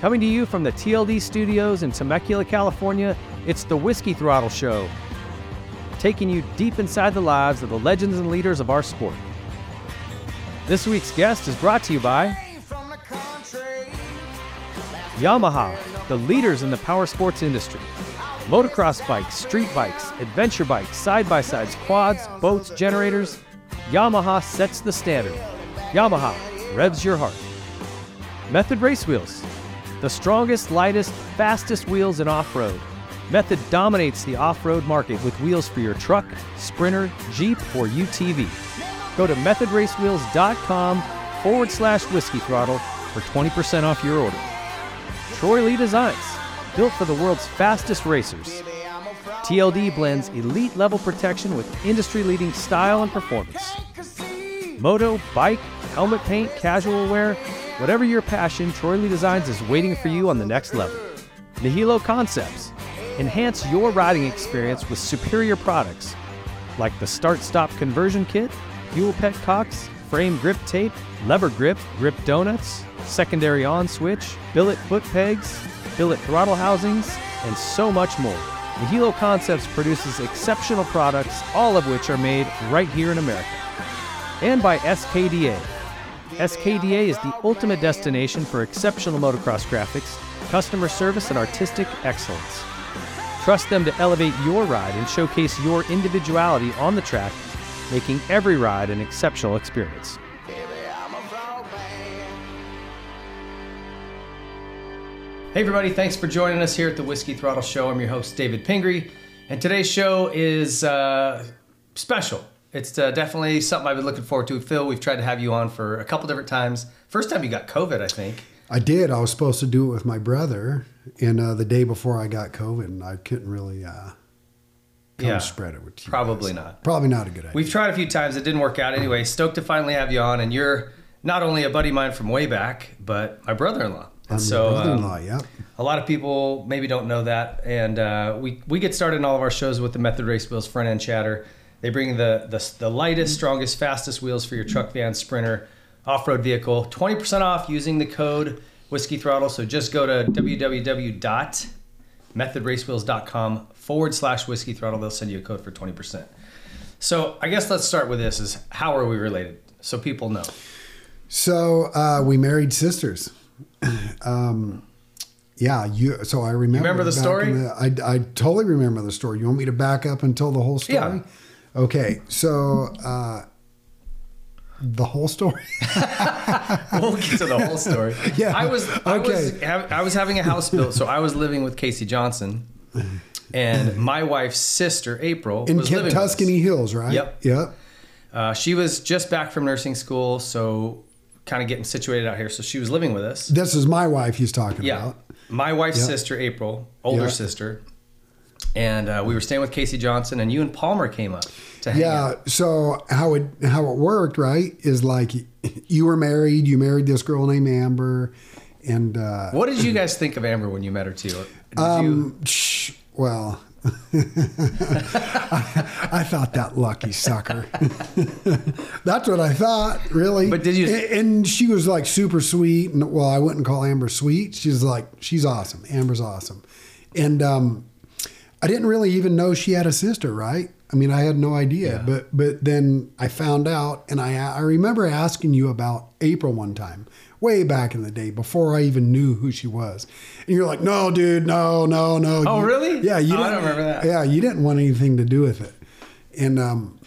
Coming to you from the TLD studios in Temecula, California, it's the Whiskey Throttle Show, taking you deep inside the lives of the legends and leaders of our sport. This week's guest is brought to you by Yamaha, the leaders in the power sports industry. Motocross bikes, street bikes, adventure bikes, side by sides, quads, boats, generators. Yamaha sets the standard. Yamaha revs your heart. Method Race Wheels, the strongest, lightest, fastest wheels in off road. Method dominates the off road market with wheels for your truck, sprinter, Jeep, or UTV. Go to methodracewheels.com forward slash whiskey throttle for 20% off your order. Troy Lee Designs, built for the world's fastest racers. TLD blends elite level protection with industry leading style and performance. Moto, bike, helmet paint, casual wear, whatever your passion, Troy Lee Designs is waiting for you on the next level. Nihilo Concepts, enhance your riding experience with superior products like the Start Stop Conversion Kit, Fuel Pet Cocks, Frame Grip Tape, Lever Grip, Grip Donuts, Secondary On Switch, Billet Foot Pegs, Billet Throttle Housings, and so much more. Nihilo Concepts produces exceptional products, all of which are made right here in America. And by SKDA. SKDA is the ultimate destination for exceptional motocross graphics, customer service, and artistic excellence. Trust them to elevate your ride and showcase your individuality on the track, making every ride an exceptional experience. Hey, everybody, thanks for joining us here at the Whiskey Throttle Show. I'm your host, David Pingree, and today's show is uh, special. It's uh, definitely something I've been looking forward to. Phil, we've tried to have you on for a couple different times. First time you got COVID, I think. I did. I was supposed to do it with my brother, and uh, the day before I got COVID, and I couldn't really uh, come Yeah, spread it with you. probably guys. not. Probably not a good idea. We've tried a few times, it didn't work out. Anyway, stoked to finally have you on, and you're not only a buddy of mine from way back, but my brother in law. I'm And so, um, brother-in-law. yep. A lot of people maybe don't know that, and uh, we we get started in all of our shows with the Method Race Wheels front end chatter. They bring the, the the lightest, strongest, fastest wheels for your truck, van, sprinter, off road vehicle. Twenty percent off using the code Whiskey Throttle. So just go to www.methodracewheels.com forward slash Whiskey Throttle. They'll send you a code for twenty percent. So I guess let's start with this: is how are we related? So people know. So uh, we married sisters. um, yeah, you. So I remember. remember the story? the- I I totally remember the story. You want me to back up and tell the whole story? Yeah. Okay. So uh, the whole story. we'll get to the whole story. Yeah, I was I okay. ha- I was having a house built, so I was living with Casey Johnson, and my wife's sister April in was Kent living with us. Tuscany Hills, right? Yep. Yep. Uh, she was just back from nursing school, so kind of getting situated out here. So she was living with us. This is my wife he's talking Yeah, about. my wife's Yeah. sister April, older Yeah. sister, and uh, we were staying with Casey Johnson, and you and Palmer came up to hang Yeah. out. So how it how it worked, right, is like you were married, you married this girl named Amber, and uh, What did you guys think of Amber when you met her too? Did you? um, shh, well, I, I thought that lucky sucker. That's what I thought, really. But did you- And, and she was like super sweet, and well, I wouldn't call Amber sweet. She's like she's awesome. Amber's awesome, and um, I didn't really even know she had a sister, right? I mean, I had no idea, Yeah. but but then I found out, and I I remember asking you about April one time, way back in the day, before I even knew who she was, and you're like, "No, dude, no, no, no." Oh, You- really? Yeah, you. Oh, I don't remember that. Yeah, you didn't want anything to do with it, and um,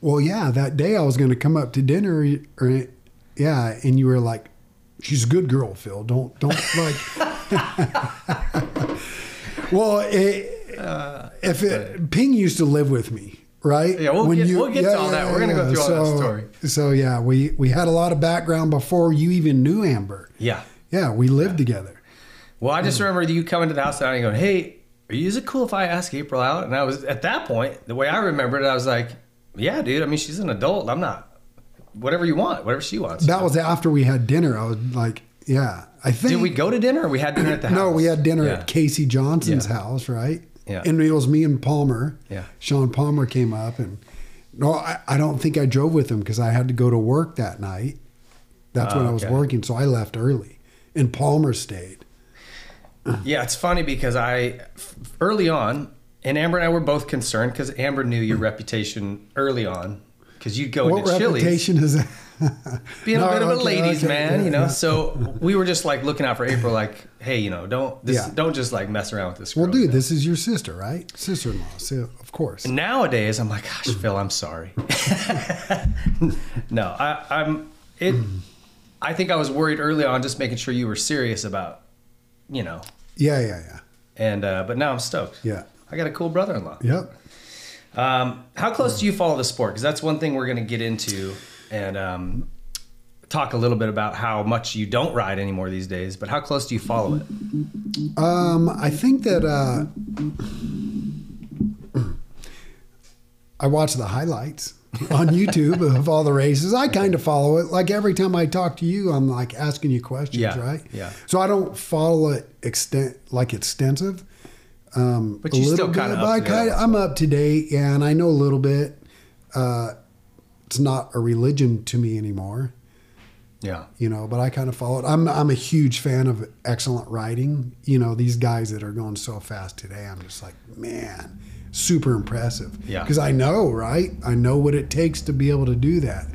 well, yeah, that day I was going to come up to dinner, or yeah, and you were like, "She's a good girl, Phil. Don't don't like." well, it, if it, Ping used to live with me, right? Uh, Yeah, we'll get- we'll get to all that. We're gonna go through all that so, story. So yeah, we we had a lot of background before you even knew Amber. Yeah. Yeah, we lived together. Well, I just remember you coming to the house and going, "Hey, are you, is it cool if I ask April out?" And I was at that point, the way I remembered it, I was like, "Yeah, dude. I mean, she's an adult. I'm not. Whatever you want, whatever she wants." That was after we had dinner. I was like, yeah, I think. Did we go to dinner? or We had dinner at the house. No, we had dinner Yeah. at Casey Johnson's Yeah. house, right? Yeah. And it was me and Palmer. Yeah. Sean Palmer came up, and no, I, I don't think I drove with him because I had to go to work that night. That's when Oh, I was okay. working, so I left early. and Palmer stayed. Yeah, it's funny because I early on, and Amber and I were both concerned because Amber knew your reputation early on because you'd go What into Chili's reputation is that? Being a No, bit of a ladies okay, man, yeah, you know. yeah. So we were just like looking out for April, like, hey, you know, don't this, Yeah. don't just like mess around with this. Well, dude, you know? this is your sister, right? Sister-in-law, so of course. nowadays I'm like, gosh, Phil, I'm sorry. no, I, I'm it. I think I was worried early on, just making sure you were serious about, you know, Yeah, yeah, yeah, and uh, but now I'm stoked. yeah. I got a cool brother-in-law. Yep. Um, how close do you follow the sport? Because that's one thing we're going to get into and um, talk a little bit about how much you don't ride anymore these days. But how close do you follow it? Um, I think that uh, I watch the highlights on YouTube of all the races. I kind of follow it. Like every time I talk to you, I'm like asking you questions, Yeah, right? yeah. So I don't follow it extent like extensive. Um, But you still kinda bit, I to date kinda, on I'm up to date, and I know a little bit. Uh, it's not a religion to me anymore Yeah. you know but i kind of follow it i'm i'm a huge fan of excellent writing you know these guys that are going so fast today i'm just like man super impressive Yeah. because i know right i know what it takes to be able to do that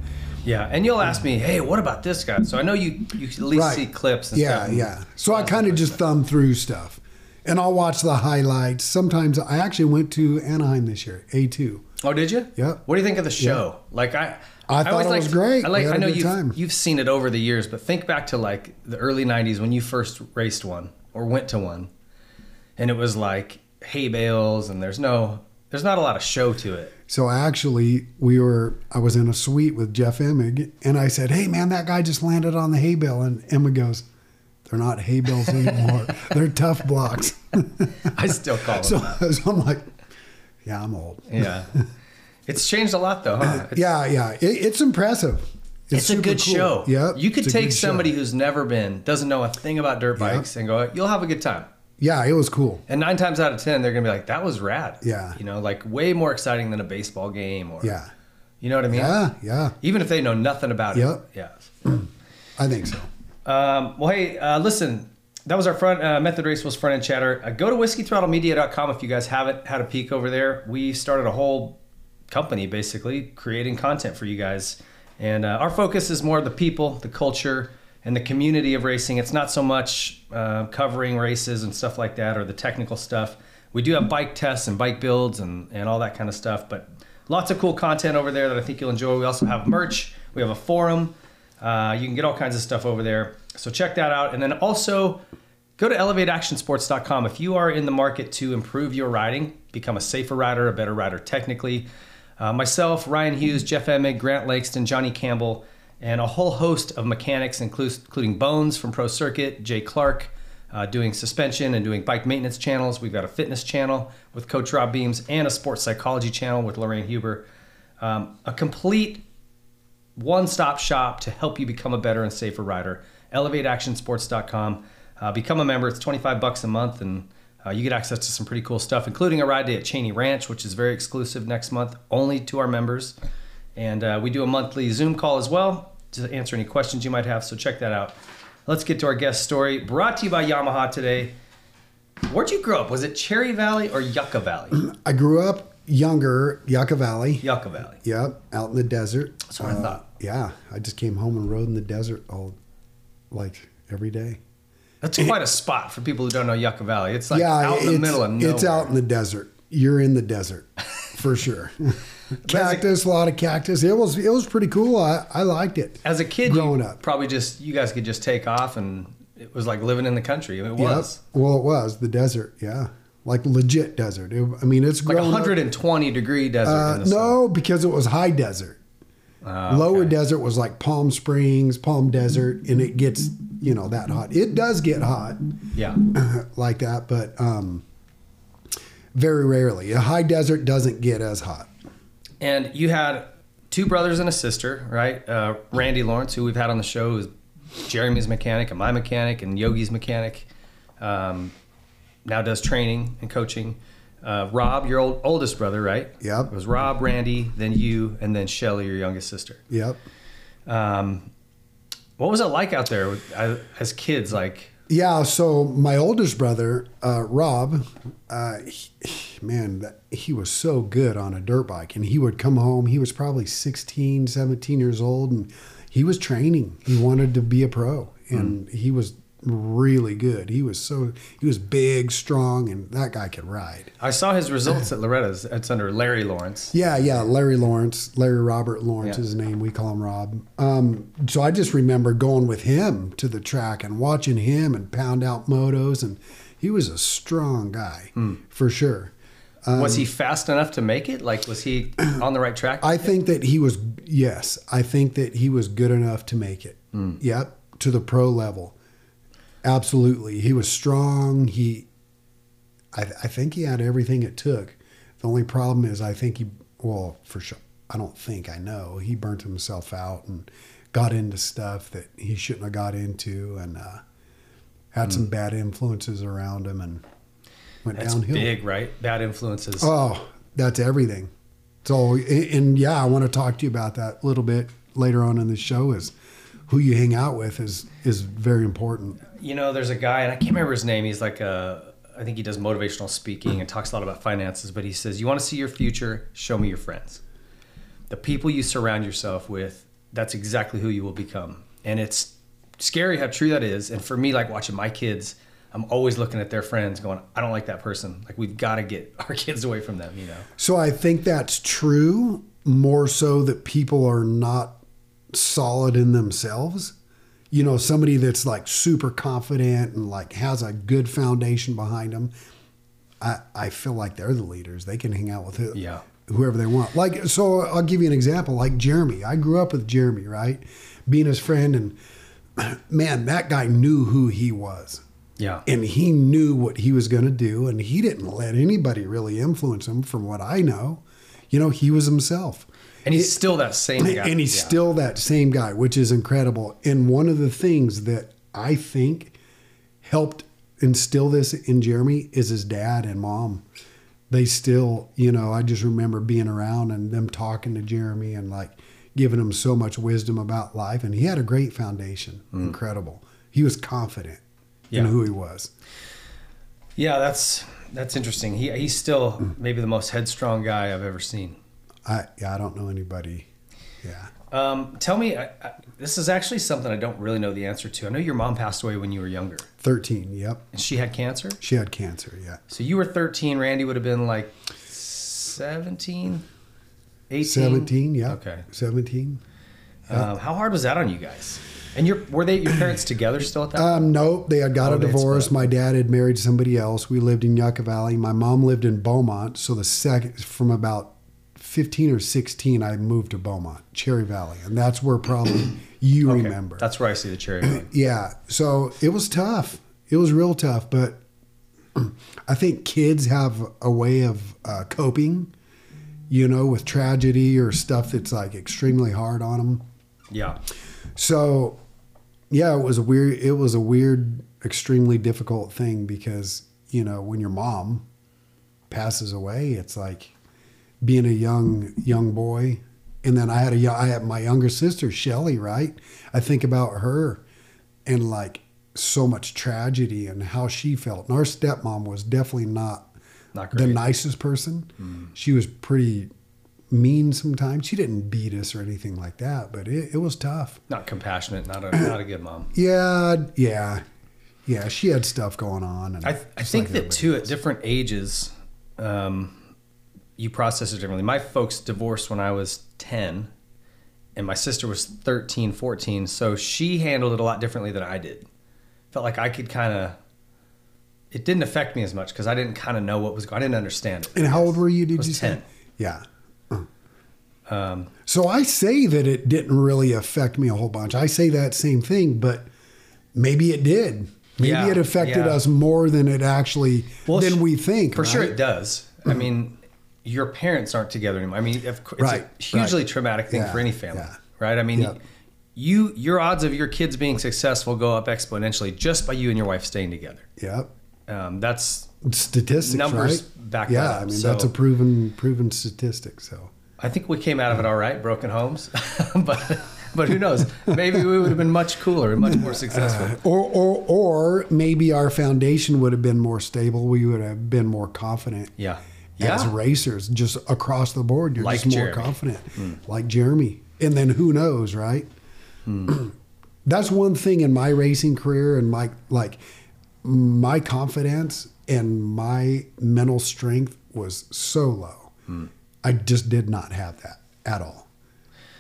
Yeah. And you'll ask me, hey, what about this guy? So I know you, you at least Right. see clips and yeah stuff. yeah so i kind of just thumb through stuff and i'll watch the highlights sometimes i actually went to anaheim this year a2 Oh, did you? Yeah. What do you think of the show? Like I, I thought always it was liked- great. I like. I know you've time. you've seen it over the years, but think back to like the early '90s when you first raced one or went to one, and it was like hay bales, and there's no, there's not a lot of show to it. So actually, we were. I was in a suite with Jeff Emig, and I said, "Hey, man, that guy just landed on the hay bale." And Emig goes, "They're not hay bales anymore. They're Tuff Blocks." I still call them. so, that. so I'm like, "Yeah, I'm old." Yeah, it's changed a lot though, huh? It's, Yeah, yeah, it, it's impressive. It's, a good cool. show. Yeah, you could take good show. somebody who's never been, doesn't know a thing about dirt Yeah. bikes, and go, "You'll have a good time." Yeah, it was cool. And nine times out of ten, they're gonna be like, "That was rad." Yeah. you know, like way more exciting than a baseball game or Yeah, You know what I mean? yeah, yeah. Even if they know nothing about Yep. it. Yeah. I think so. Um, well, hey, uh, listen, that was our front uh, Method was front end chatter. Uh, go to whiskeythrottlemedia.com if you guys haven't had a peek over there. We started a whole company basically creating content for you guys. And uh, our focus is more the people, the culture, and the community of racing. It's not so much uh, covering races and stuff like that or the technical stuff. We do have bike tests and bike builds and, and all that kind of stuff, but lots of cool content over there that I think you'll enjoy. We also have merch, we have a forum. Uh, you can get all kinds of stuff over there. So check that out. And then also go to elevateactionsports.com. If you are in the market to improve your riding, become a safer rider, a better rider technically, uh, myself, Ryan Hughes, Jeff Emig, Grant Langston, Johnny Campbell, and a whole host of mechanics, including Bones from Pro Circuit, Jay Clark, uh, doing suspension and doing bike maintenance channels. We've got a fitness channel with Coach Rob Beams and a sports psychology channel with Lorraine Huber. Um, a complete one stop shop to help you become a better and safer rider. ElevateActionSports.com. Uh, become a member. It's 25 bucks a month, and uh, you get access to some pretty cool stuff, including a ride day at Cheney Ranch, which is very exclusive next month, only to our members. And uh, we do a monthly Zoom call as well to answer any questions you might have. So check that out. Let's get to our guest story. Brought to you by Yamaha today. Where'd you grow up? Was it Cherry Valley or Yucca Valley? I grew up younger, Yucca Valley. Yucca Valley. Yep, out in the desert. That's what I uh, thought. Yeah, I just came home and rode in the desert all, like every day. That's quite a spot for people who don't know Yucca Valley. It's like yeah, out in the middle of nowhere. it's out in the desert. You're in the desert, for sure. cactus, a lot of cactus. It was it was pretty cool. I, I liked it. As a kid, growing up. probably just you guys could just take off, and it was like living in the country. It Yep. was Well, it was the desert. Yeah, like legit desert. It, I mean, it's like a grown up- 120 degree desert. Uh, in the no, because it was high desert. Oh, Lower okay. desert was like Palm Springs, Palm Desert, and it gets you know that hot. It does get hot Yeah, like that, but um, very rarely. A high desert doesn't get as hot. and you had two brothers and a sister, right? Uh, Randy Lawrence, who we've had on the show, is Jeremy's mechanic and my mechanic and Yogi's mechanic. Um, now does training and coaching. Uh, Rob, your old, oldest brother, right? Yep. It was Rob, Randy, then you, and then Shelly, your youngest sister. Yep. Um, What was it like out there with, as, as kids? Like, Yeah, so my oldest brother, uh, Rob, uh, he, man, that, he was so good on a dirt bike. And he would come home, he was probably 16, 17 years old, and he was training. He wanted to be a pro, and he was really good. He was so, he was big, strong, and that guy could ride. I saw his results at Loretta's. It's under Larry Lawrence. Yeah, yeah, Larry Lawrence, Larry Robert Lawrence Yeah. is his name. We call him Rob. Um, so I just remember going with him to the track and watching him and pound out motos, and he was a strong guy Hmm. for sure. was he fast enough to make it? Like, was he on the right track? I think that he was yes, I think that he was good enough to make it. Hmm. Yep, to the pro level. Absolutely, he was strong. He, I, I think he had everything it took. The only problem is, I think he, well, for sure, I don't think I know he burnt himself out and got into stuff that he shouldn't have got into, and uh, had some bad influences around him, and went That's downhill. big, right? Bad influences. Oh, that's everything. So, and, and yeah, I want to talk to you about that a little bit later on in the show. Is who you hang out with is is very important. You know, there's a guy, and I can't remember his name. He's like a, I think he does motivational speaking and talks a lot about finances. But he says, you want to see your future? Show me your friends. The people you surround yourself with, that's exactly who you will become. And it's scary how true that is. And for me, like watching my kids, I'm always looking at their friends, going, I don't like that person. Like we've got to get our kids away from them. You know. So I think that's true. More so that people are not solid in themselves. You know, somebody that's like super confident and like has a good foundation behind them. I, I feel like they're the leaders. They can hang out with who, Yeah. whoever they want. Like, so I'll give you an example. Like Jeremy, I grew up with Jeremy, right? Being his friend, and man, that guy knew who he was, Yeah. and he knew what he was going to do, and he didn't let anybody really influence him. From what I know, you know, he was himself. And he's still that same guy. And he's Yeah. still that same guy, which is incredible. And one of the things that I think helped instill this in Jeremy is his dad and mom. They still, you know, I just remember being around and them talking to Jeremy and like giving him so much wisdom about life. And he had a great foundation. Incredible. He was confident in Mm. Who he was. Yeah, that's that's interesting. He he's still maybe the most headstrong guy I've ever seen. I, yeah, I don't know anybody. Yeah. Um, tell me, I, I, this is actually something I don't really know the answer to. I know your mom passed away when you were younger, 13. Yep. and she had cancer. She had cancer. Yeah. So you were 13. Randy would have been like 17, 18. 17. Yeah. Okay. 17. Um, how hard was that on you guys? And your were they your parents together still at that? Um, no, they had got Oh, a divorce. My dad had married somebody else. We lived in Yucca Valley. My mom lived in Beaumont. So the second, from about 15 or 16, I moved to Beaumont, Cherry Valley. And that's where probably you Okay, remember. That's where I see the cherry. one. Yeah. So it was tough. It was real tough. But I think kids have a way of uh, coping, you know, with tragedy or stuff that's like extremely hard on them. yeah. So, yeah, it was a weird. It was a weird, extremely difficult thing because you know when your mom passes away, it's like being a young young boy, and then I had a I had my younger sister Shelly. Right, I think about her, and like so much tragedy and how she felt. And our stepmom was definitely not Not the. Mm. nicest person. She was pretty mean sometimes. She didn't beat us or anything like that, but it, it was tough. Not compassionate. Not a not a good mom. Yeah, yeah, yeah. She had stuff going on. And I, I think like that too at different ages, um, you process it differently. My folks divorced when I was 10 and my sister was 13, 14. So she handled it a lot differently than I did. Felt like I could kind of, it didn't affect me as much because I didn't kind of know what was going I didn't understand it. And how old were you? Did you 10. say? Yeah. Um, So I say that it didn't really affect me a whole bunch. I say that same thing, but maybe it did. Maybe Yeah, it affected yeah. us more than it actually Well, than we think. For sure it does. I mean, your parents aren't together anymore. I mean, it's Right, a hugely right. traumatic thing Yeah, for any family, yeah. right? I mean, you your odds of your kids being successful go up exponentially just by you and your wife staying together. Yep. Um, that's Statistics, Numbers right? back yeah, up, I mean so- that's a proven proven statistic. So I think we came out of it all right, broken homes, but but who knows? Maybe we would have been much cooler and much more successful. Or, or, or maybe our foundation would have been more stable. We would have been more confident. Yeah. As racers, just across the board, you're Like just more Jeremy. confident, like Jeremy. And then who knows, right? Hmm. That's one thing in my racing career and my like my confidence and my mental strength was so low. Hmm. I just did not have that at all.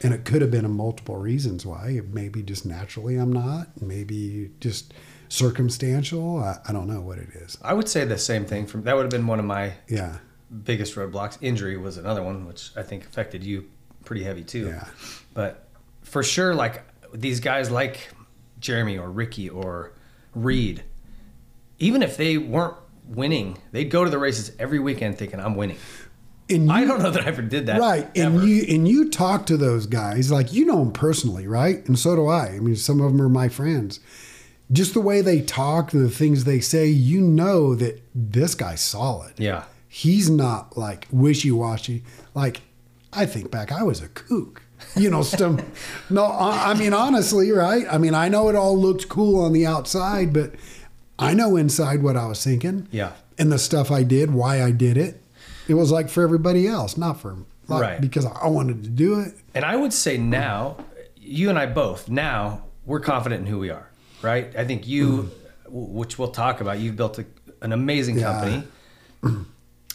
And it could have been a multiple reasons why. Maybe just naturally I'm not. Maybe just circumstantial. I, I don't know what it is. I would say the same thing. From that would have been one of my Yeah. Biggest roadblocks. Injury was another one, which I think affected you pretty heavy too. Yeah. But for sure, like these guys like Jeremy or Ricky or Reed, even if they weren't winning, they'd go to the races every weekend thinking, I'm winning. And I you- don't know that I ever did that. Right. And ever. you and you talk to those guys like you know them personally, right? And so do I. I mean, some of them are my friends. Just the way they talk, the things they say, you know that this guy's solid. Yeah. He's not like wishy washy. Like I think back, I was a kook. You know, some no. I, I mean, honestly, right? I mean, I know it all looked cool on the outside, but I know inside what I was thinking. Yeah. And the stuff I did, why I did it. It was like for everybody else, not for like, Right. because I wanted to do it. And I would say now, you and I both, now we're confident in who we are, right? I think you, mm. w which we'll talk about, you've built a, an amazing Yeah. company.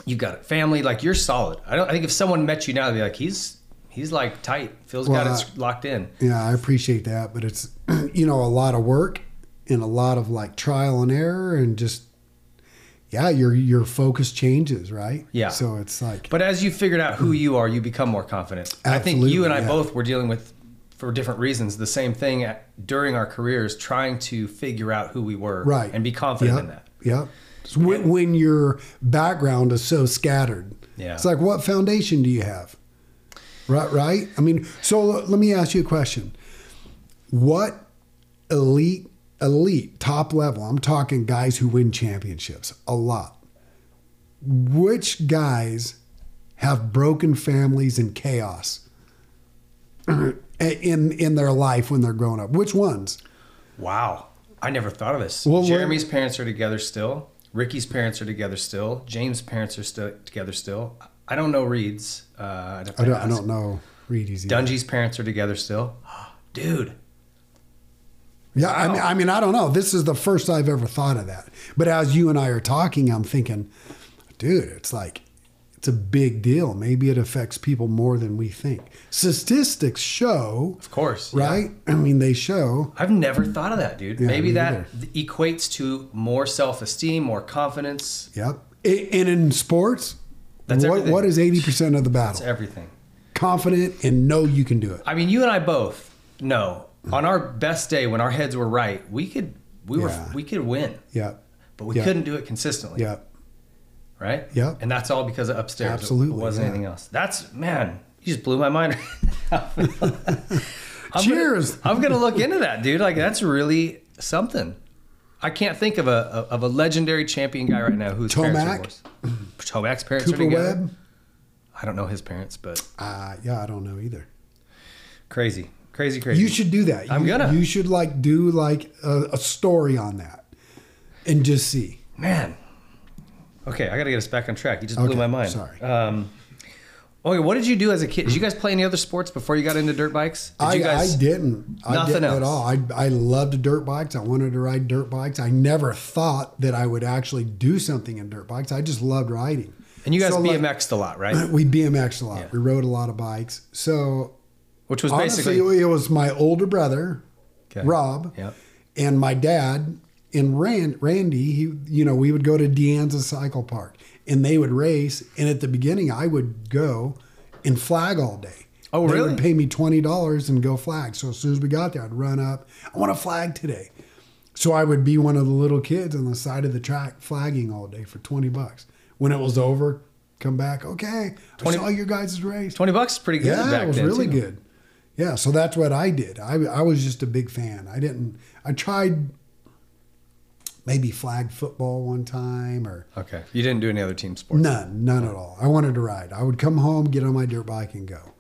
You've got a family, like you're solid. I don't. I think if someone met you now, they'd be like, he's he's like tight. Phil's got Well, it locked in. Yeah, I appreciate that, but it's you know a lot of work and a lot of like trial and error and just yeah, your your focus changes, right? Yeah. So it's like But as you figured out who hmm. you are, you become more confident. I think you and I yeah. both were dealing with, for different reasons, the same thing at, during our careers, trying to figure out who we were, right and be confident yep. in that. Yep. When, when your background is so scattered, Yeah. it's like what foundation do you have? Right, right. I mean, so let me ask you a question: What elite, elite, top level? I'm talking guys who win championships a lot. Which guys have broken families and chaos in in their life when they're growing up? Which ones? Wow. I never thought of this. Well, Jeremy's parents are together still. Ricky's parents are together still. James' parents are still together still. I don't know Reed's. Uh, I'd have to I don't, I don't know. Reed easy. Dungey's parents are together still. Dude. Yeah, I mean, I mean, I don't know. This is the first I've ever thought of that. But as you and I are talking, I'm thinking, dude, it's like it's a big deal. Maybe it affects people more than we think. Statistics show, Of course. yeah. right? I mean, they show. I've never thought of that, dude. Yeah, Maybe that equates to more self-esteem, more confidence. Yep. And in sports, That's what, what is 80% of the That's battle? everything. Confident and know you can do it. I mean, you and I both know on our best day when our heads were right, we could we were we could win, Yep. but we Yeah. couldn't do it consistently. Yep. Right? Yeah. And that's all because of upstairs. It- Absolutely, It wasn't yeah. anything else. That's man, you just blew my mind. I'm Cheers. Gonna, I'm gonna look into that, dude. Like that's really something. I can't think of a of a legendary champion guy right now are Tomac? Tomac's parents Cooper are together. Webb? I don't know his parents, but Uh, yeah, I don't know either. crazy, crazy, crazy. You should do that. I'm You- gonna. You should like do like a, a story on that and just see. Man. Okay, I got to get us back on track. You just blew my mind. sorry. Um, okay, what did you do as a kid? Did you guys play any other sports before you got into dirt bikes? Did I, you guys? I didn't. I Nothing didn't else. at all. I, I loved dirt bikes. I wanted to ride dirt bikes. I never thought that I would actually do something in dirt bikes. I just loved riding. And you guys So, like, BMX'd a lot, right? We BMX'd a lot. Yeah. We rode a lot of bikes. So Which was honestly, basically it was my older brother, Okay. Rob, Yep. and my dad and Rand, Randy. He, you know, we would go to De Anza Cycle Park, and they would race. And at the beginning, I would go and flag all day. Oh, they really? would pay me twenty dollars and go flag. So as soon as we got there, I'd run up. I want to flag today. So I would be one of the little kids on the side of the track flagging all day for twenty bucks. When it was over, come back. Okay, 20 I saw your guys' race. Twenty bucks is pretty good Yeah, it was really too. good. Yeah, so that's what I did. I, I was just a big fan. I didn't. I tried maybe flag football one time or Okay, you didn't do any other team sports. none, none at all. I wanted to ride. I would come home, get on my dirt bike, and go.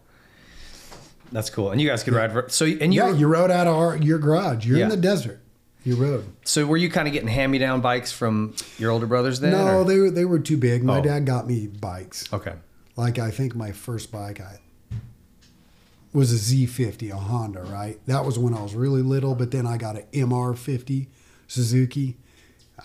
That's cool. And you guys could ride. For, so and you, Yeah, were- you rode out of our, your garage. You're Yeah. in the desert. You rode. so were you kind of getting hand me down bikes from your older brothers then? No, or- they were they were too big. My Oh. dad got me bikes. Okay. Like I think my first bike I was a Z50, a Honda, right? That was when I was really little, but then I got an MR50 Suzuki.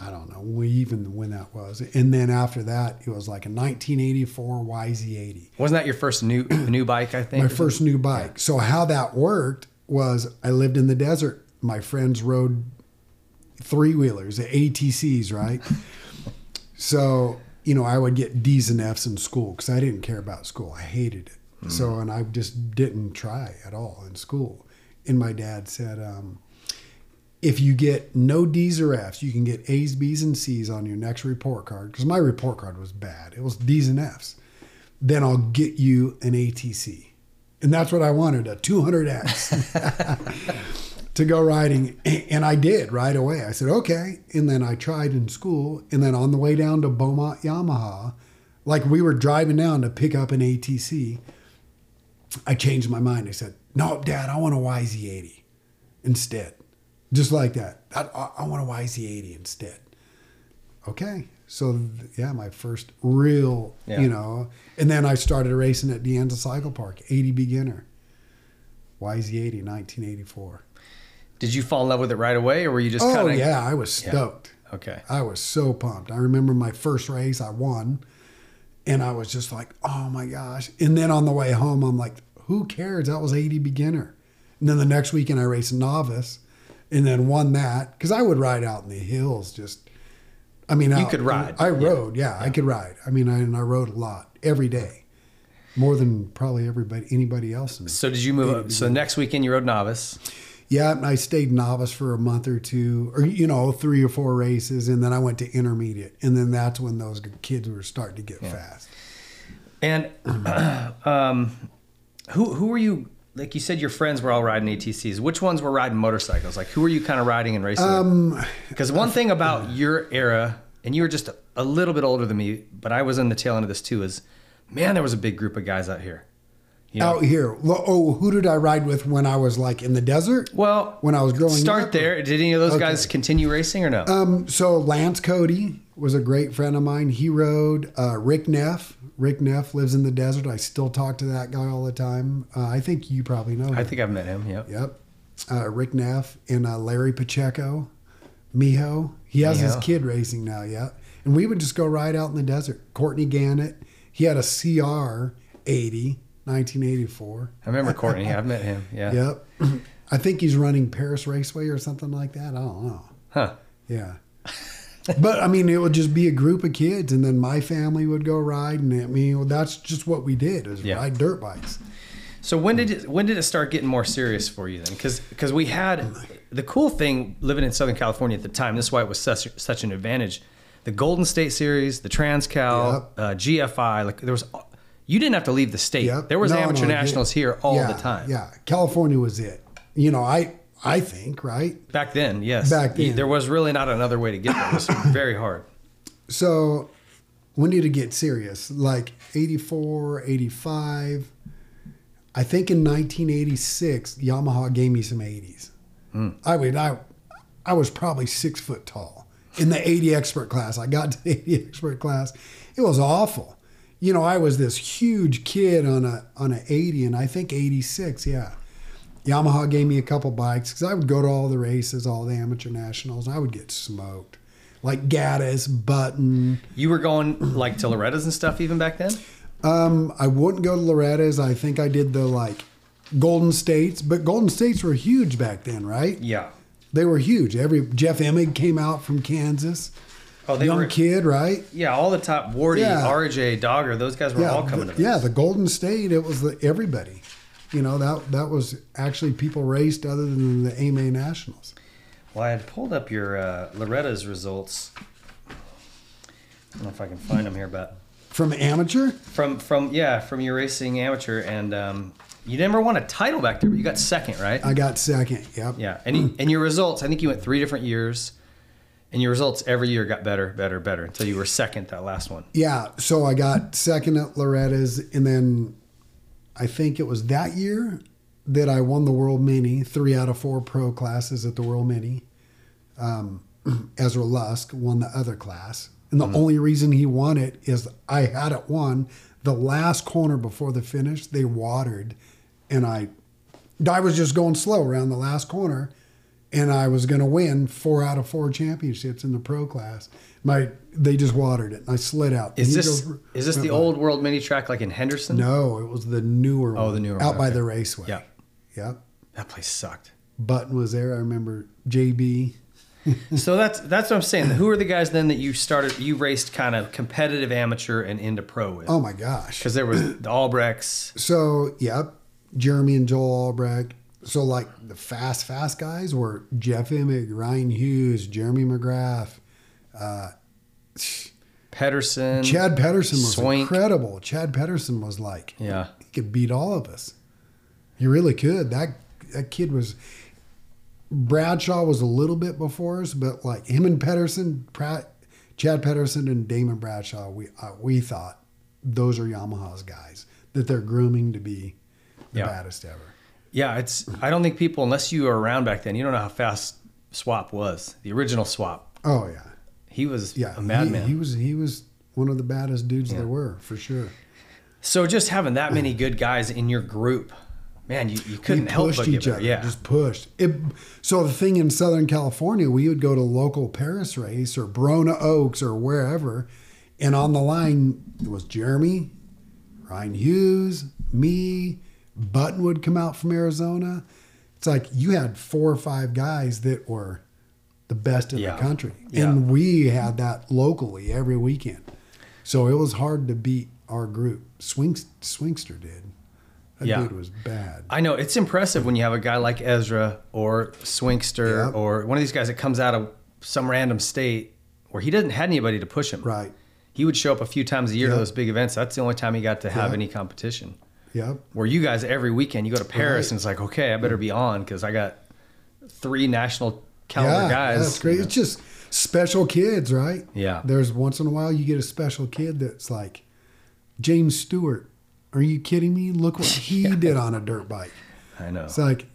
I don't know even when that was. And then after that, it was like a 1984 YZ80. Wasn't that your first new new bike? I think My first new bike. So how that worked was I lived in the desert. My friends rode three wheelers, ATCs, right? so you know I would get D's and F's in school because I didn't care about school. I hated it. So and I just didn't try at all in school. And my dad said, um, if you get no D's or F's, you can get A's, B's, and C's on your next report card. Because my report card was bad. It was D's and F's. Then I'll get you an ATC. And that's what I wanted, a 200X to go riding. And I did right away. I said, okay. And then I tried in school. And then on the way down to Beaumont Yamaha, like we were driving down to pick up an ATC, I changed my mind. I said, no, Dad, I want a YZ80 instead. Just like that. I, I, I want a YZ80 instead. Okay. So, yeah, my first real, Yeah. you know, and then I started racing at De Anza Cycle Park, 80 beginner. YZ80, 1984. Did you fall in love with it right away, or were you just Oh, kind of? yeah, I was Yeah. stoked. Okay. I was so pumped. I remember my first race, I won, and I was just like, oh my gosh. And then on the way home, I'm like, who cares? That was 80 beginner. And then the next weekend, I raced novice and then won that because I would ride out in the hills just. I mean, out- could ride. I Yeah. rode, yeah, I could ride. I mean, I, and I rode a lot every day, more than probably everybody, anybody else. In So did you move up? So next weekend you rode novice. yeah, and I stayed novice for a month or two, or you know, three or four races, and then I went to intermediate, and then that's when those kids were starting to get fast. And um, who who were you? Like you said, your friends were all riding ATCs. Which ones were riding motorcycles? Like who were you kind of riding and racing? Um, Because one thing about your era, and you were just a, little bit older than me, but I was in the tail end of this too. Is man, there was a big group of guys out here. You know? Out here, oh, who did I ride with when I was like in the desert? Well, when I was growing up start up? there. Did any of those Okay. guys continue racing or no? Um, so Lance Cody was a great friend of mine. He rode uh, Rick Neff. Rick Neff lives in the desert. I still talk to that guy all the time. Uh, I think you probably know him. I think I've met him. Yep. Yep. Uh, Rick Neff and uh, Larry Pacheco, Miho. He has his kid racing now, yeah. And we would just go ride out in the desert. Courtney Gannett, he had a CR 80, 1984. I remember Courtney. I've met him. Yeah. Yep. I think he's running Perris Raceway or something like that. I don't know. Huh. Yeah. but I mean, it would just be a group of kids, and then my family would go ride, and I mean, that's just what we did is Yeah. ride dirt bikes. So when did it, when did it start getting more serious for you then? Because because we had the cool thing living in Southern California at the time. This is why it was such such an advantage. The Golden State Series, the Transcal, Yep. uh, GFI. Like there was, you didn't have to leave the state. Yep. There was No, amateur no, nationals yeah. here all Yeah, the time. Yeah, California was it. You know, I I think right. Back then, yes. Back then. there was really not another way to get there. It was very hard. So when did it get serious? Like 84, 85. I think in 1986, Yamaha gave me some 80s. Hmm. I mean, I, I was probably six foot tall in the 80 expert class. I got to the 80 expert class. It was awful. You know, I was this huge kid on a on an 80, and I think 86, yeah. Yamaha gave me a couple bikes because I would go to all the races, all the amateur nationals, and I would get smoked. Like Gaddis, Button. You were going like to Loretta's and stuff even back then. Um, I wouldn't go to Loretta's. I think I did the like Golden States, but Golden States were huge back then, right? Yeah. They were huge. Every Jeff Emig came out from Kansas, Oh, they young were. kid, right? Yeah, all the top Wardy, Yeah. RJ, Dogger, those guys were yeah, all coming the, to yeah. The Golden State, it was the everybody. You know that that was actually people raced other than the AMA Nationals. Well, I had pulled up your uh, Loretta's results. I don't know if I can find them here, but From amateur, from from yeah, from your racing amateur, and um, you never won a title back there, but you got second, right? I got second. Yep. yeah, and you, and your results, I think you went three different years, and your results every year got better, better, better until you were second that last one. Yeah, so I got second at Loretta's, and then I think it was that year that I won the World Mini, three out of four pro classes at the World Mini. Um, Ezra Lusk won the other class. And the only reason he won it is I had it won. The last corner before the finish, they watered. And I, I was just going slow around the last corner. And I was going to win four out of four championships in the pro class. My They just watered it. And I slid out. Is this is this the by. old world mini track like in Henderson? No, it was the newer Oh, one. the newer Out one, by okay. the raceway. Yeah. Yep. That place sucked. Button was there. I remember JB. so that's that's what I'm saying. Who are the guys then that you started? You raced kind of competitive amateur and into pro with? Oh my gosh. Because there was the Albrechts. So, yep. Jeremy and Joel Albrecht. So, like the fast, fast guys were Jeff Emig, Ryan Hughes, Jeremy McGrath. Pedersen. Chad Pedersen was Swank. incredible. Chad Pedersen was like, Yeah. he could beat all of us. He really could. That that kid was. Bradshaw was a little bit before us, but like him and Pedersen, Pratt, Chad Pedersen and Damon Bradshaw, we uh, we thought those are Yamaha's guys that they're grooming to be the Yeah. baddest ever. Yeah, it's. I don't think people, unless you were around back then, you don't know how fast Swap was. The original Swap. Oh yeah, He was yeah. a madman. He, he was he was one of the baddest dudes there were for sure. so just having that many good guys in your group, man, you, you couldn't we help but each other. Yeah. just pushed. It, so the thing in Southern California, we would go to local Perris race or Barona Oaks or wherever, and on the line it was Jeremy, Ryan Hughes, me, Button would come out from Arizona. It's like you had four or five guys that were the best in Yeah. the country, Yeah. and we had that locally every weekend. So it was hard to beat our group. Swing, Swingster did. That Yeah. dude was bad. I know it's impressive when you have a guy like Ezra or Swinkster Yep. or one of these guys that comes out of some random state where he didn't had anybody to push him. Right. He would show up a few times a year to those big events. That's the only time he got to have Yep. any competition. Yep. Where you guys every weekend you go to Perris Right. and it's like, okay, I better be on because I got three national caliber guys. That's great. It's just special kids, right? Yeah. There's once in a while you get a special kid that's like James Stewart. Are you kidding me? Look what he did on a dirt bike. I know. It's like,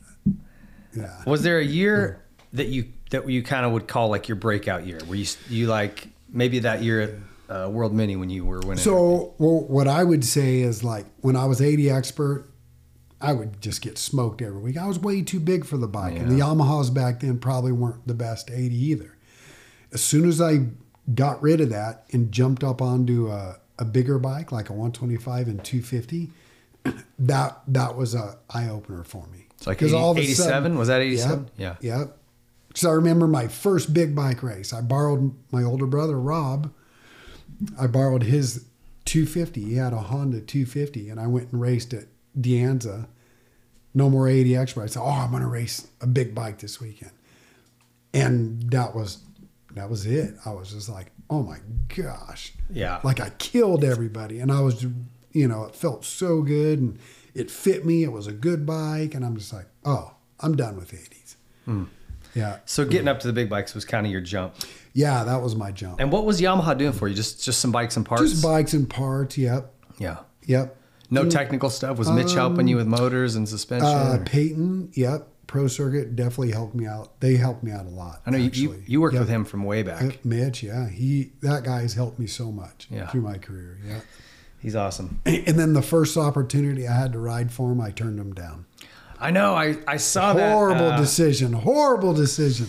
yeah. Was there a year that you that you kind of would call like your breakout year? Where you you like maybe that year at uh, World Mini when you were winning? So, well, what I would say is like when I was 80 expert, I would just get smoked every week. I was way too big for the bike, and the Yamahas back then probably weren't the best 80 either. As soon as I got rid of that and jumped up onto a, a bigger bike like a 125 and 250, that that was a eye opener for me. It's like 'Cause 80 all of 87? sudden- Was that 87? Yep, Yeah. Yep. So I remember my first big bike race. I borrowed my older brother Rob. I borrowed his 250. He had a Honda 250, and I went and raced at De Anza. No more 80 but I said, "Oh, I'm going to race a big bike this weekend," and that was that was it. I was just like, "Oh my gosh!" Yeah. like I killed everybody, and I was, you know, it felt so good, and it fit me. It was a good bike, and I'm just like, "Oh, I'm done with 80s." Hmm. Yeah, So getting up to the big bikes was kind of your jump. Yeah, that was my jump. And what was Yamaha doing for you? Just just some bikes and parts. Just bikes and parts. Yep, yeah. yep. No technical stuff. Was Mitch helping you with motors and suspension? Uh, or- Payton, yep. Pro Circuit definitely helped me out. They helped me out a lot. I know you, you, you worked Yep. with him from way back. Uh, Mitch, yeah, he that guy has helped me so much Yeah. through my career. Yeah, He's awesome. and then the first opportunity I had to ride for him, I turned him down. I know. I, I saw that. horrible uh, decision. Horrible decision.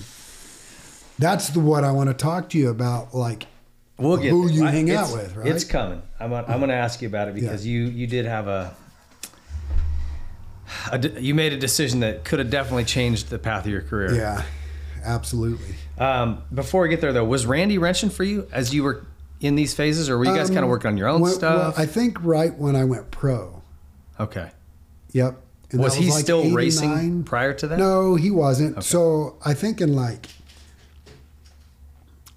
That's the what I want to talk to you about. Like, We'll get who there. you I- hang out with, right? It's coming. I'm I'm going to ask you about it because you you did have a, a you made a decision that could have definitely changed the path of your career. yeah, absolutely. Um, before we get there though, was Randy wrenching for you as you were in these phases, or were you guys kind of Um, working on your own when- stuff? well, I think right when I went pro. okay. Yep. And Was that he like still 89. racing prior to that? No, he wasn't. So I think in like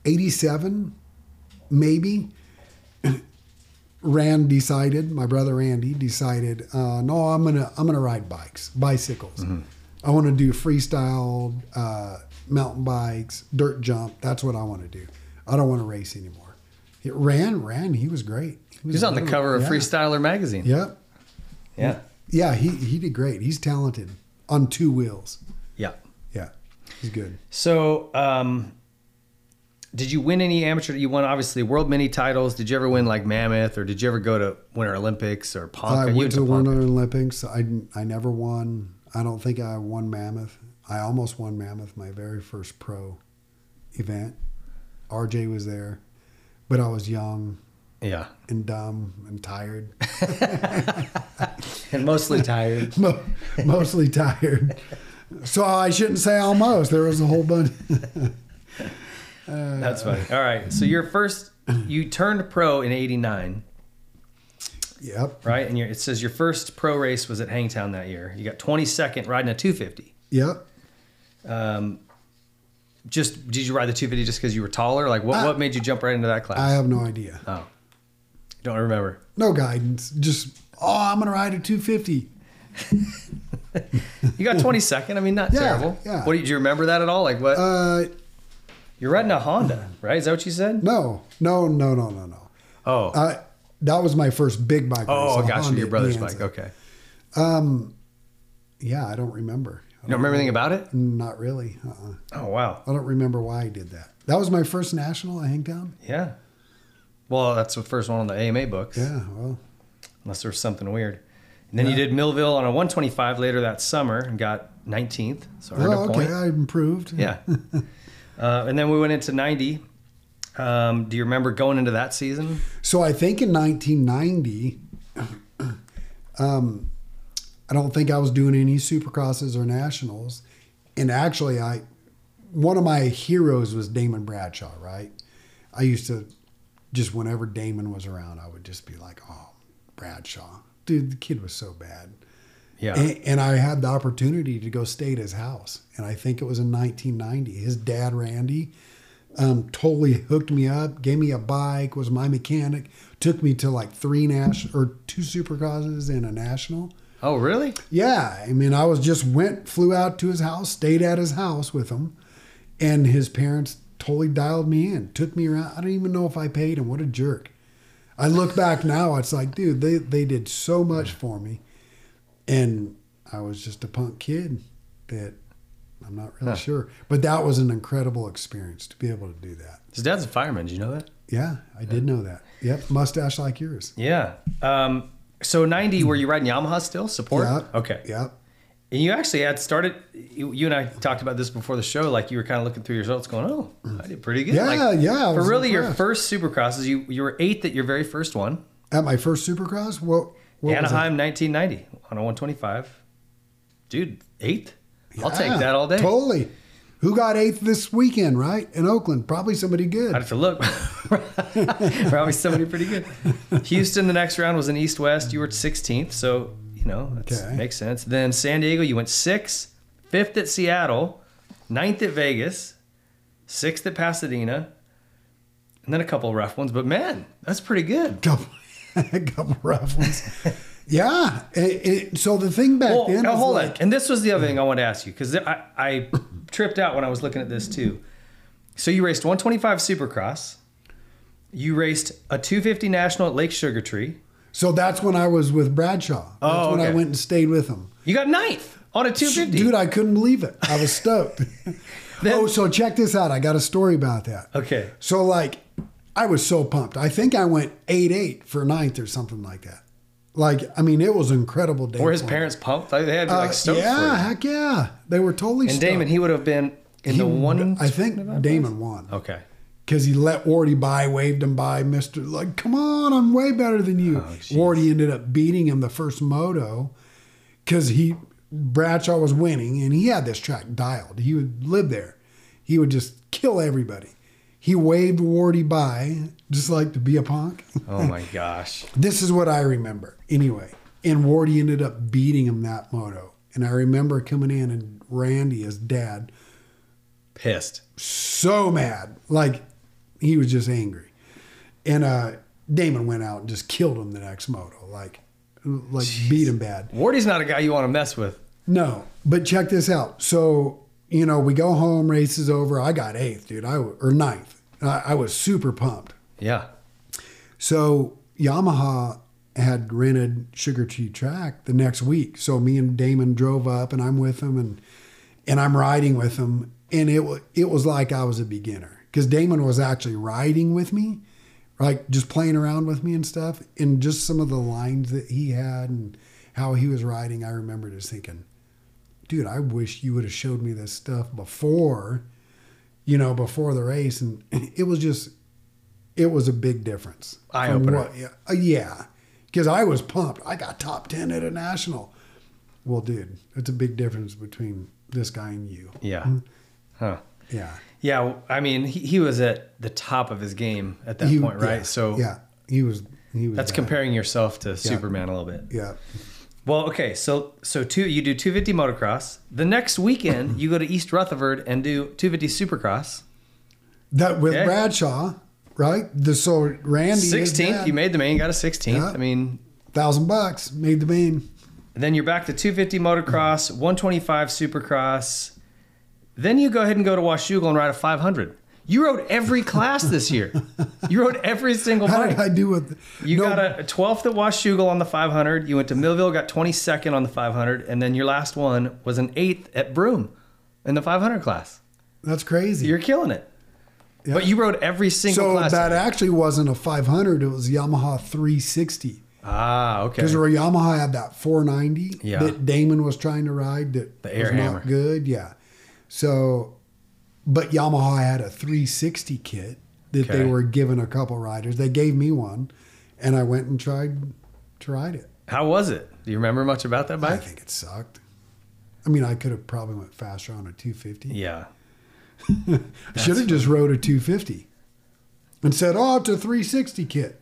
87, maybe, Rand decided, my brother Randy decided, uh, no, I'm gonna I'm gonna ride bikes, bicycles. Mm-hmm. I want to do freestyle, uh, mountain bikes, dirt jump. That's what I want to do. I don't want to race anymore. It ran, ran. He was great. He was on the cover of yeah. Freestylin' magazine. Yep. Yeah. Yeah, he he did great. He's talented on two wheels. Yeah. Yeah, he's good. So, um, did you win any amateur? You won obviously world mini titles. Did you ever win like Mammoth, or did you ever go to Winter Olympics or Ponca? I You went to the Winter Olympics. I I never won. I don't think I won Mammoth. I almost won Mammoth, my very first pro event. RJ was there, but I was young Yeah, and dumb and tired, and mostly tired. Mo- mostly tired. So I shouldn't say almost. There was a whole bunch. That's funny. All right. So your first, you turned pro in '89, Yep. right? And your, it says your first pro race was at Hangtown that year. You got 22nd riding a 250. Yep. Um, just did you ride the 250 just because you were taller? Like what? I- what made you jump right into that class? I have no idea. oh, don't remember. No guidance. Just oh, I'm gonna ride a 250. You got 22nd. I mean, not Yeah, terrible. yeah. What do you, do you remember that at all? Like what? Uh, You're riding a Honda, right? Is that what you said? no, no, no, no, no, no. Oh, Uh, that was my first big bike. oh, race, a gosh, Honda your brother's bike. Okay. Um, Yeah, I don't remember. I You don't remember anything about it? Not really. Uh-uh. Oh wow. I don't remember why I did that. That was my first national at Hangtown. Yeah. Well, that's the first one on the AMA books. Yeah, well, Unless there was something weird. And then you did Millville on a 125 later that summer and got 19th. So earned oh, a okay, point. I improved. Yeah. uh, and then we went into 90. Um, do you remember going into that season? So I think in 1990, um, I don't think I was doing any supercrosses or nationals, and actually, I one of my heroes was Damon Bradshaw. Right, I used to just whenever Damon was around, I would just be like, "Oh, Bradshaw, dude, the kid was so bad." Yeah. And, and I had the opportunity to go stay at his house, and I think it was in 1990. His dad, Randy, um, totally hooked me up, gave me a bike, was my mechanic, took me to like three national or two supercrosses and a national. oh, really? Yeah, I mean, I was just went, flew out to his house, stayed at his house with him, and his parents totally dialed me in, took me around. I don't even know if I paid him. What a jerk! I look back now, it's like, dude, they they did so much for me, and I was just a punk kid that I'm not really Huh. sure. But that was an incredible experience to be able to do that. His dad's a fireman. Did you know that? Yeah, I did know that. Yep, mustache like yours. Yeah. Um, so 90, were you riding Yamaha still? Support? Yep. Okay. Yep. And you actually had started, you, you and I talked about this before the show. Like you were kind of looking through your results going, oh, I did pretty good. Yeah, like, yeah, For really your impressed. first supercrosses, you, you were eighth at your very first one. At my first Supercross, what? What? Anaheim 1990 on a 125. Dude, eighth? I'll take that all day. Totally. Who got eighth this weekend, right? In Oakland. Probably somebody good. I'd have to look. Probably somebody pretty good. Houston, the next round was in East West. You were 16th, so you know that Okay. makes sense. Then San Diego, you went sixth, fifth at Seattle, ninth at Vegas, sixth at Pasadena, and then a couple rough ones. But man, that's pretty good. couple, a couple rough ones. yeah. It, it- so the thing back Well, then now hold like, on. And this was the other thing I wanted to ask you because I, I tripped out when I was looking at this too. So you raced 125 Supercross. You raced a 250 National at Lake Sugar Tree. So that's when I was with Bradshaw. Oh, that's Oh, when I went and stayed with him. You got ninth on a 250. Dude, I couldn't believe it. I was stoked. oh, so check this out. I got a story about that. okay. So like, I was so pumped. I think I went eight eight for ninth or something like that. Like, I mean, it was incredible day. Were his parents pumped? They had to be Uh, like stoked yeah, heck yeah. They were totally And stoked. Damon, he would have been in He- the one. I think Damon won. Okay. because he let Wardy by, waved him by, Mister. Like, come on, I'm way better than you. Oh. Wardy ended up beating him the first moto because he Bradshaw was winning, and he had this track dialed. He would live there. He would just kill everybody. He waved Wardy by, just like to be a punk. Oh my gosh. this is what I remember. Anyway, and Wardy ended up beating him that moto. And I remember coming in and Randy, his dad, Pissed. so mad. Like he was just angry. And uh Damon went out and just killed him the next moto. Like like beat him bad. Wardy's not a guy you want to mess with. No. But check this out. So, you know, we go home, race is over. I got eighth, dude. I or ninth. I, I was super pumped. Yeah. So Yamaha had rented Sugar Tree Track the next week. So me and Damon drove up, and I'm with him, and and I'm riding with him, and it was it was like I was a beginner because Damon was actually riding with me, like just playing around with me and stuff, and just some of the lines that he had and how he was riding. I remember just thinking, dude, I wish you would have showed me this stuff before, you know, before the race, and it was just it was a big difference. Eye opener. what- Yeah, uh, yeah, because I was pumped. I got top ten at a national. Well, dude, it's a big difference between this guy and you. Yeah. Huh. Yeah, Yeah. I mean, he, he was at the top of his game at that He- point, right? yeah, So yeah, he was. He was. that's bad. comparing yourself to Superman a little bit. Yeah, Well, okay, so so two you do 250 motocross. The next weekend you go to East Rutherford and do 250 Supercross. that with Yeah. Bradshaw, right? The so Randy 16th, you made the main, got a 16th. Yeah. I mean, thousand bucks, made the main. then you're back to 250 motocross, 125 Supercross. Then you go ahead and go to Washougal and ride a 500. You rode every class this year. You rode every single How bike. did I do with? You no, got a, a 12th at Washougal on the 500. You went to Millville, got 22nd on the 500, and then your last one was an eighth at Broome in the 500 class. That's crazy. You're killing it. Yeah. But you rode every single so class. that actually wasn't a 500. It was Yamaha 360. ah, okay. Because Yamaha had that 490 Yeah. that Damon was trying to ride that The air was hammer. not good. Yeah. So, but Yamaha had a 360 kit that they were giving a couple riders. They gave me one, and I went and tried to ride it. How was it? Do you remember much about that bike? I think it sucked. I mean, I could have probably went faster on a 250. Yeah. I should have just rode a 250 and said, "Oh, it's a 360 kit."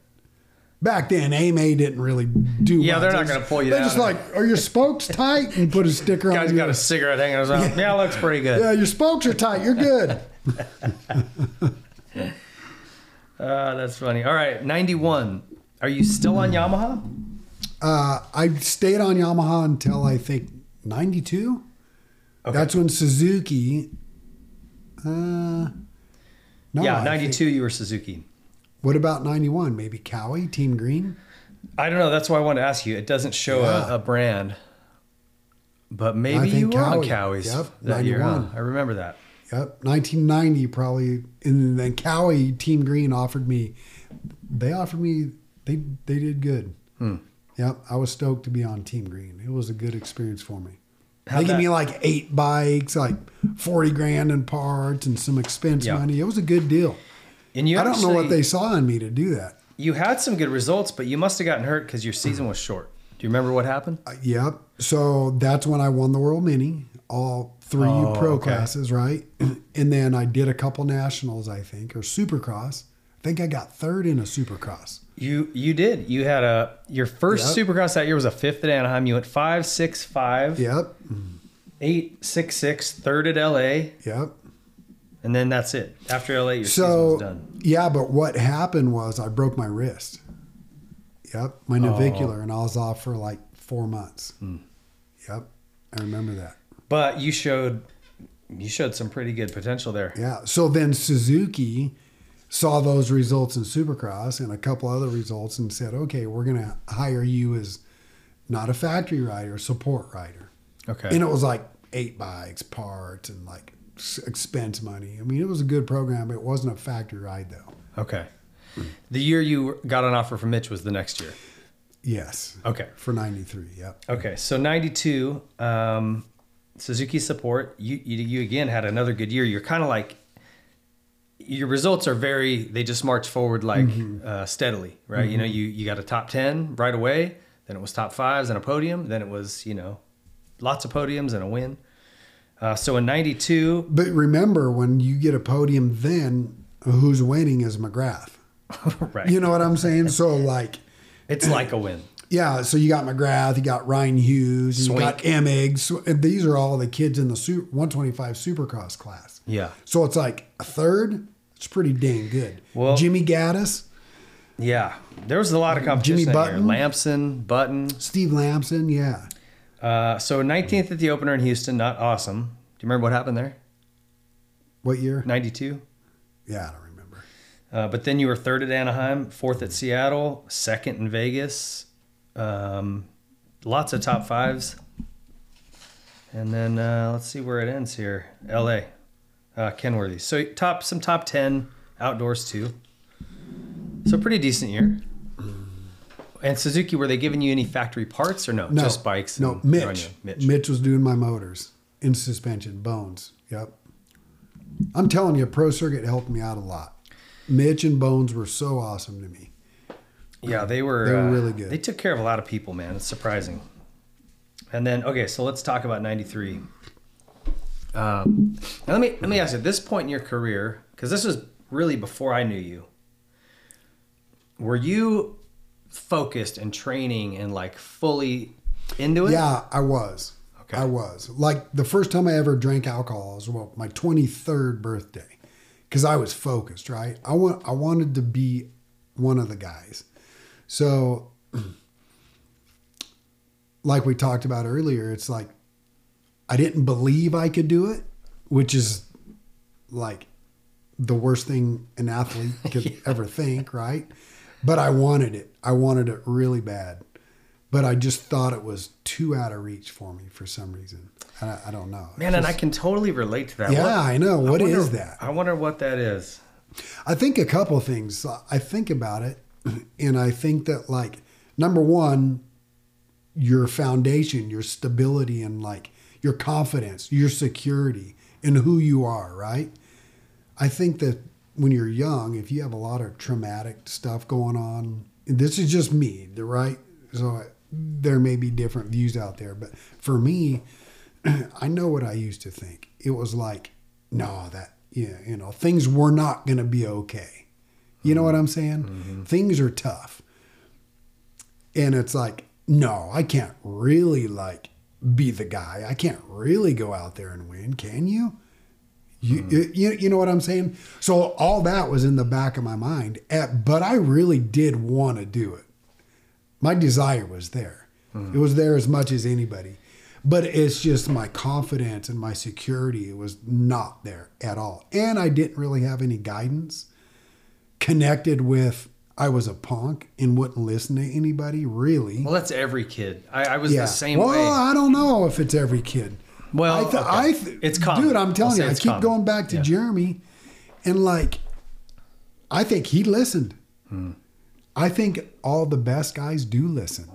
Back then, AMA didn't really do. Yeah, much. they're not gonna pull you They're just like, "Are your spokes tight?" And put a sticker on. Guy's got a cigarette hanging out. Yeah. yeah, looks pretty good. yeah, your spokes are tight. You're good. Uh, that's funny. All right, 91. Are you still on Yamaha? Uh, I stayed on Yamaha until I think '92. Okay. That's when Suzuki. Uh, no, yeah, 92 you were Suzuki. What about '91? Maybe Kawi, Team Green. I don't know. That's why I wanted to ask you. It doesn't show Yeah. a, a brand, but maybe you were on Kawis Yep, that year. Huh? 91. I remember that. Yep, 1990 probably, and then Kawi Team Green offered me. They offered me. They they did good. Hmm. Yep, I was stoked to be on Team Green. It was a good experience for me. How'd they gave that- me like eight bikes, like 40 grand in parts and some expense Yeah. money. It was a good deal. And you I don't know what they saw in me to do that. You had some good results, but you must have gotten hurt because your season was short. Do you remember what happened? Uh, Yep. So that's when I won the World Mini, all three Oh, pro okay. classes, right? And then I did a couple nationals, I think, or Supercross. I think I got third in a Supercross. You you did. You had a your first Yep. Supercross that year was a fifth at Anaheim. You went five six five, Yep. eight six six, third at LA, Yep. And then that's it. After LA, your season So was done. yeah, but what happened was I broke my wrist. Yep, my navicular, and I was off for like four months. Hmm. Yep, I remember that. But you showed you showed some pretty good potential there. Yeah. So then Suzuki saw those results in Supercross and a couple other results and said, "Okay, we're going to hire you as not a factory rider, support rider." Okay. And it was like eight bikes, parts, and like expense money. I mean, it was a good program. It wasn't a factory ride though. okay. The year you got an offer from Mitch was the next year. Yes. Okay. For '93. Yep. Okay, so '92, um, Suzuki support. You, you you again had another good year. You're kind of like your results are very. They just march forward like uh, steadily, right? You know, you you got a top ten right away. Then it was top fives and a podium. Then it was you know, lots of podiums and a win. Uh, so in '92, But remember, when you get a podium, then who's winning is McGrath. right? You know what I'm saying? So like. it's like a win. Yeah, so you got McGrath, you got Ryan Hughes, you Swink. got Emig. These are all the kids in the 125 Supercross class. Yeah, So it's like a third. It's pretty dang good. Well- Jimmy Gaddis, yeah. There was a lot of competition Jimmy. Button? Lamson, Button. Steve Lamson, yeah. Uh, so 19th at the opener in Houston, not awesome. Do you remember what happened there? What year? 92. Yeah, I don't remember. Uh, but then you were third at Anaheim, fourth at Seattle, second in Vegas, Um, lots of top fives. And then uh, let's see where it ends here. L.A. Uh, Kenworthy. So top some top ten outdoors too. So pretty decent year. And Suzuki, were they giving you any factory parts or no? No, Just bikes. No, and Mitch. Mitch. Mitch. was doing my motors in suspension, bones. Yep. I'm telling you, Pro Circuit helped me out a lot. Mitch and Bones were so awesome to me. Yeah, they were. They were uh, really good. They took care of a lot of people, man. It's surprising. And then, okay, so let's talk about '93. Um, now let me let me ask you: at this point in your career, because this was really before I knew you, were you focused and training and like fully into it? Yeah, I was. Okay. I was. Like the first time I ever drank alcohol was well, my 23rd birthday because I was focused, right? I want I wanted to be one of the guys. So like we talked about earlier, it's like I didn't believe I could do it, which is like the worst thing an athlete could ever think, right? But I wanted it. I wanted it really bad. But I just thought it was too out of reach for me for some reason. I, I don't know. Man, and I can totally relate to that. Yeah, I know. What What is is that? I wonder what that is. I think a couple things. I think about it, and I think that like number one, your foundation, your stability, and like your confidence, your security in who you are. Right. I think that when you're young, if you have a lot of traumatic stuff going on, this is just me, the right. So there may be different views out there, but for me, I know what I used to think. It was like, no, that yeah, you know, things were not going to be okay. You know what I'm saying? Mm-hmm. Things are tough. And it's like, no, I can't really like be the guy. I can't really go out there and win, can you? You, you, you know what I'm saying? So all that was in the back of my mind, Eh, but I really did want to do it. My desire was there. It was there as much as anybody. But it's just my confidence and my security was not there at all. And I didn't really have any guidance connected with I was a punk and wouldn't listen to anybody, really. Well, that's every kid. I, I was the same well, way. I don't know if it's every kid. Well, I th- okay. I th- It's common. Dude, I'm I'll telling you, I keep common. going back to Yeah. Jeremy, and like, I think he listened. Hmm. I think all the best guys do listen.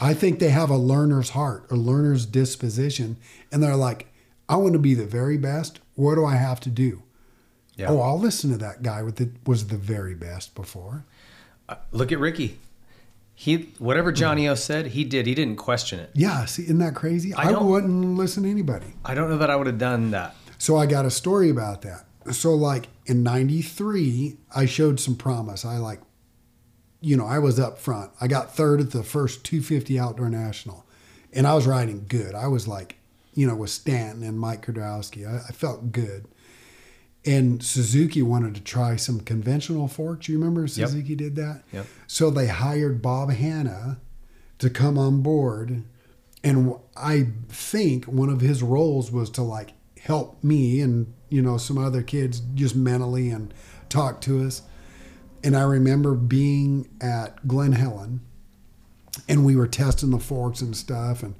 I think they have a learner's heart, a learner's disposition, and they're like, I want to be the very best. What do I have to do? Yeah. Oh, I'll listen to that guy with the was the very best before. Uh, Look at Ricky. He whatever Johnny O said, he did. He didn't question it. Yeah, see, isn't that crazy? I I, wouldn't listen to anybody. I don't know that I would have done that. So I got a story about that. So like in 93, I showed some promise. I like you know, I was up front. I got third at the first 250 outdoor national. And I was riding good. I was like, you know, with Stanton and Mike Kiedrowski. I, I felt good. And Suzuki wanted to try some conventional forks. You remember Suzuki did that? Yep. So they hired Bob Hannah to come on board. And I think one of his roles was to like help me and, you know, some other kids just mentally and talk to us. And I remember being at Glen Helen and we were testing the forks and stuff. And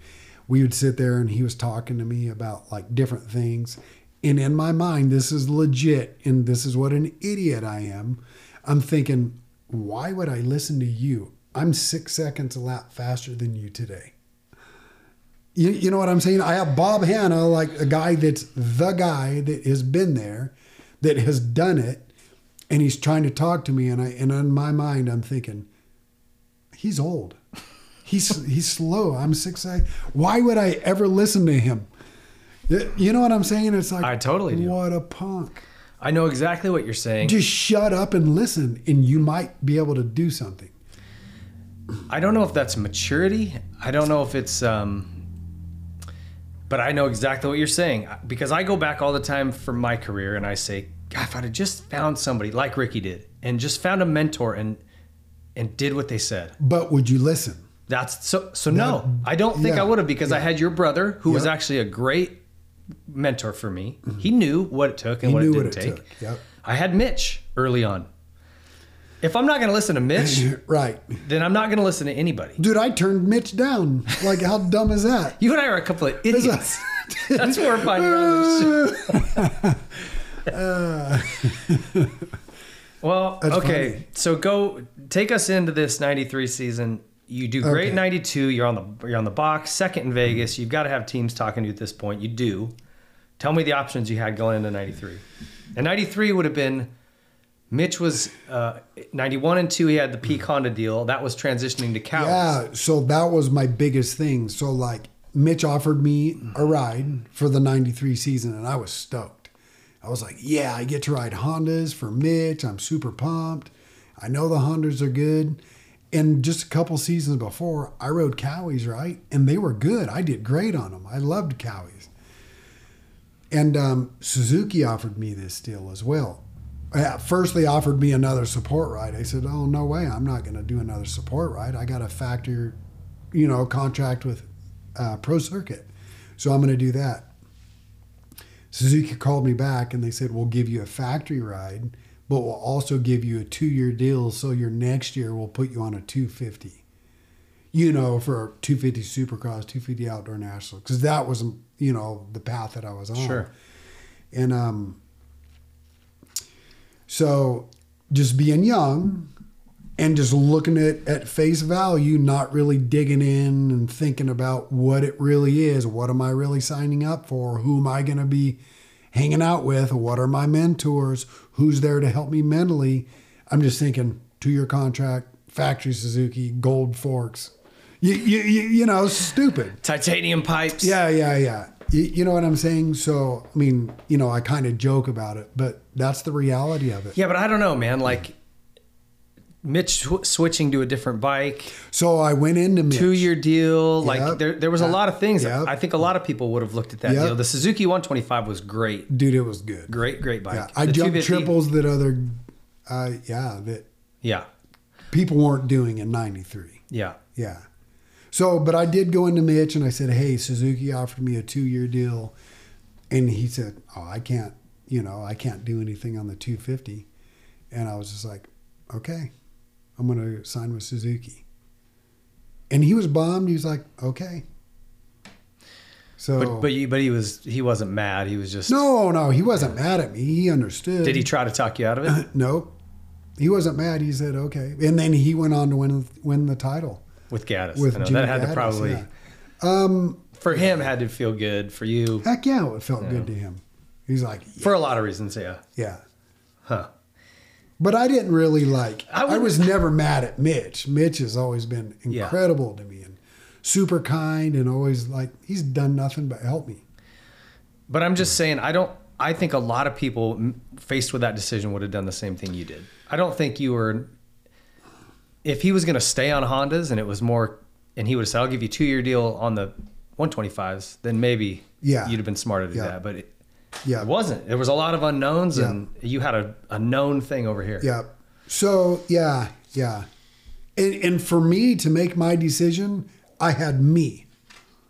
we would sit there and he was talking to me about like different things. And in my mind, this is legit and this is what an idiot I am. I'm thinking, why would I listen to you? I'm six seconds a lap faster than you today. You, you know what I'm saying? I have Bob Hannah, like a guy that's the guy that has been there, that has done it, and he's trying to talk to me, and I and in my mind I'm thinking, he's old, he's he's slow. I'm six. seconds. Why would I ever listen to him? You know what I'm saying? It's like I totally do. What a punk! I know exactly what you're saying. Just shut up and listen, and you might be able to do something. I don't know if that's maturity. I don't know if it's um but I know exactly what you're saying because I go back all the time from my career and I say, God, if I'd have just found somebody like Ricky did and just found a mentor and and did what they said. But would you listen? That's so so no. I don't think yeah, I would have because I had your brother who was actually a great mentor for me. Mm-hmm. He knew what it took and He what it what didn't it take. took. Yep. I had Mitch early on. If I'm not going to listen to Mitch, right. then I'm not going to listen to anybody. Dude, I turned Mitch down. Like, how dumb is that? You and I are a couple of idiots. That's what we're finding this uh. show. well, That's okay. funny. So go take us into this 93 season. You do great Okay. in 92. You're on the you're on the box, second in Vegas. You've got to have teams talking to you at this point. You do. Tell me the options you had going into 93. And 93 would have been Mitch was uh, 91 and 2 he had the peak Honda deal. That was transitioning to cows. Yeah, so that was my biggest thing. So like Mitch offered me a ride for the 93 season and I was stoked. I was like, yeah, I get to ride Hondas for Mitch. I'm super pumped. I know the Hondas are good. And just a couple seasons before, I rode Kawis, right? And they were good. I did great on them. I loved Kawis. And um, Suzuki offered me this deal as well. First, they offered me another support ride. I said, "Oh no way! I'm not going to do another support ride. I got a factor, you know, contract with uh, Pro Circuit, so I'm going to do that." Suzuki called me back and they said, "We'll give you a factory ride, but we'll also give you a two-year deal. So your next year we'll put you on a 250, you know, for 250 Supercross, 250 Outdoor National, because that was, you know, the path that I was on." Sure. And um, so just being young and just looking at at face value, not really digging in and thinking about what it really is. What am I really signing up for? Who am I going to be hanging out with? What are my mentors? Who's there to help me mentally? I'm just thinking two year contract, factory Suzuki, gold forks. You, you, you, you know, stupid. Titanium pipes. Yeah, yeah, yeah. You, you know what I'm saying? So, I mean, you know, I kind of joke about it, but that's the reality of it. Yeah, but I don't know, man. Like Mitch sw- switching to a different bike, So I went into Mitch. two year deal. Like there, there was a lot of things. Yep. I think a lot of people would have looked at that Yep. deal. The Suzuki 125 was great, Dude, it was good. great, great bike. Yeah, I The jumped triples that other, uh, yeah, that Yeah, people weren't doing in '93. yeah. Yeah. So, but I did go into Mitch and I said, "Hey, Suzuki offered me a two-year deal," and he said, "Oh, I can't, you know, I can't do anything on the 250," and I was just like, "Okay, I'm going to sign with Suzuki," and he was bummed. He was like, "Okay." So, But but you, but he was he wasn't mad. He was just. no, no, he wasn't mad at me. He understood. Did he try to talk you out of it Nope. He wasn't mad. He said, "Okay," and then he went on to win win the title with Gaddis? with that had Gaddis, to probably yeah. Um, for him had to feel good for you Heck yeah, it felt good to him. He's like, yeah, for a lot of reasons. Yeah, yeah. huh? But I didn't really like. I I, was never mad at Mitch. Mitch has always been Yeah. incredible to me and super kind and always like he's done nothing but help me. But I'm just saying, I don't. I think a lot of people faced with that decision would have done the same thing you did. I don't think you were. If he was going to stay on Hondas and it was more, and he would have said, "I'll give you two year deal on the 125s," then maybe Yeah. you'd have been smarter to do Yeah. that. But it, Yeah, it wasn't. There was a lot of unknowns, Yeah. and you had a, a known thing over here. yeah. So yeah, yeah. And and for me to make my decision, I had me.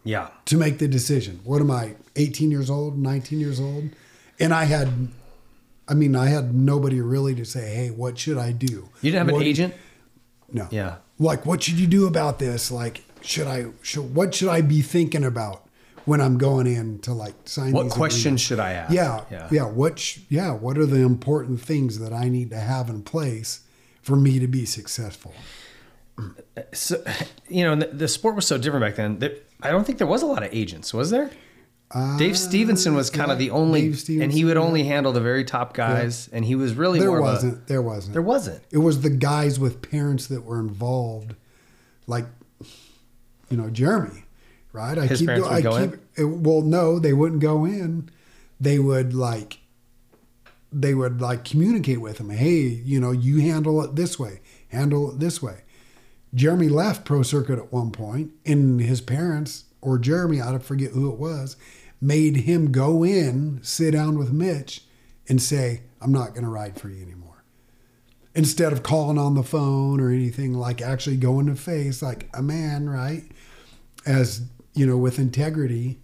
Yeah. to make the decision. What am I, 18 years old, 19 years old? And I had, I mean, I had nobody really to say, hey, what should I do? You didn't have What- an agent. No. Yeah. Like, what should you do about this? Like, should I, should, what should I be thinking about when I'm going in to like sign What questions should I ask? Yeah, Yeah. yeah. What? Sh- yeah. What are the important things that I need to have in place for me to be successful? So, you know, the, the sport was so different back then. That I don't think there was a lot of agents, was there? Dave Stevenson was kind of Uh, the only, Dave and he would yeah. only handle the very top guys, and he was really There wasn't. Of there wasn't. there wasn't. It was the guys with parents that were involved, like, you know, Jeremy, right? I His parents would I go in? it- eh, well, no, they wouldn't go in. They would like, they would like communicate with him. Hey, you know, you handle it this way, handle it this way. Jeremy left Pro Circuit at one point, and his parents or Jeremy, I forget who it was, made him go in, sit down with Mitch, and say, "I'm not going to ride for you anymore." Instead of calling on the phone or anything, like actually going to face like a man, right? As you know, with integrity.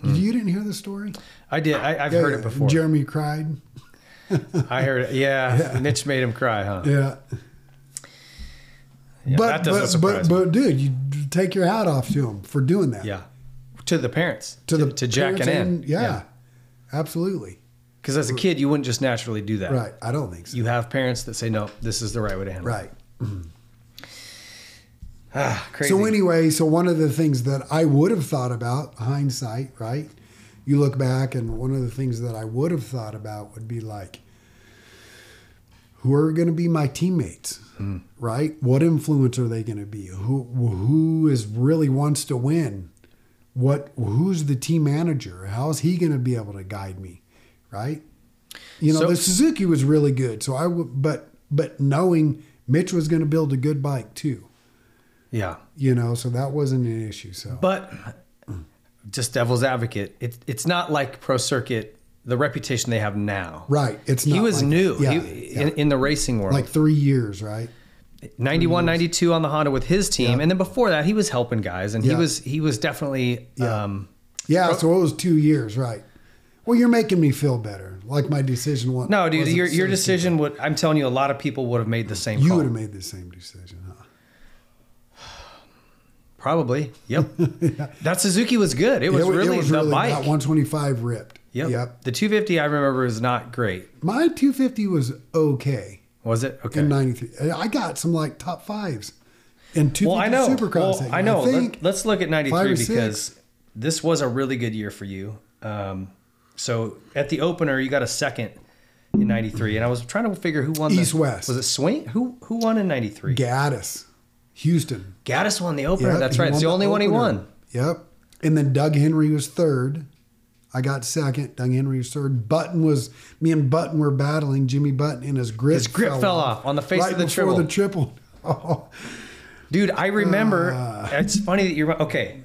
Hmm. You didn't hear the story? I did. I, I've Yeah, heard yeah. it before. Jeremy cried. I heard it. Yeah, Mitch made him cry, huh? Yeah. Yeah, but, that doesn't but, surprise but, but, dude, you take your hat off to him for doing that. Yeah, to the parents, To the to Jack and Ann. yeah, absolutely. Because as a kid, you wouldn't just naturally do that. Right. I don't think so. You have parents that say, "No, this is the right way to handle it. right. it." Ah, crazy. So anyway, so one of the things that I would have thought about, hindsight, right? You look back, and one of the things that I would have thought about would be like, who are going to be my teammates, right? What influence are they going to be? Who who is really wants to win? What who's the team manager? How's he going to be able to guide me, right? You know, So- the Suzuki was really good, so I would, but but knowing Mitch was going to build a good bike too yeah, you know so that wasn't an issue so. But just devil's advocate, it, it's not like Pro Circuit, the reputation they have now. right it's not He was like- new. yeah, he, yeah. In, in the racing world. like three years right? 91 92 on the honda with his team Yeah. and then before that he was helping guys and he was he was definitely Yeah. um yeah so it was two years right. Well you're making me feel better like my decision was no dude your, your decision would i'm telling you a lot of people would have made the same you would have made the same decision probably. Yep. That suzuki was good. It was wa- really the really- bike. that 125 ripped. Yep. yep. The 250 i remember was not great. My 250 was okay. Was it? Okay. In 93 i got some like top fives in 250 well i know. Supercross. Well, i know. I think Let, us look at 93 because six. this was a really good year for you. Um so at the opener you got a second in 93 and i was trying to figure who won the- East West. was it swing? Who who won in 93 gaddis houston Gaddis won the opener. Yep, That's right. It's won the only one he won. Yep. And then Doug Henry was third. I got second. Doug Henry was third. Button was me and Button were battling. Jimmy Button and his grip His grip fell off on the face right of the before triple. the triple. Oh, Dude, I remember. Ah. it's funny that you're okay.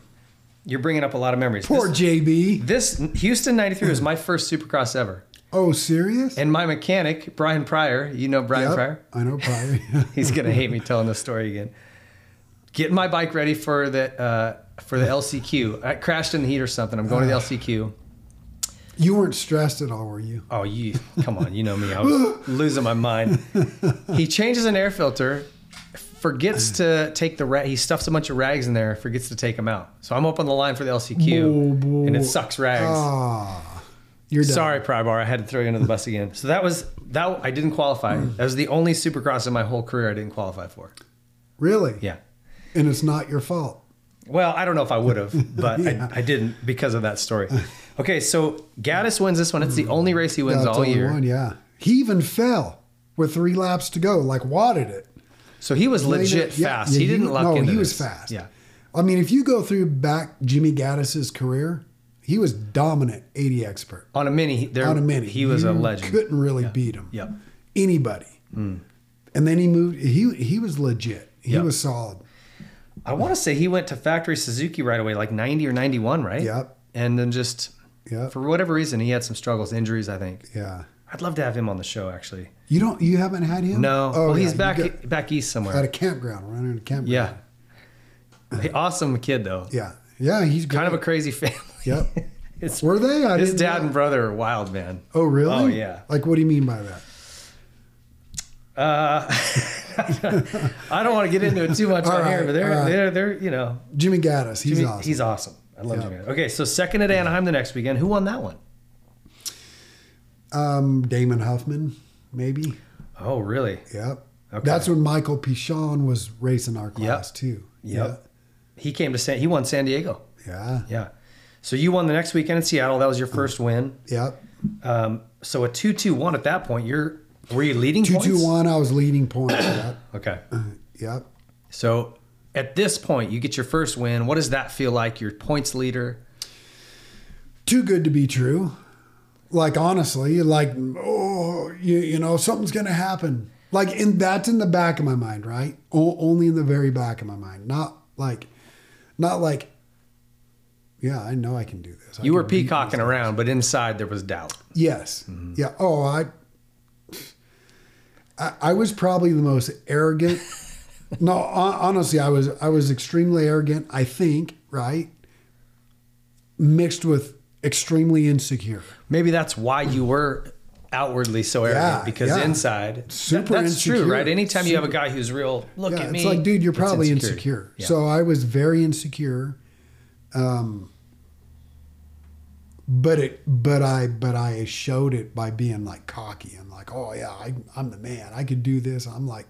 You're bringing up a lot of memories. poor This, JB. this Houston '93 was my first Supercross ever, Oh, serious? and my mechanic Brian Pryor. You know Brian Yep, Pryor. I know Pryor. He's gonna hate me telling this story again. Getting my bike ready for the uh, for the LCQ. I crashed in the heat or something. I'm going to the LCQ. you weren't stressed at all, were you? Oh, you come on, you know me. I was losing my mind. He changes an air filter, forgets to take the rag. He stuffs a bunch of rags in there, forgets to take them out. So I'm up on the line for the LCQ, Boo, and it sucks rags. Ah, you're done. Sorry, Prybar, I had to throw you under the bus again. So that was that. I didn't qualify. That was the only Supercross in my whole career I didn't qualify for. Really? Yeah. And it's not your fault. Well, I don't know if I would have, but Yeah. I, I didn't because of that story. Okay, so Gaddis wins this one. It's the only race he wins That's all only year. One, yeah. He even fell with three laps to go, like wadded it. So he was legit yeah, fast. yeah, he didn't luck No, into he was this. fast. Yeah. I mean, if you go through back Jimmy Gaddis's career, he was dominant 80 expert On a mini, he- there, on a mini. He was a legend. Couldn't really beat him. Yep. Anybody. Hmm. And then he moved. He he was legit. He Yep. was solid. I want to say he went to factory Suzuki right away, like 90 or 91, right? Yep. And then just Yep. for whatever reason, he had some struggles, injuries, I think. Yeah. I'd love to have him on the show, actually. You don't. You haven't had him? No. Oh, well, yeah, he's back got- back east somewhere. at a campground, running a campground. Yeah. Hey, awesome kid, though. Yeah. Yeah. He's great. Kind of a crazy family. Yep. His, Were they? I his dad know. and brother are wild, man. Oh, really? Oh, yeah. Like, what do you mean by that? Uh, I don't want to get into it too much on here, but they're, right. they're, they're, you know, Jimmy Gaddis. He's Jimmy- awesome. He's awesome. I love Yeah. Jimmy. Okay, so second at Anaheim the next weekend. Who won that one? um, Damon Huffman, maybe. Oh, really? Yep. Okay. That's when Michael Pichon was racing our class too. Yep. He came to San. He won San Diego. Yeah. Yeah. So you won the next weekend in Seattle. That was your first win. Yep. Um, so a two-two-one at that point. You're were you leading Two points? two one. I was leading points. yep. Okay. Uh, yep. So at this point, you get your first win. What does that feel like? Your points leader. Too good to be true. Like honestly, like oh, you, you know something's gonna happen. Like and that's in the back of my mind, right? O- only in the very back of my mind. Not like, not like. Yeah, I know I can do this. I You were peacocking around, but inside there was doubt. Yes. Mm-hmm. Yeah. Oh, I, I. I was probably the most arrogant. no, honestly, I was. I was extremely arrogant. I think right, mixed with extremely insecure. Maybe that's why you were outwardly so arrogant Yeah, because yeah. inside, Super that's true, right? Anytime you have a guy who's real, look yeah, at me. it's like, dude, you're probably insecure. So I was very insecure. Um, but it, but I, but I showed it by being like cocky and like, oh yeah, I, I'm the man. I could do this. I'm like,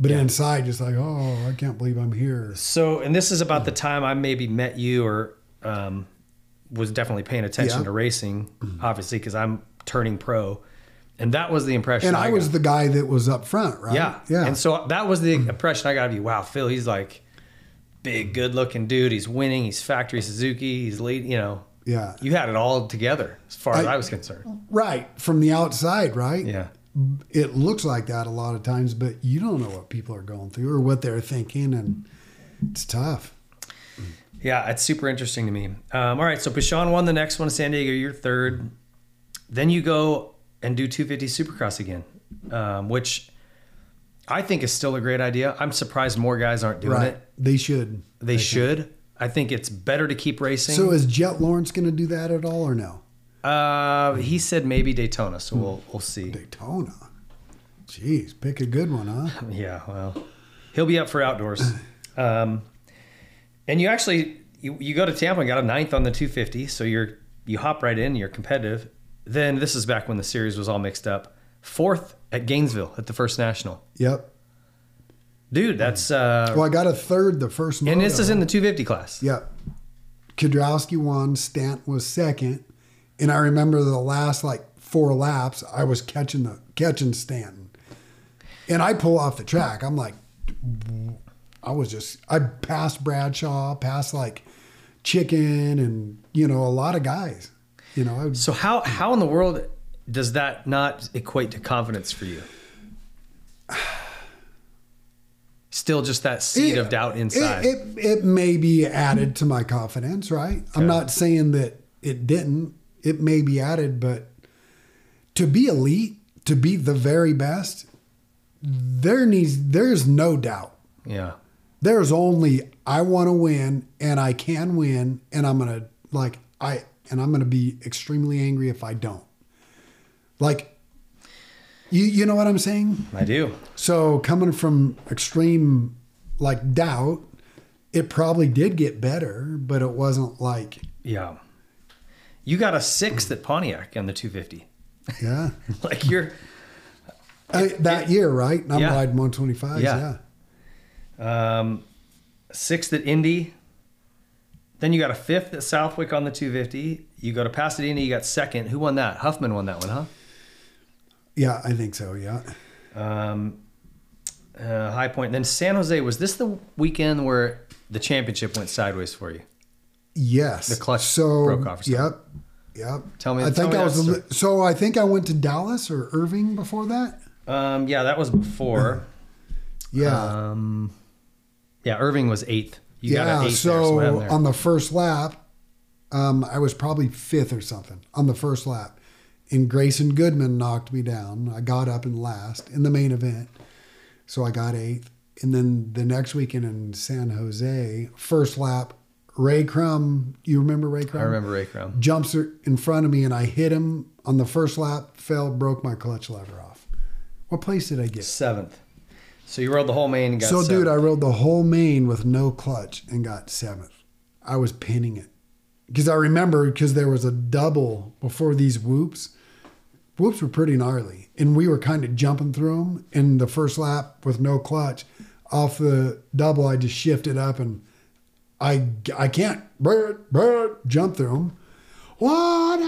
but Yeah. inside, just like, oh, I can't believe I'm here. So, and this is about the time I maybe met you or um, was definitely paying attention Yeah. to racing, obviously, because I'm turning pro. And that was the impression. And I was got. the guy that was up front, right? yeah, yeah. And so that was the impression I got of you. Wow, Phil, he's like big, good-looking dude. He's winning. He's factory Suzuki. He's lead. You know, yeah, you had it all together as far as I- I was concerned. right from the outside, right? Yeah. it looks like that a lot of times, but you don't know what people are going through or what they're thinking, and it's tough. Yeah, it's super interesting to me. Um, all right, so Pichon won the next one, San Diego. You're third. Then you go and do 250 Supercross again, um, which I think is still a great idea. I'm surprised more guys aren't doing right? it. They should. They should. I think it's better to keep racing. So is Jet Lawrence going to do that at all or no? uh, he said maybe Daytona, so we'll we'll see. Daytona. Jeez, pick a good one, huh? Yeah, well, he'll be up for outdoors. Um, and you actually you, you go to Tampa and got a ninth on the 250, so you're you hop right in, you're competitive. Then this is back when the series was all mixed up. Fourth at Gainesville at the first national. Yep. Dude, that's uh, Well, I got a third the first. and this is in the 250 class. Yep. Kiedrowski won. Stant was second, and I remember the last like four laps, I was catching the catching Stanton, and I pull off the track. I'm like, I was just I passed Bradshaw, passed like Chicken, and you know a lot of guys. You know, I was, So how how in the world does that not equate to confidence for you? Still just that seed of doubt inside. It, it, it may be added to my confidence, right? I'm not saying that it didn't. It may be added, but to be elite, to be the very best, there needs there's no doubt. yeah. There's only I want to win and I can win and I'm going to like I and I'm going to be extremely angry if I don't. Like you you know what I'm saying? I do. So coming from extreme like doubt, it probably did get better, but it wasn't like Yeah. You got a sixth at Pontiac on the 250. yeah. like you're I, that year, right? I'm Yeah. riding 125s. Yeah. Yeah. um, sixth at Indy. Then you got a fifth at Southwick on the 250. You go to Pasadena, you got second. Who won that? Huffman won that one, huh? Yeah, I think so. Yeah. Um, uh, High Point. Then San Jose. Was this the weekend where the championship went sideways for you? Yes. The clutch so, broke off. Yep. Yep. Tell me- I tell think me I was. li- so I think I went to Dallas or Irving before that. Um, yeah, that was before. Yeah. Um, yeah, Irving was eighth. You got yeah. eighth so there, so on the first lap, um, I was probably fifth or something on the first lap, and Grayson Goodman knocked me down. I got up in last in the main event, so I got eighth. And then the next weekend in San Jose, first lap, Ray Crumb, You remember Ray Crumb? I remember Ray Crumb. Jumps er, in front of me, and I hit him on the first lap. Fell, broke my clutch lever off. What place did I get? Seventh. So you rode the whole main and got So, dude. I rode the whole main with no clutch and got seventh. I was pinning it because I remember because there was a double before these whoops. Whoops were pretty gnarly, and we were kind of jumping through them. In the first lap with no clutch, off the double, I just shifted up and I I can't jump through them. What?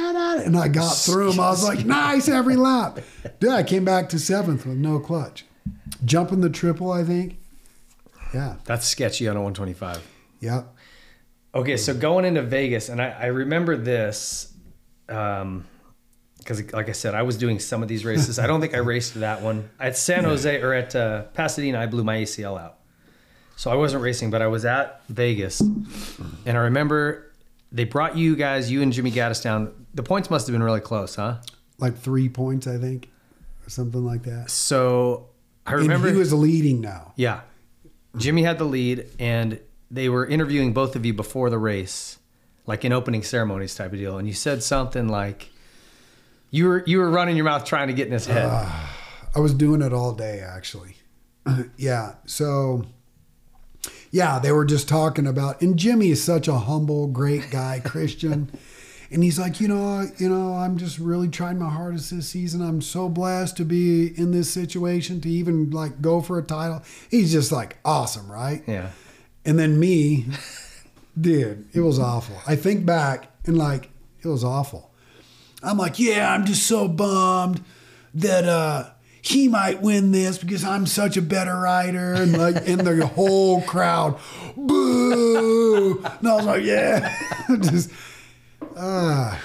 And I got through them. I was like, nice every lap. Dude, I came back to seventh with no clutch. Jumping the triple, I think. Yeah. That's sketchy on a 125. Yeah. Okay, so going into Vegas, and I, I remember this um, because, like I said, I was doing some of these races. I don't think I raced that one at San Jose or at uh, Pasadena. I blew my ACL out, so I wasn't racing, but I was at Vegas, and I remember they brought you guys, you and Jimmy Gaddis down. The points must have been really close, huh? Like three points, I think, or something like that. So I remember and he was leading now. Yeah. Jimmy had the lead, and they were interviewing both of you before the race, like in opening ceremonies type of deal. And you said something like, You were you were running your mouth trying to get in his head. I was doing it all day actually. yeah. So yeah, they were just talking about and Jimmy is such a humble, great guy, Christian. and he's like, you know, you know, I'm just really trying my hardest this season. I'm so blessed to be in this situation to even like go for a title. He's just like awesome, right? yeah. And then me, dude, it was awful. I think back and like it was awful. I'm like, yeah, I'm just so bummed that uh he might win this because I'm such a better rider and like and the whole crowd boo. And I was like, yeah. just uh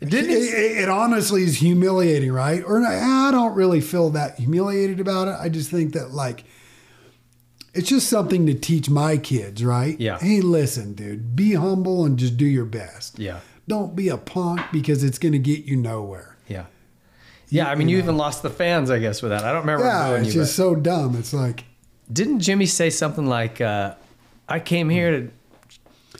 Didn't it, it, it, it honestly is humiliating, right? Or I don't really feel that humiliated about it. I just think that like it's just something to teach my kids, right? Yeah. Hey, listen, dude, be humble and just do your best. Yeah. Don't be a punk because it's going to get you nowhere. Yeah. Yeah, I mean, you even lost the fans, I guess, with that. I don't remember Yeah, it's you, just so dumb. It's like didn't Jimmy say something like, uh, "I came here to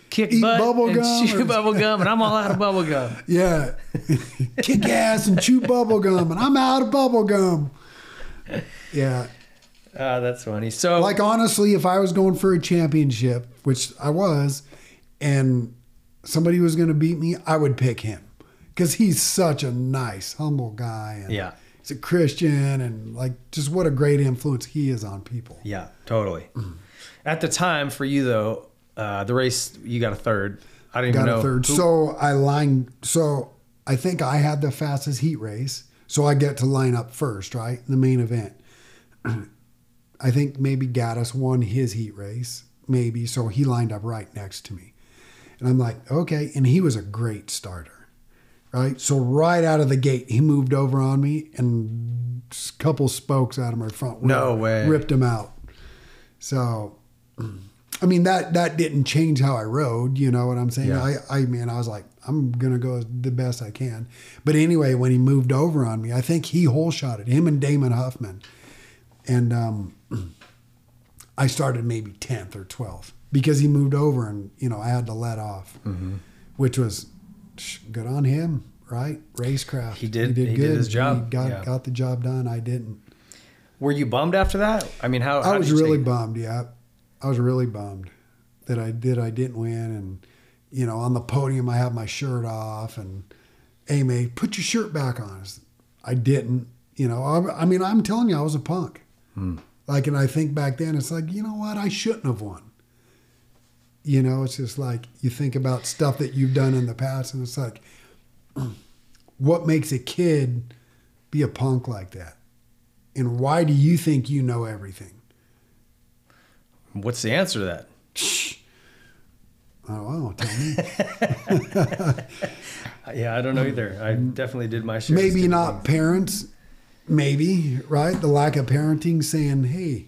kick Eat butt bubble and gum chew or- bubble gum, and I'm all out of bubble gum." Yeah. Kick ass and chew bubble gum, and I'm out of bubble gum. Yeah. Uh, that's funny. So, Like, honestly, if I was going for a championship, which I was, and somebody was going to beat me, I would pick him because he's such a nice, humble guy. And Yeah. He's a Christian, and like, just what a great influence he is on people. yeah, totally. At the time, for you though, uh, the race you got a third. I didn't got even know. a third. who- So I lined. So I think I had the fastest heat race. So I get to line up first, right? The main event. I think maybe Gaddis won his heat race, maybe. So he lined up right next to me, and I'm like, okay. And he was a great starter, right? So right out of the gate, he moved over on me, and a couple spokes out of my front wheel No way. ripped him out. So I mean that that didn't change how I rode. You know what I'm saying? Yeah. I I mean I was like I'm gonna go the best I can. But anyway, when he moved over on me, I think he hole shotted him and Damon Huffman, and um, I started maybe tenth or twelfth because he moved over and you know I had to let off, Mm-hmm. which was sh- good on him, right? Racecraft. He did- he did his job. He got Yeah. got the job done. I didn't. Were you bummed after that? I mean, how? how I did was really bummed. Yeah, I was really bummed that I did. I didn't win, and you know, on the podium, I have my shirt off, and hey, mate, put your shirt back on. I didn't. You know, I, I mean, I'm telling you, I was a punk. Hmm. Like, and I think back then, it's like, you know what, I shouldn't have won. You know, it's just like you think about stuff that you've done in the past, and it's like, what makes a kid be a punk like that? And why do you think you know everything? What's the answer to that? Oh, wow, tell me. Yeah, I don't know either. I definitely did my share. maybe not things. parents, maybe, right? The lack of parenting saying, hey,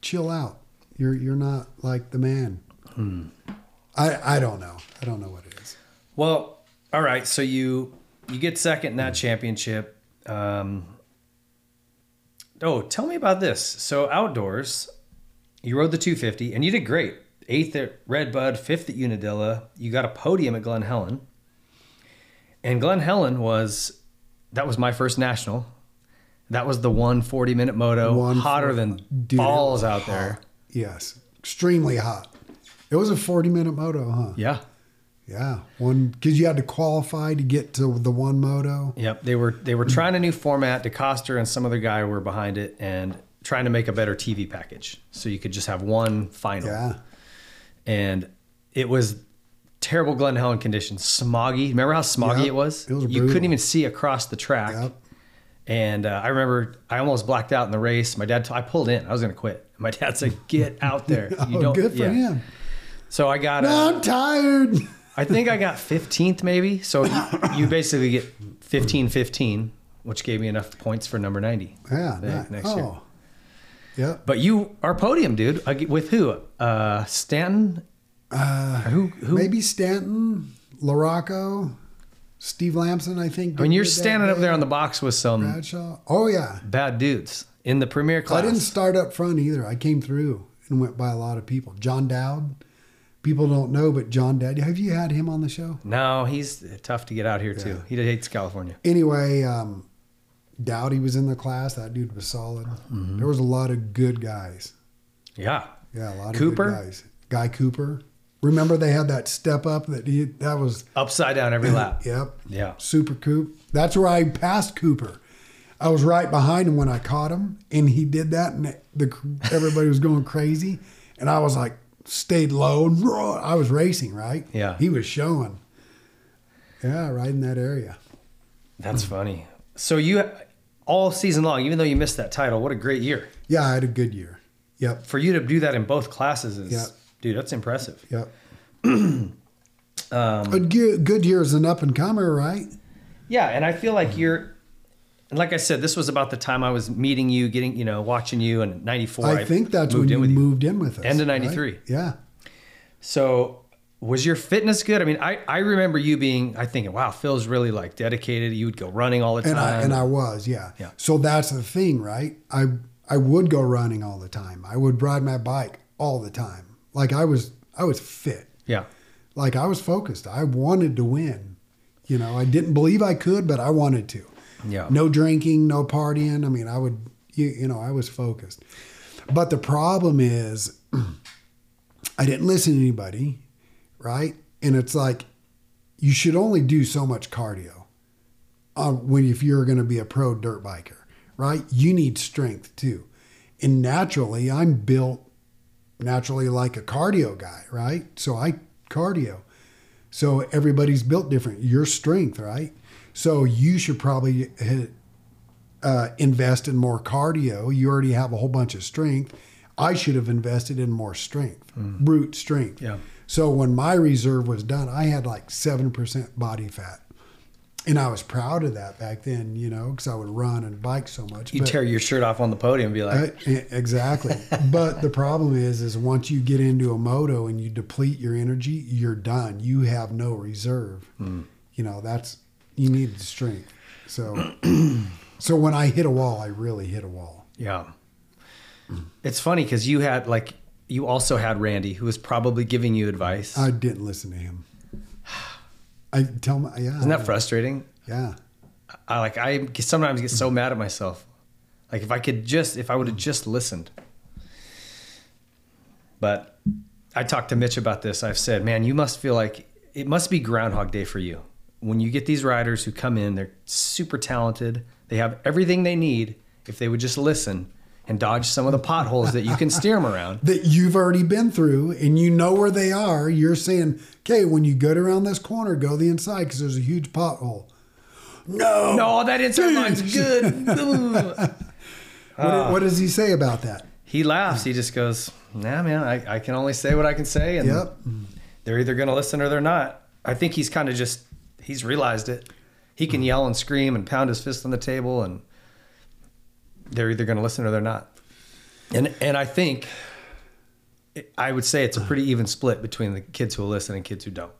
chill out. You're you're not like the man. Hmm. I, I don't know. I don't know what it is. Well, all right. So you you get second in that championship. Um, oh, tell me about this. So outdoors, you rode the 250 and you did great. Eighth at Red Bud, fifth at Unadilla. You got a podium at Glen Helen. And Glen Helen was that was my first national. That was the one 40 minute moto, One hotter than Dude, balls out hot. there. Yes, extremely hot. It was a 40 minute moto, huh? Yeah. Yeah. One, because you had to qualify to get to the one moto. Yep, they were they were trying a new format. DeCoster and some other guy were behind it and trying to make a better TV package, so you could just have one final. Yeah. And it was terrible Glen Helen conditions, smoggy. Remember how smoggy Yep, it was? it was you couldn't even see across the track. Yep. And uh, I remember I almost blacked out in the race. My dad, t- I pulled in. I was going to quit. My dad said, "Get out there." You oh, don't. good for yeah. him. So I got. No, Uh, I'm tired. I think I got 15th maybe. So you, you basically get 15 15, which gave me enough points for number 90. Yeah. nice. next oh. year. Yep. But you are podium, dude. With who? Uh, Stanton? Uh, who? Who? Maybe Stanton, Larocco, Steve Lamson, I think. I mean, you're standing up there on the box with some Bradshaw. Oh, yeah. bad dudes in the premier class. I didn't start up front either. I came through and went by a lot of people. John Dowd people don't know, but John Dowdy, have you had him on the show? No, he's tough to get out here too. He hates California. Anyway, um, Dowdy was in the class. That dude was solid. Mm-hmm. There was a lot of good guys. Yeah. Yeah, a lot of Cooper? good guys. Guy Cooper. Remember they had that step up that he that was Upside down every lap. yep. Yeah. Super Coop. That's where I passed Cooper. I was right behind him when I caught him, and he did that, and the everybody was going crazy, and I was like stayed low and. I was racing right. Yeah. he was showing. Yeah, right in that area. That's funny. So you all season long, even though you missed that title, what a great year. Yeah, I had a good year. Yep, For you to do that in both classes is Yeah. dude, that's impressive. yep. Um, A good, good year as an up and comer, right? Yeah, and I feel like you're and like I said, this was about the time I was meeting you, getting, you know, watching you in 94. I think that's when moved you in with you. moved in with us. End of right? 93. Yeah. So was your fitness good? I mean, I, I remember you being, I thinking, wow, Phil's really like dedicated. You would go running all the time. and I and I was, yeah. Yeah. So that's the thing, right? I I would go running all the time. I would ride my bike all the time. Like I was I was fit. yeah. Like I was focused. I wanted to win. You know, I didn't believe I could, but I wanted to. Yeah. No drinking, no partying. I mean, I would you, you know, I was focused. But the problem is I didn't listen to anybody, right? And it's like you should only do so much cardio uh, when if you're going to be a pro dirt biker, right? You need strength too. And naturally, I'm built naturally like a cardio guy, right? So I cardio. So everybody's built different. Your strength, right? So you should probably uh, invest in more cardio. You already have a whole bunch of strength. I should have invested in more strength, brute strength. Yeah. So when my reserve was done, I had like 7% body fat. And I was proud of that back then, you know, because I would run and bike so much. You But- tear your shirt off on the podium and be like, uh, exactly. but the problem is, is once you get into a moto and you deplete your energy, you're done. You have no reserve. You know, that's you need the strength. So, so when I hit a wall, I really hit a wall. yeah. It's funny because you had like, you also had Randy who was probably giving you advice. I didn't listen to him. I tell my yeah. Isn't that frustrating? Yeah. I like I sometimes get so mad at myself. Like if I could just if I would have just listened. But I talked to Mitch about this. I've said, "Man, you must feel like it must be groundhog day for you. When you get these riders who come in, they're super talented. They have everything they need if they would just listen and dodge some of the potholes that you can steer them around." That you've already been through and you know where they are. You're saying, okay, when you get around this corner, go the inside because there's a huge pothole. No. No, that inside line's good. What, Ah. what does he say about that? he laughs. He just goes, "Nah, man. I, I can only say what I can say, and Yep. they're either going to listen or they're not." I think he's kind of just he's realized it. He can hmm. yell and scream and pound his fist on the table, and they're either going to listen or they're not. And and I think I would say it's a pretty even split between the kids who will listen and kids who don't.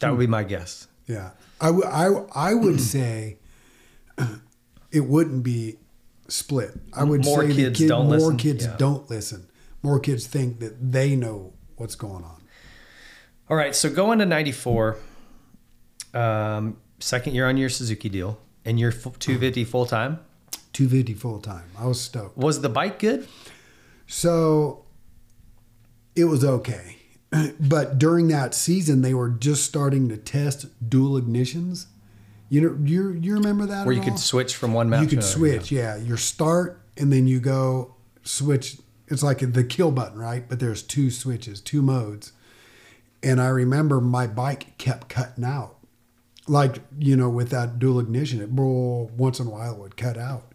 That would be hmm. my guess. Yeah, I, w- I, I would say it wouldn't be split. I would More say kids kid, more listen? kids Yeah. don't listen. More kids think that they know what's going on. All right, so going to 94, um, second year on your Suzuki deal, and you're 250 full time. 250 full time. I was stoked. Was the bike good? So it was okay. But during that season, they were just starting to test dual ignitions. You know, you you remember that? Where you could switch from one map You could switch, yeah. Your start and then you go switch. It's like the kill button, right? But there's two switches, two modes. And I remember my bike kept cutting out. Like, you know, with that dual ignition, it bro, once in a while it would cut out.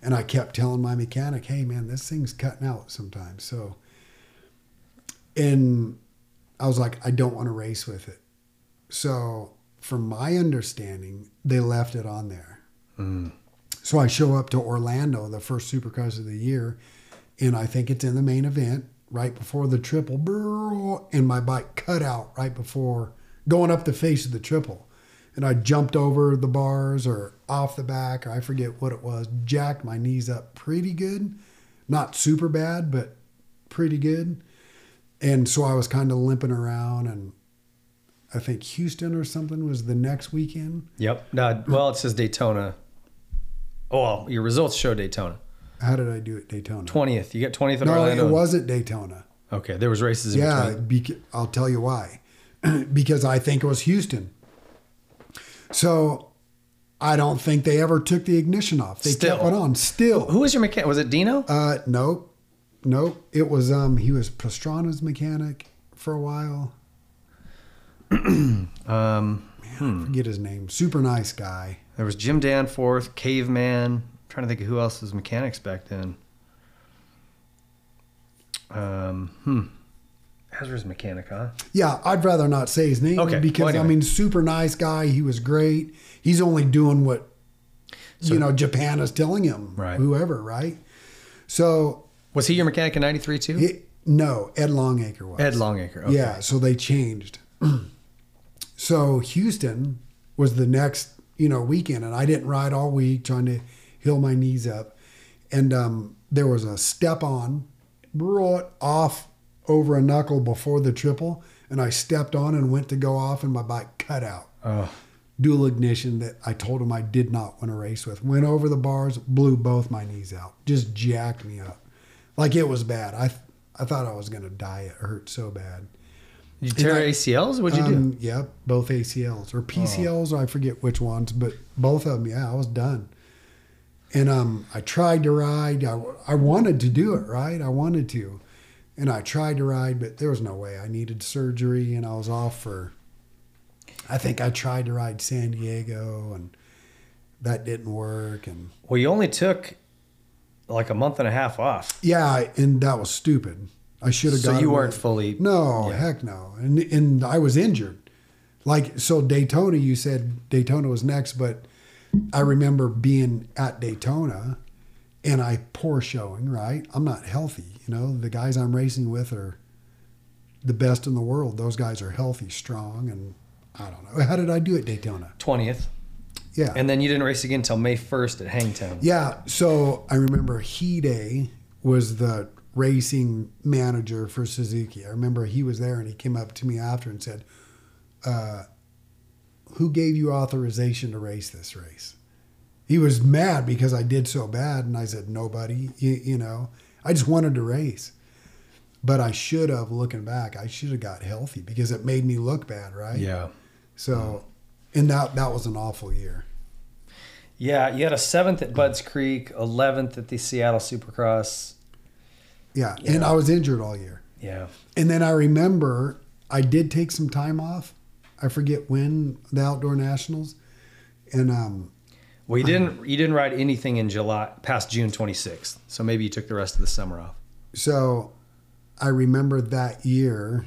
And I kept telling my mechanic, hey man, this thing's cutting out sometimes. So and I was like, I don't want to race with it. So from my understanding, they left it on there. Mm. So I show up to Orlando, the first Supercross of the year, and I think it's in the main event right before the triple, and my bike cut out right before going up the face of the triple. And I jumped over the bars or off the back, or I forget what it was, jacked my knees up pretty good. Not super bad, but pretty good. and so I was kind of limping around, and I think Houston or something was the next weekend. Yep. No, well, it says Daytona. Oh, well, your results show Daytona. How did I do at Daytona? 20th. You got 20th at no, Orlando. it was at Daytona. Okay, there was races in Yeah, between. bec- I'll tell you why. because I think it was Houston. So I don't think they ever took the ignition off. They Still. kept it on. Still. Who was your mechanic? Was it Dino? Uh, nope, nope. It was um he was Pastrana's mechanic for a while. Um, I forget his name. Super nice guy. there was Jim Danforth, Caveman. I'm trying to think of who else was mechanics back then. Um, hmm. Ezra's mechanic, huh? Yeah, I'd rather not say his name Okay, because well, I mean, super nice guy. He was great. He's only doing what you know Japan is telling him. Right. Whoever, right? So Was he your mechanic in '93 too? he, no, Ed Longacre was. Ed Longacre. Okay. Yeah, so they changed. so Houston was the next, you know, weekend, and I didn't ride all week trying to heal my knees up. And um, there was a step on, brought off over a knuckle before the triple, and I stepped on and went to go off, and my bike cut out. Oh, Dual ignition that I told him I did not want to race with. Went over the bars, blew both my knees out, just jacked me up, like it was bad. I I thought I was gonna die. It hurt so bad. did you tear I- ACLs? What'd you do? Um, Yep, both ACLs or PCLs. I forget which ones, but both of them. Yeah, I was done. And um, I tried to ride. I, I wanted to do it right. I wanted to, and I tried to ride, but there was no way. I needed surgery, and I was off for. I think I tried to ride San Diego, and that didn't work. And Well, you only took like a month and a half off. yeah, and that was stupid. I should have So got. you weren't fully. No, Yeah. heck no. And and I was injured. Like so Daytona, you said Daytona was next, but I remember being at Daytona and I poor showing, right? I'm not healthy. You know, the guys I'm racing with are the best in the world. Those guys are healthy, strong, and I don't know. How did I do at Daytona? 20th. Yeah. And then you didn't race again until May 1st at Hangtown. Yeah, so I remember Hide was the racing manager for Suzuki. I remember he was there and he came up to me after and said, uh, "Who gave you authorization to race this race?" He was mad because I did so bad, and I said, "Nobody." You, you know, I just wanted to race, but I should have. Looking back, I should have got healthy because it made me look bad, right? Yeah. So, and that that was an awful year. Yeah, you had a seventh at Budds Creek, 11th at the Seattle Supercross. Yeah, Yeah. and I was injured all year. Yeah. And then I remember I did take some time off. I forget when the outdoor nationals, and um, Well, you didn't you didn't ride anything in July past June 26th. So maybe you took the rest of the summer off. so I remember that year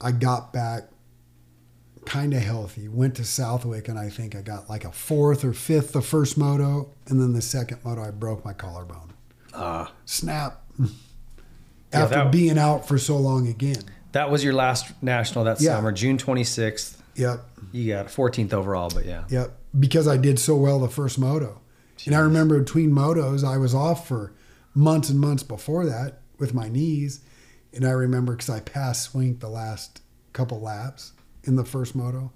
I got back kind of healthy. Went to Southwick, and I think I got like a fourth or fifth the first moto, and then the second moto I broke my collarbone. Ah. Snap. Yeah, After that- being out for so long again. That was your last national that Yeah. summer, June 26th. Yep. You got 14th overall, but yeah. Yep, because I did so well the first moto. And I remember between motos, I was off for months and months before that with my knees. And I remember because I passed Swink the last couple laps in the first moto.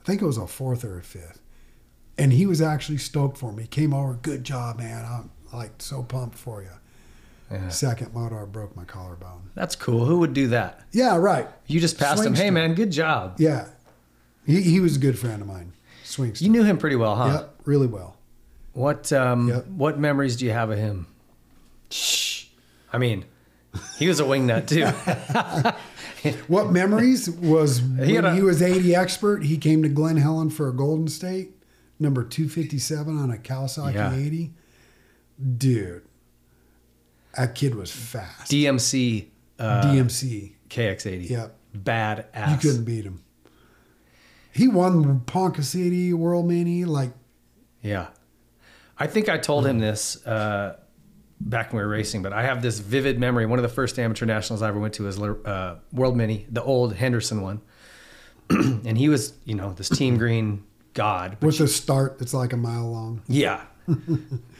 I think it was a fourth or a fifth. And he was actually stoked for me. Came over, good job, man. I'm like so pumped for you. Yeah. Second moto, I broke my collarbone. That's cool. Who would do that? Yeah, right. You just passed him. Hey, man, good job. Yeah. He, he was a good friend of mine. Swink. You knew him pretty well, huh? Yep, really well. What um, Yep. what memories do you have of him? Shh. I mean, he was a wingnut too. What memories was He when a- he was 80 expert, he came to Glen Helen for a Golden State, number 257 on a Kawasaki Yeah. 80. Dude, that kid was fast. DMC uh, DMC. KX80. Yep. Bad ass. You couldn't beat him. He won Ponca City, World Mini, like, Yeah. I think I told him this uh, back when we were racing, but I have this vivid memory. One of the first amateur nationals I ever went to was uh, World Mini, the old Henderson one. and he was, you know, this team green god. with a start that's like a mile long. Yeah.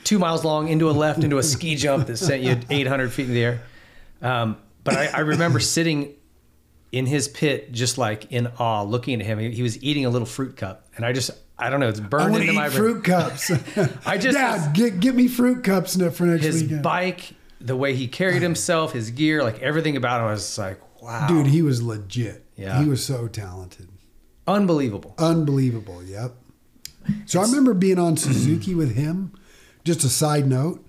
Two miles long into a left into a ski jump that sent you 800 feet in the air. Um, but I, I remember sitting in his pit, just like in awe, looking at him. He, he was eating a little fruit cup, and I just, I don't know, it's burned into my eat brain. fruit cups. I just- Dad, get get me fruit cups for next His weekend. bike, the way he carried himself, his gear, like everything about him, I was like, wow, Dude, he was legit. Yeah. He was so talented. unbelievable. Unbelievable. Yep. So I remember being on Suzuki with him. Just a side note,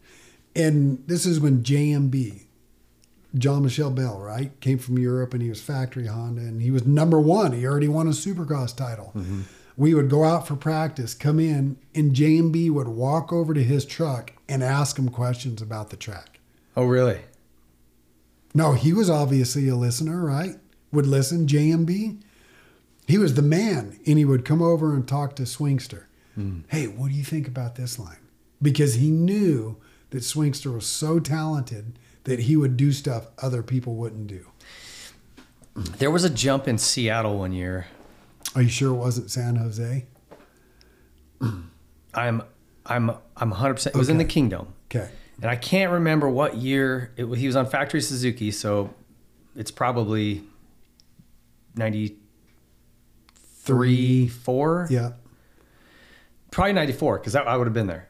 and this is when JMB, Jean-Michel Bayle, right, came from Europe, and he was factory Honda, and he was number one. He already won a Supercross title. Mm-hmm. We would go out for practice, come in, and JMB would walk over to his truck and ask him questions about the track. Oh, really? No, he was obviously a listener, right? Would listen, JMB. He was the man, and he would come over and talk to Swingster. Hmm. Hey, what do you think about this line? Because he knew that Swingster was so talented that he would do stuff other people wouldn't do. There was a jump in Seattle one year. Are you sure it wasn't San Jose? I'm, I'm, I'm 100. percent It was in the Kingdome. Okay. And I can't remember what year it was. He was on Factory Suzuki, so it's probably 93, 4? Yeah. Probably 94, because I would have been there.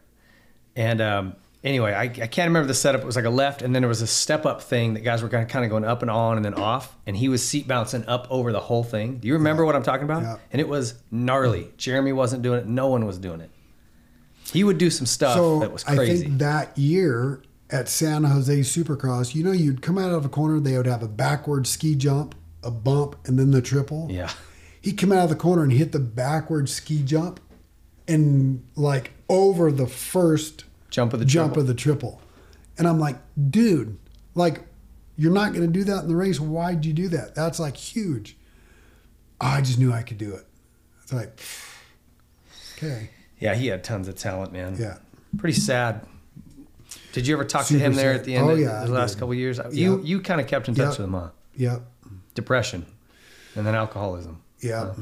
And um, anyway, I, I can't remember the setup. It was like a left, and then there was a step up thing that guys were kind of going up and on and then off. And he was seat bouncing up over the whole thing. Do you remember what I'm talking about? Yeah. And it was gnarly. Jeremy wasn't doing it, no one was doing it. He would do some stuff So that was crazy. I think that year at San Jose Supercross, you know, you'd come out of a corner, they would have a backward ski jump, a bump, and then the triple. yeah. He'd come out of the corner and hit the backward ski jump and like over the first Jump of the jump triple. of the triple. And I'm like, dude, like, you're not going to do that in the race. Why'd you do that? That's like huge. Oh, I just knew I could do it. It's like, okay. Yeah, he had tons of talent, man. Yeah. Pretty sad. Did you ever talk Super to him there at the end Oh, of yeah, the I last did. couple of years? You Yep. you kind of kept in touch Yep. with him, huh? Yep. Depression, and then alcoholism. Yeah.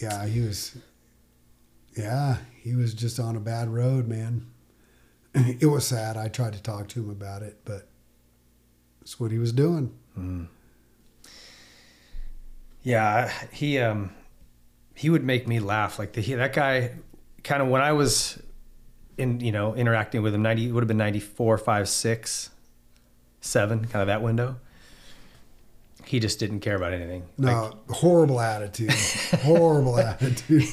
Yeah, he was yeah, he was just on a bad road, man. It was sad. I tried to talk to him about it, but that's what he was doing. Yeah, he um he would make me laugh. Like the, he, that guy, kind of when I was in you know interacting with him, ninety would have been 94, 5, 6, 7, kind of that window. He just didn't care about anything. No, horrible attitude. horrible attitude.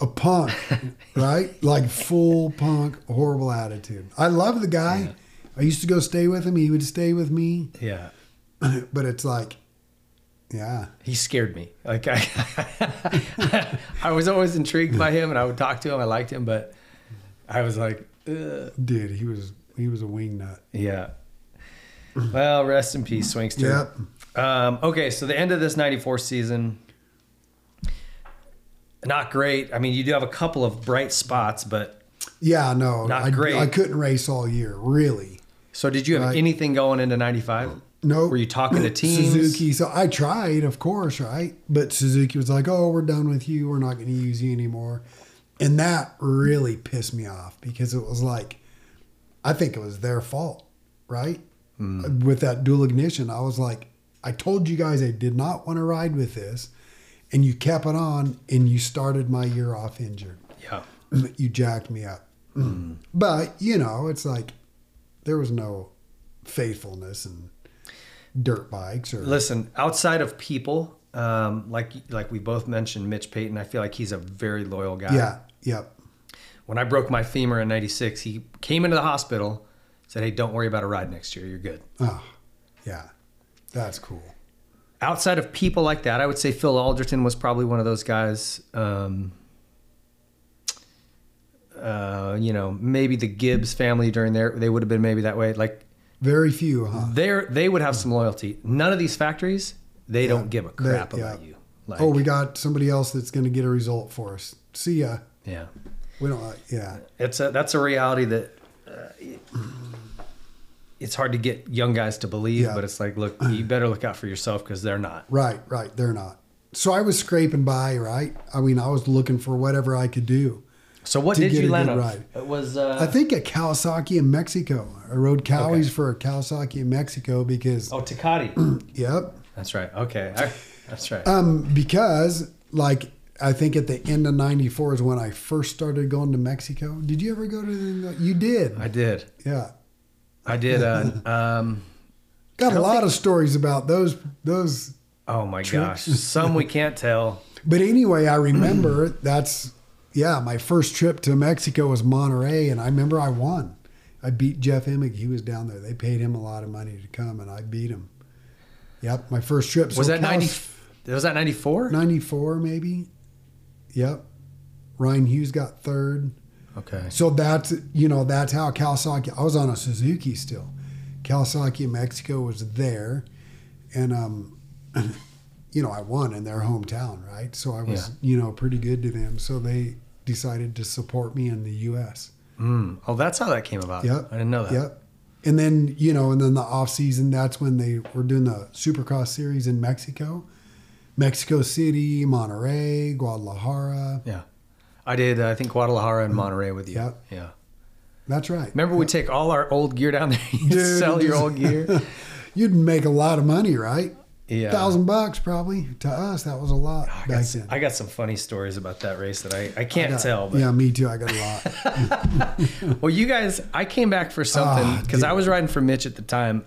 A punk, right? Like full punk, horrible attitude. I love the guy. I used to go stay with him. He would stay with me. Yeah, But it's like, yeah. he scared me. Like I, I was always intrigued by him, and I would talk to him. I liked him, but I was like, Ugh. Dude, he was he was a wing nut. yeah. Well, rest in peace, Swingster. Yep. Um, okay, so the end of this '94 season, not great. I mean, you do have a couple of bright spots, but Yeah, no, Not I, great. I couldn't race all year, really. so did you have Right. anything going into '95? No. Were you talking to teams? Suzuki. So I tried, of course, right? But Suzuki was like, "Oh, we're done with you. We're not going to use you anymore," and that really pissed me off because it was like, I think it was their fault, right? Hmm. With that dual ignition, I was like, I told you guys I did not want to ride with this, and you kept it on, and you started my year off injured. Yeah. you jacked me up. Hmm. But, you know, it's like there was no faithfulness and dirt bikes or Listen, outside of people, um, like like we both mentioned, Mitch Payton. I feel like he's a very loyal guy. Yeah, yep. When I broke my femur in '96, he came into the hospital, said, "Hey, don't worry about a ride next year. You're good." Oh, yeah. That's cool. Outside of people like that, I would say Phil Alderton was probably one of those guys. Um, uh, you know, maybe the Gibbs family during there, they would have been maybe that way. Like Very few, huh? they they would have some loyalty. None of these factories, they don't give a They- crap yeah. about you. Like, oh, we got somebody else that's going to get a result for us. See ya. yeah, We don't. like- Yeah, it's a that's a reality that. Uh, it's hard to get young guys to believe, Yeah. but it's like, look, you better look out for yourself because they're not. right, right. They're not. So I was scraping by, right? I mean, I was looking for whatever I could do. So what did you a land good on? ride. It was. Uh, I think at Kawasaki in Mexico. I rode Kawis Okay. for Kawasaki in Mexico because, oh, Takati. yep. That's right. Okay. I, that's right. Um, because like I think at the end of '94 is when I first started going to Mexico. Did you ever go to? The, you did. I did. yeah. I did. Uh, um, Got a lot think- of stories about those those. oh my gosh. Some we can't tell. But anyway, I remember that's yeah. My first trip to Mexico was Monterrey, and I remember I won. I beat Jeff Emig. He was down there. They paid him a lot of money to come, and I beat him. Yep, my first trip. Was So that Cal- 90? Was that 94? 94 maybe? Yep. Ryan Hughes got third. Okay. So that's you know that's how Kawasaki. I was on a Suzuki still. Kawasaki Mexico was there, and um, you know I won in their hometown, right? So I was you know pretty good to them. So they decided to support me in the U.S. Mm. Oh, that's how that came about. Yep. I didn't know that. Yep. And then you know, and then the off season. That's when they were doing the Supercross series in Mexico, Mexico City, Monterrey, Guadalajara. Yeah. I did, uh, I think, Guadalajara and Monterrey with you. Yep. Yeah. That's right. Remember, we take all our old gear down there. You Dude, sell your old gear. You'd make a lot of money, right? Yeah. thousand bucks probably to us. That was a lot I back got, some, then. I got some funny stories about that race that I, I can't I got- tell. But yeah, me too. I got a lot. Well, you guys, I came back for something Ah, because I was riding for Mitch at the time.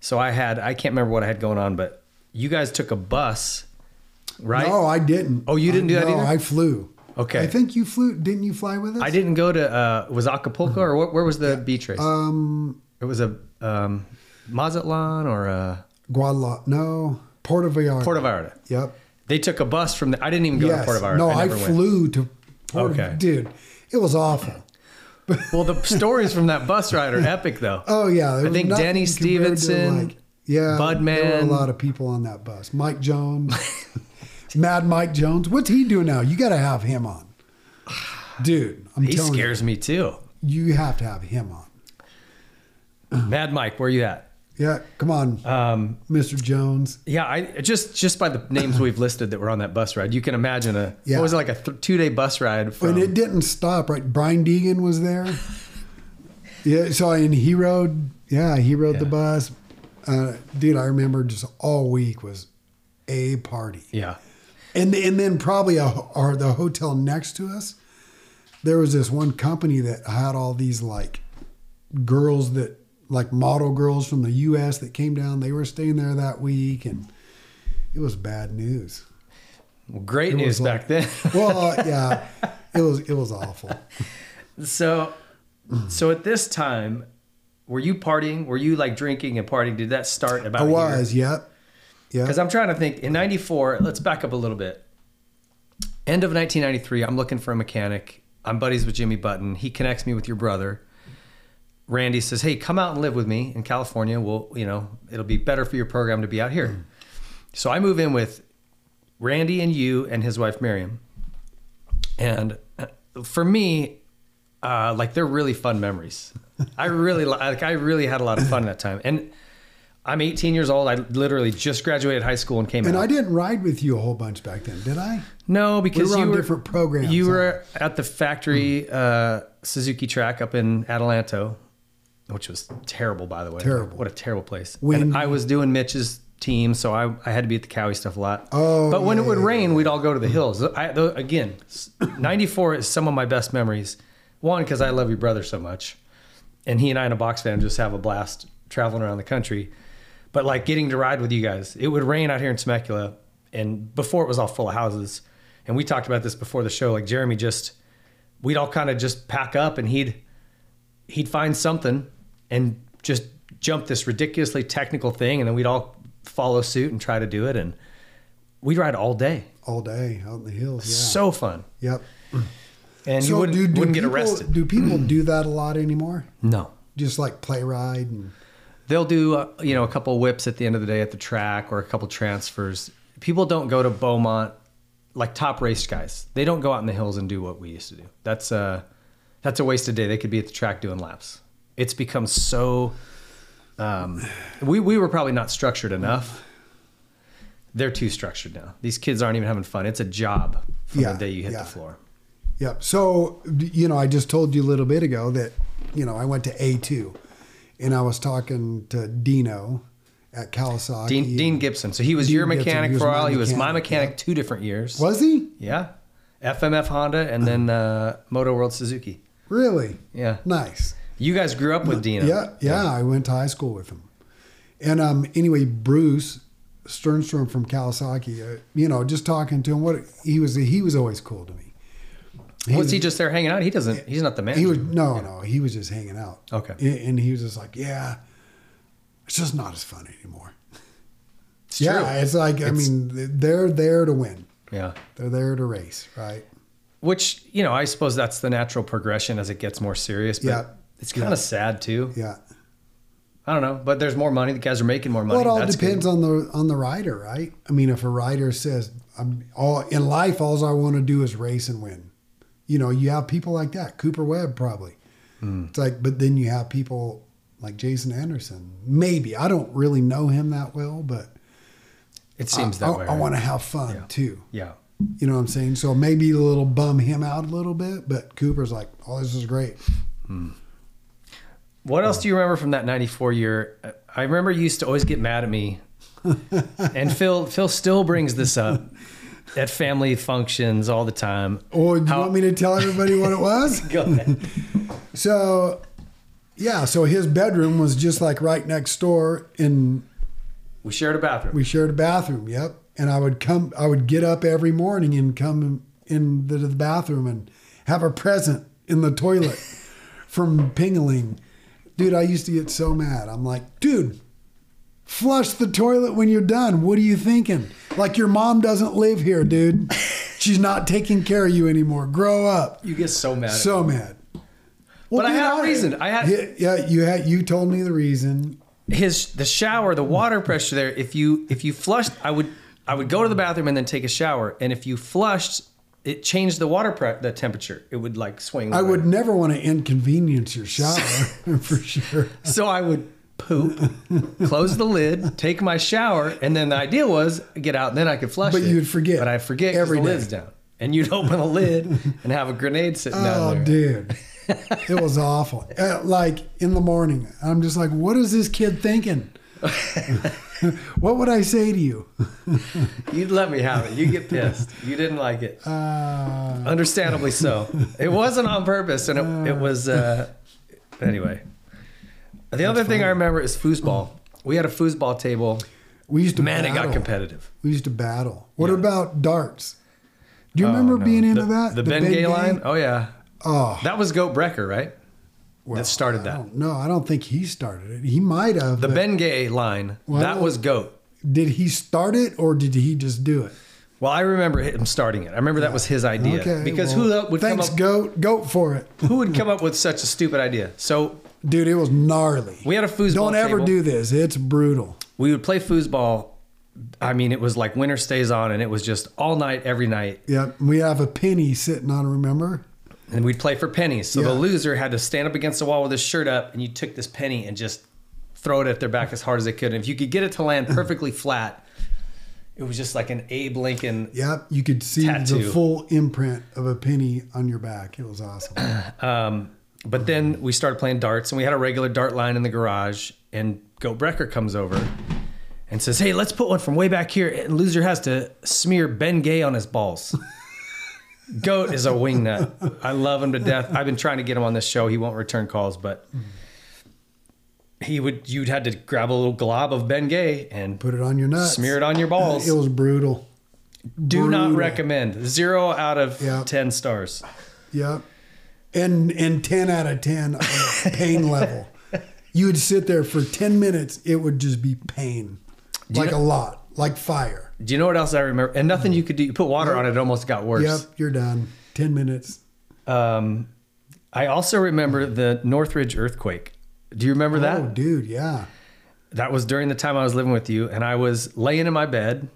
So I had, I can't remember what I had going on, but you guys took a bus, right? No, I didn't. Oh, you didn't do that no, either? I flew. Okay. I think you flew. Didn't you fly with us? I didn't go to, uh, was Acapulco or what, where was the beach race? Um, it was a um, Mazatlan or a Guadalajara. No, Puerto Vallarta. Puerto Vallarta. Yep. They took a bus from the, I didn't even go to yes. Puerto Vallarta. No, I, went. flew to. Puerto, Okay. Dude, it was awful. Well, the stories from that bus ride are epic though. Oh yeah, there I think Denny to, Stephenson, yeah, Budman. There were a lot of people on that bus. Mike Jones, Mad Mike Jones. What's he doing now? You got to have him on, dude. I'm he scares me too. you, you have to have him on. Mad Mike, where you at? Yeah, come on, Um, Mr. Jones. yeah, I just just by the names we've listed that were on that bus ride, you can imagine a Yeah. what was it like a th- two day bus ride from. and it didn't stop. Right, Brian Deegan was there. yeah, so and he rode. Yeah, he rode the bus. Uh, dude, I remember just all week was a party. yeah, And and then probably a, or the hotel next to us, there was this one company that had all these like girls that like model girls from the U.S. that came down. They were staying there that week, and it was bad news. well, great It news back then. Well, uh, yeah, it was it was awful. so, so at this time, were you partying? Were you like drinking and partying? Did that start about? I was, yep, Because. I'm trying to think. In '94, let's back up a little bit. End of 1993, I'm looking for a mechanic. I'm buddies with Jimmy Button. He connects me with your brother. Randy says, "Hey, come out and live with me in California. We'll, you know, it'll be better for your program to be out here." So I move in with Randy and you and his wife Miriam. And uh, for me, uh, like they're really fun memories. I really like. I really had a lot of fun that time. And I'm 18 years old. I literally just graduated high school and came And out. I didn't ride with you a whole bunch back then, did I? No, because you were you on were different programs, You were at the factory uh, Suzuki track up in Adelanto, which was terrible, by the way. Terrible. What a terrible place. Wind. And I was doing Mitch's team, so I, I had to be at the Kawi stuff a lot. Oh, but when it would yeah, rain, we'd all go to the hills. I, though, again, '94 is some of my best memories. One, because I love your brother so much, and he and I in a box van just have a blast traveling around the country. But like getting to ride with you guys, it would rain out here in Temecula, and before it was all full of houses. And we talked about this before the show. Like Jeremy, just we'd all kind of just pack up, and he'd he'd find something and just jump this ridiculously technical thing, and then we'd all follow suit and try to do it, and we'd ride all day. All day out in the hills. Yeah. So fun, yep. and you wouldn't, wouldn't get arrested. Do people do that a lot anymore? no, Just like play ride and they'll do uh, you know a couple whips at the end of the day at the track or a couple transfers. People don't go to Beaumont like top race guys. They don't go out in the hills and do what we used to do. That's uh that's a waste of day. They could be at the track doing laps. It's become so. Um, we we were probably not structured enough. They're too structured now. These kids aren't even having fun. It's a job from Yeah, the day you hit yeah. the floor. Yep. So, you know, I just told you a little bit ago that, you know, I went to A2 and I was talking to Dino at Kawasaki. Dean, Dean Gibson. So he was Dean your mechanic for a while. He was my mechanic, yeah. two different years. Was he Yeah. FMF Honda and then uh, Moto World Suzuki. really Yeah. nice? You guys grew up with Dino. Yeah, yeah, I went to high school with him. And um, anyway, Bruce Stjernstrom from Kawasaki, uh, you know, just talking to him, what he was, he was always cool to me. Was he just there hanging out? He doesn't. He's not the man. He was no, no, he was just hanging out. Okay. and, he was just like, yeah, it's just not as fun anymore. It's yeah, true. it's like I mean, they're there to win. Yeah. They're there to race, right? Which you know, I suppose that's the natural progression as it gets more serious. But Yeah. it's kind Yeah. of sad too. Yeah. I don't know, but there's more money. The guys are making more money. Well, it all That's depends good. on the on the rider, right? I mean, if a rider says, "I'm all in life, all I want to do is race and win," you know, you have people like that. Cooper Webb probably. Hmm. It's like, but then you have people like Jason Anderson. Maybe I don't really know him that well, but It seems I, that way. I, want to have fun Yeah. too. Yeah. You know what I'm saying? So maybe a little bum him out a little bit, but Cooper's like, "Oh, this is great." What else do you remember from that '94 year? I remember you used to always get mad at me, and Phil Phil still brings this up at family functions all the time. Or do you want me to tell everybody what it was? Go ahead. So, yeah, so his bedroom was just like right next door, and We shared a bathroom. we shared a bathroom. Yep. And I would come, I would get up every morning and come into the bathroom and have a present in the toilet from Pingling. Dude, I used to get so mad. I'm like, dude, flush the toilet when you're done. What are you thinking? Like your mom doesn't live here, dude. She's not taking care of you anymore. Grow up. you get so mad. So mad. Well, But I had a reason. I had- Yeah, yeah, you had. You told me the reason. his the shower, the water pressure there. If you if you flushed, I would I would go to the bathroom and then take a shower. And if you flushed, it changed the water pre- the temperature. It would like swing. I away. would never want to inconvenience your shower for sure. So I would poop, close the lid, take my shower, and then the idea was get out and then I could flush But it. you'd forget But I'd forget every the day. lid's down. And you'd open the lid and have a grenade sitting Oh, down there. Oh, dude, it was awful. Uh, like in the morning, I'm just like, what is this kid thinking? what would I say to you? You'd let me have it. You get pissed. You didn't like it. Uh, Understandably so. It wasn't on purpose, and it, it was. Uh, anyway, the other thing I remember is foosball. We had a foosball table. we used to Man, it battle. got competitive. We used to battle. What about darts? Do you Oh, remember no. being into the, that? The, Ben Gay line. Oh yeah, Oh, that was Goat Brecker, right? well, that started I that. don't know. I don't think he started it. He might have. The but Ben Gay line. Well, that was Goat. Did he start it or did he just do it? Well, I remember him starting it. I remember that was his idea. Okay. because well, who else would thanks, come up? goat, goat for it, Who would come up with such a stupid idea? So dude. It was gnarly. we had a foosball. Don't ever table. do this. It's brutal. we would play foosball. I mean, it was like winter stays on, and it was just all night, every night, Yeah, We have a penny sitting on. Remember? and we'd play for pennies. So Yeah. the loser had to stand up against the wall with his shirt up, and you took this penny and just throw it at their back as hard as they could. And if you could get it to land perfectly flat, it was just like an Abe Lincoln. Yep. You could see the full imprint of a penny on your back. It was awesome. Um, but then we started playing darts, and we had a regular dart line in the garage. And Goat Brecker comes over and says, "Hey, let's put one from way back here." And loser has to smear Ben Gay on his balls. Goat is a wingnut. I love him to death. I've been trying to get him on this show. He won't return calls, but he would. You'd had to grab a little glob of Ben Gay and Put it on your nuts. smear it on your balls. It was brutal. Do not recommend. Zero out of Yeah. ten stars. Yep. And and ten out of ten pain level. You would sit there for ten minutes. It would just be pain, you like know- a lot, like fire. Do you know what else I remember? And nothing you could do. You put water on it, it almost got worse. Yep. You're done. Ten minutes. Um, I also remember the Northridge earthquake. Do you remember that? Oh, dude. Yeah. That was during the time I was living with you, and I was laying in my bed,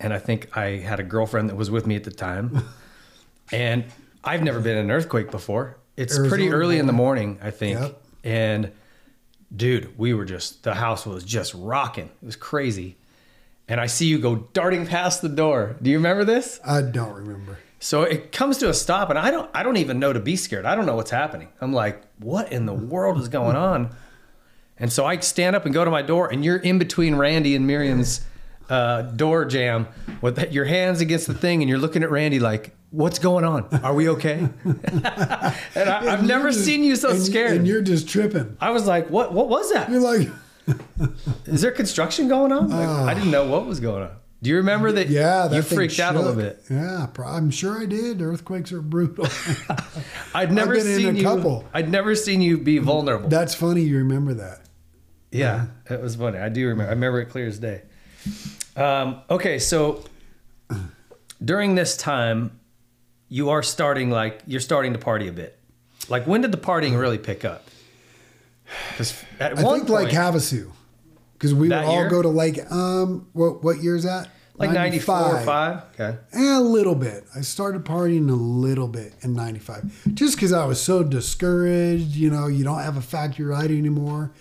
and I think I had a girlfriend that was with me at the time, and I've never been in an earthquake before. It's pretty Arizona early in the morning, I think, Yep. and dude, we were just the house was just rocking. It was crazy, and I see you go darting past the door. Do you remember this? I don't remember. So it comes to a stop, and I don't I don't even know to be scared. I don't know what's happening. I'm like, what in the world is going on? And so I stand up and go to my door, and you're in between Randy and Miriam's uh, door jamb with your hands against the thing, and you're looking at Randy like, "What's going on? Are we okay?" and I, I've never just- seen you so and, scared. And you're just tripping. I was like, "What? What was that? You're like, Is there construction going on?" Like, I didn't know what was going on. Do you remember that? Ah. yeah, that you freaked out a little bit. Yeah, I'm sure I did. Earthquakes are brutal. I'd never been in seen a you. couple. I'd never seen you be vulnerable. That's funny. You remember that? Yeah, it was funny. I do remember. I remember it clear as day. Um, okay, so during this time, you are starting like you're starting to party a bit. Like when did the partying really pick up? Because at I one think point, Lake Havasu, because we would That all year? go to like Um, what what year is that? like 94 or 5. Okay. Eh, a little bit. I started partying a little bit in 95 just because I was so discouraged. You know, you don't have a factory ride anymore.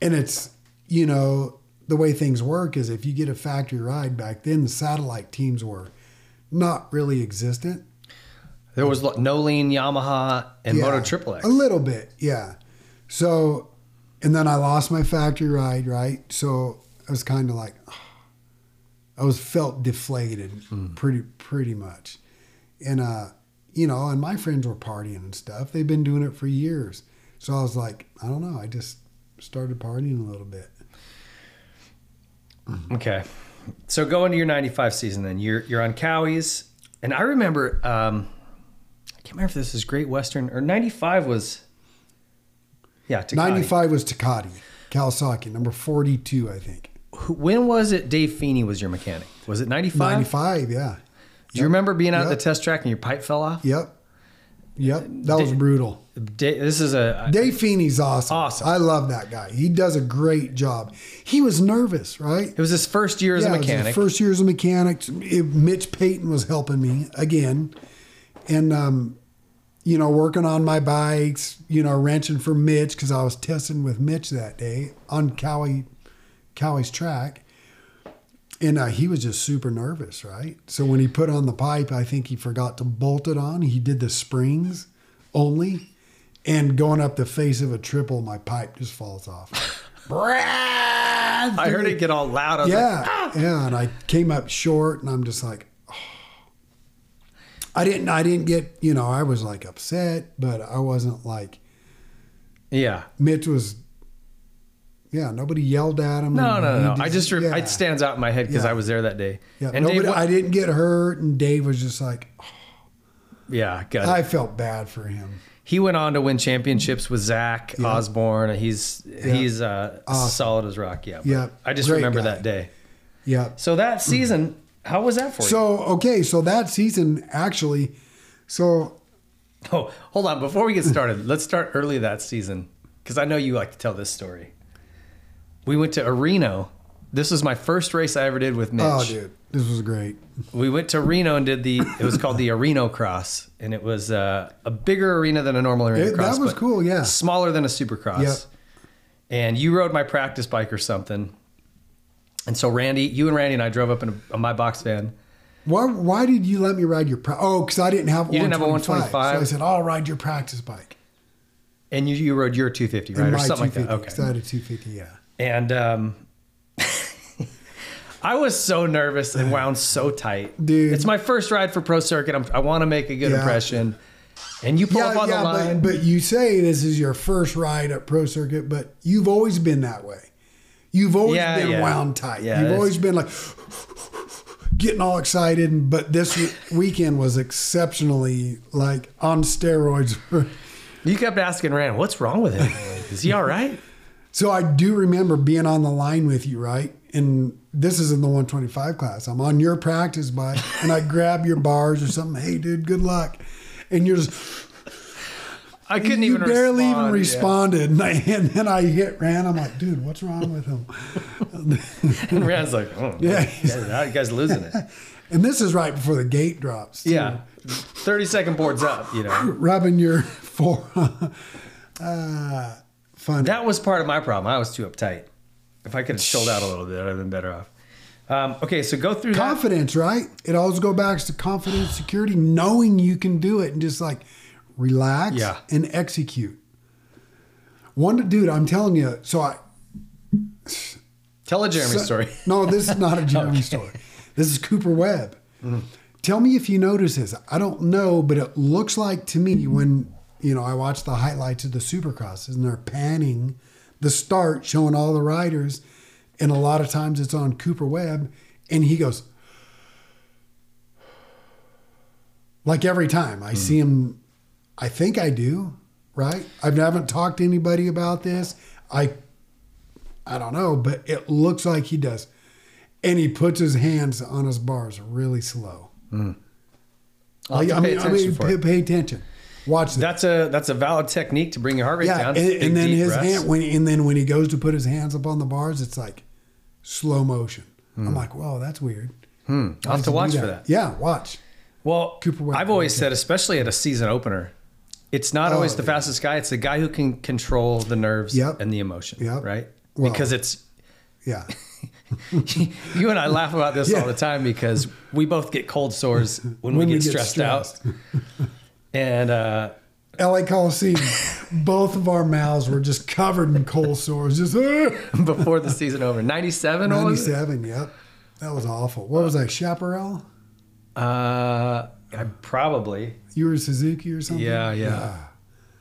And it's, you know, the way things work is if you get a factory ride back then, the satellite teams were not really existent. There was no lean Yamaha and Yeah, Moto Triple X. A little bit, yeah. So, and then I lost my factory ride, right? So I was kind of like, I was felt deflated, pretty pretty much, and uh, you know, and my friends were partying and stuff. They've been doing it for years, so I was like, I don't know. I just started partying a little bit. Okay. So go into your 95 season then. You're you're on Kawis. And I remember um I can't remember if this is Great Western or 95 was Yeah, Tecate. 95 was Tecate, Kawasaki, number 42, I think. When was it Dave Feeney was your mechanic? Was it 95? 95, yeah. Do you remember being out at the test track and your pipe fell off? Yep. Yep. That was Did- brutal. Da- this is a Dave Feeney's awesome. Awesome. I love that guy. He does a great job. He was nervous, right? it was his first year as Yeah, a it was his mechanic. first year as a mechanic. It- Mitch Payton was helping me again, and um, you know, working on my bikes. You know, wrenching for Mitch because I was testing with Mitch that day on Kawi, Kawi's track, and uh, he was just super nervous, right? So when he put on the pipe, I think he forgot to bolt it on. He did the springs only, and going up the face of a triple, my pipe just falls off. Brad, I heard it get all loud. I was like, yeah, ah! yeah, and I came up short, and I'm just like, oh. I didn't, I didn't get, you know, I was like upset, but I wasn't like yeah. Mitch was. Yeah, nobody yelled at him. No, no, no. no. I just re- yeah. it stands out in my head because Yeah. I was there that day. Yeah, and nobody, Dave, wa- I didn't get hurt, and Dave was just like, oh. yeah, good. I felt bad for him. He went on to win championships with Zach Yeah. Osborne. He's he's uh, Awesome. solid as rock. Yeah, Yeah, I just great remember guy. that day. Yeah. So that season, how was that for you? So okay, so that season actually, so? Oh, hold on. Before we get started, let's start early that season because I know you like to tell this story. We went to Reno. This was my first race I ever did with Mitch. oh dude, this was great. We went to Reno and did the. It was called the Reno Cross, and it was uh, a bigger arena than a normal arena It- cross. that was cool, yeah. smaller than a Supercross. Yep. And you rode my practice bike or something. And so Randy, you and Randy and I drove up in a, on my box van. Why, why did you let me ride your? Pra- oh, because I didn't have. You didn't have a 125. 125? So I said, I'll ride your practice bike. And you, you rode your 250, right? And Or something like that. 250. 'cause I Okay. had a 250, yeah. And um, I was so nervous and wound so tight. Dude. It's my first ride for Pro Circuit. I'm, I want to make a good Yeah. impression. And you pull Yeah, up on yeah, the line. but, but you say this is your first ride at Pro Circuit, but you've always been that way. You've always Yeah, been yeah. wound tight. Yeah, You've always been like getting all excited. But this weekend was exceptionally like on steroids. you kept asking Rand, what's wrong with him? Is he all right? So I do remember being on the line with you, right? And this is in the 125 class. I'm on your practice bike and I grab your bars or something. Hey, dude, good luck. And you're just, I couldn't you even barely respond. even Yeah. responded. And, I, and then I hit Rand. I'm like, dude, what's wrong with him? And Rand's like, oh, Yeah. yeah, you guys are losing it. And this is right before the gate drops. too. Yeah. 30 second boards up, you know. Rubbing your fore. uh, fun. That was part of my problem. I was too uptight. If I could have chilled out a little bit, I'd have been better off. Um, okay, so go through that. confidence, right? It always goes back to confidence, security, knowing you can do it, and just like relax Yeah. and execute. One dude, I'm telling you. So I Tell a Jeremy so- story. No, this is not a Jeremy story. This is Cooper Webb. Tell me if you notice this. I don't know, but it looks like to me when you know I watch the highlights of the Supercrosses and they're panning the start, showing all the riders, and a lot of times it's on Cooper Webb, and he goes like every time I see hmm. him. I think I do, right? I haven't talked to anybody about this. I I don't know, but it looks like he does. And he puts his hands on his bars really slow. Hmm. To I pay mean, I mean, for pay, pay attention. Watch that. That's a that's a valid technique to bring your heart rate yeah, down. and, and then his breaths. hand when and then when he goes to put his hands up on the bars, it's like slow motion. I'm like, whoa, that's weird. Hmm. I'll have to watch do for that. Yeah, watch. Well, Cooper I've always said, especially at a season opener, it's not Oh, always the yeah. fastest guy. It's the guy who can control the nerves Yep. and the emotion. Yep. Right. Well- because it's Yeah. you and I laugh about this Yeah. all the time because we both get cold sores when, we, get stressed out. And uh, LA Coliseum, both of our mouths were just covered in cold sores. Just before the season over, 97, what was it? 97, yep. That was awful. What was that, Chaparral? Uh, I probably You were Suzuki or something? Yeah, yeah.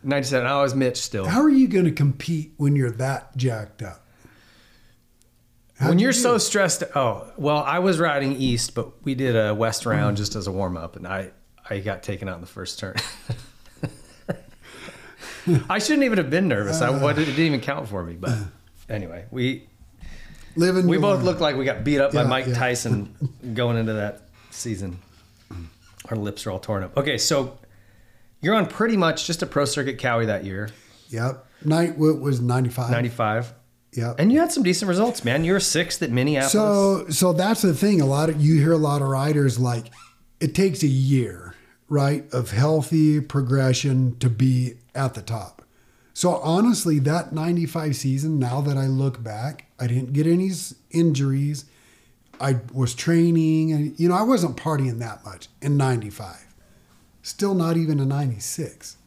97. I was Mitch still. How are you going to compete when you're that jacked up? How'd when you you're do so it? stressed, oh well, I was riding east, but we did a west round just as a warm up, and I I got taken out in the first turn. I shouldn't even have been nervous. I uh. what it didn't even count for me. But uh. anyway, we living, we both looked like we got beat up by Mike yeah. Tyson going into that season. Our lips are all torn up. Okay, so you're on pretty much just a pro circuit Kawi that year, Yep. Night was 95. 95. Yep. And you had some decent results, man. You were sixth at Minneapolis. So so that's the thing. A lot of you hear a lot of riders like it takes a year, right, of healthy progression to be at the top. So honestly, that 95 season, now that I look back, I didn't get any injuries. I was training and you know, I wasn't partying that much in 95. Still not even in 96.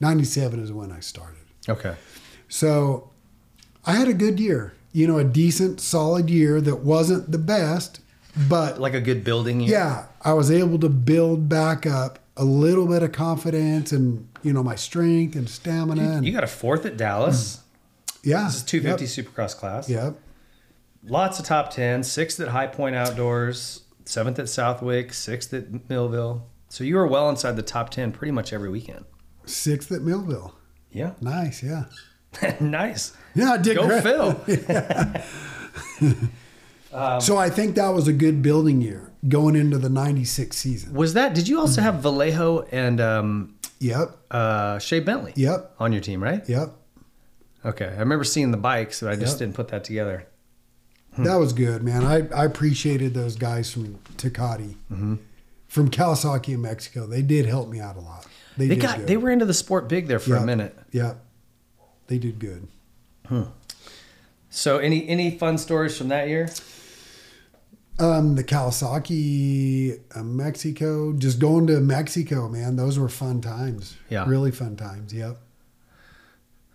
97 is when I started. okay. So I had a good year, you know, a decent, solid year that wasn't the best, but Like a good building year. yeah, I was able to build back up a little bit of confidence and, you know, my strength and stamina. And, You got a fourth at Dallas. Hmm. yeah. This is 250 Supercross class. Yep. yep. Lots of top 10, sixth at High Point Outdoors, seventh at Southwick, sixth at Millville. So you were well inside the top 10 pretty much every weekend. Sixth at Millville. Yeah. Nice. Yeah. nice. Yeah, I did Go great. Phil. Um, so I think that was a good building year going into the 96 season. Was that, did you also have Vallejo and um, Yep. uh, Shea Bentley Yep. on your team, right? Yep. Okay. I remember seeing the bikes, but I just Yep. didn't put that together. That was good, man. I, I appreciated those guys from Tecate, Mm-hmm. from Kawasaki in Mexico. They did help me out a lot. They, They did got, good. they were into the sport big there for a minute. Yeah, they did good. So any, any fun stories from that year? Um, the Kawasaki, uh, Mexico, just going to Mexico, man. Those were fun times. Yeah. really fun times. Yep.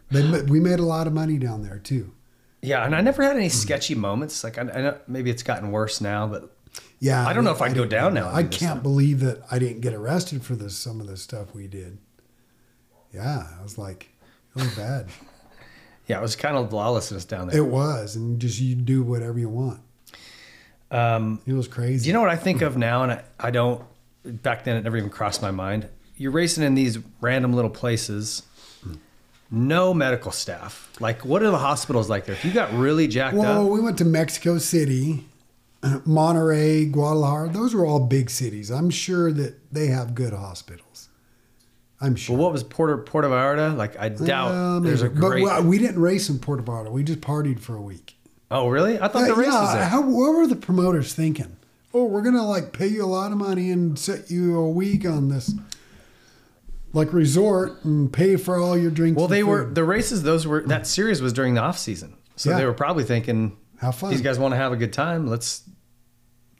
They, we made a lot of money down there too. Yeah, and I never had any sketchy moments. Like I, I know maybe it's gotten worse now, but Yeah, I don't know if I'd go down now I can't believe that I didn't get arrested for this. Some of the stuff we did. Yeah, I was like, it was bad. yeah, it was kind of lawlessness down there. It was, and just you do whatever you want. Um, It was crazy. do you know what I think of now? And I, I don't. Back then, it never even crossed my mind. You're racing in these random little places. No medical staff. Like, what are the hospitals like there? If you got really jacked Well, up, Well, we went to Mexico City, Monterrey, Guadalajara. Those were all big cities. I'm sure that they have good hospitals. I'm sure. well, what was Puerto Puerto Vallarta? Like, I doubt there's a. But great. well, we didn't race in Puerto Vallarta. We just partied for a week. Oh, really? I thought the Uh, race was there. How, what were the promoters thinking? Oh, we're gonna like pay you a lot of money and set you a week on this like resort and pay for all your drinks. Well, they were the races. Those were that series was during the off season, so Yeah. they were probably thinking, Have fun. These guys want to have a good time. Let's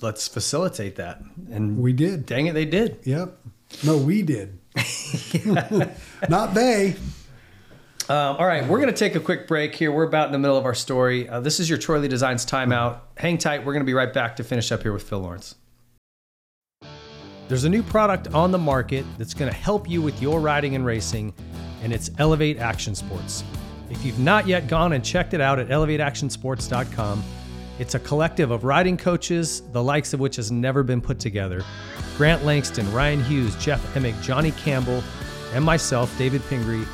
let's facilitate that." And We did. Dang it, they did. Yep. No, we did. Not they. Um, all right, we're going to take a quick break here. We're about in the middle of our story. Uh, this is your Troy Lee Designs timeout. Hang tight. We're going to be right back to finish up here with Phil Lawrence. There's a new product on the market that's going to help you with your riding and racing, and it's Elevate Action Sports. If you've not yet gone and checked it out at elevateactionsports.com, it's a collective of riding coaches, the likes of which has never been put together. Grant Langston, Ryan Hughes, Jeff Emig, Johnny Campbell, and myself, David Pingree,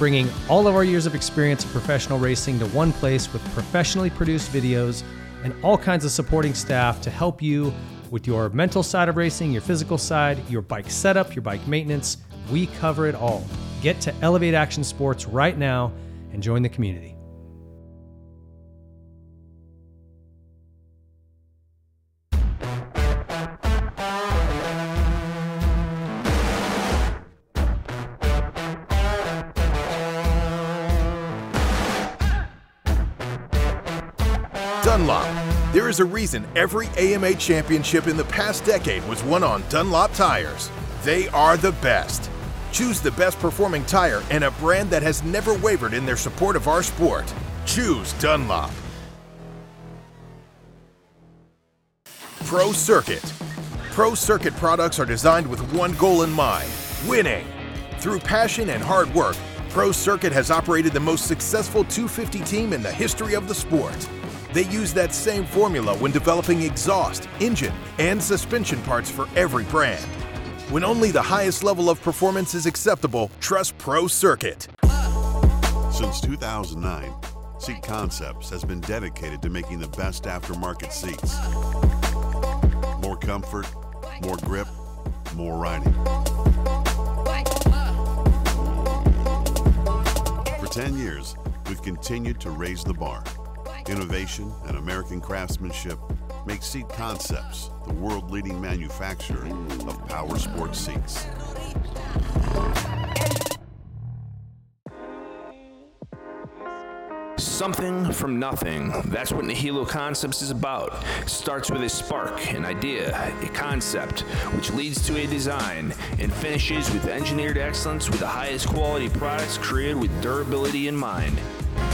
bringing all of our years of experience in professional racing to one place with professionally produced videos and all kinds of supporting staff to help you with your mental side of racing, your physical side, your bike setup, your bike maintenance. We cover it all. Get to Elevate Action Sports right now and join the community. A reason every AMA championship in the past decade was won on Dunlop tires. They are the best. Choose the best performing tire and a brand that has never wavered in their support of our sport. Choose Dunlop. Pro Circuit. Pro Circuit products are designed with one goal in mind winning. Through passion and hard work, Pro Circuit has operated the most successful 250 team in the history of the sport. They use that same formula when developing exhaust, engine, and suspension parts for every brand. When only the highest level of performance is acceptable, trust Pro Circuit. Since 2009, Seat Concepts has been dedicated to making the best aftermarket seats. More comfort, more grip, more riding. For 10 years, we've continued to raise the bar. Innovation and American craftsmanship make Seat Concepts the world leading manufacturer of power sports seats. Something from nothing. That's what Nihilo Concepts is about. It starts with a spark, an idea, a concept, which leads to a design, and finishes with engineered excellence with the highest quality products created with durability in mind.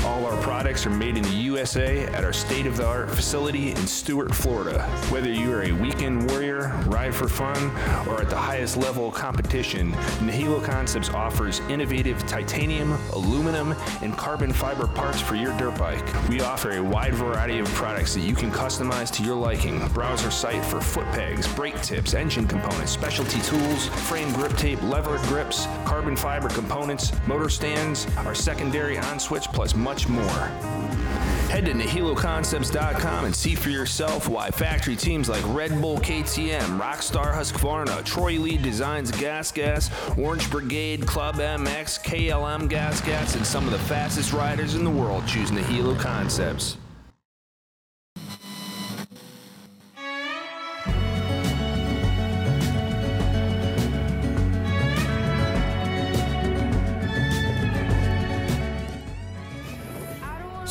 All our products are made in the USA at our state of the art facility in Stuart, Florida. Whether you are a weekend warrior, ride for fun, or at the highest level of competition, Nihilo Concepts offers innovative titanium, aluminum, and carbon fiber parts for your dirt bike. We offer a wide variety of products that you can customize to your liking. Browse our site for foot pegs, brake tips, engine components, specialty tools, frame grip tape, lever grips, carbon fiber components, motor stands, our secondary on switch, plus much more. Head to NihiloConcepts.com and see for yourself why factory teams like Red Bull KTM, Rockstar Husqvarna, Troy Lee Designs Gas Gas, Orange Brigade, Club MX, KLM Gas Gas, and some of the fastest riders in the world choose Nihilo Concepts.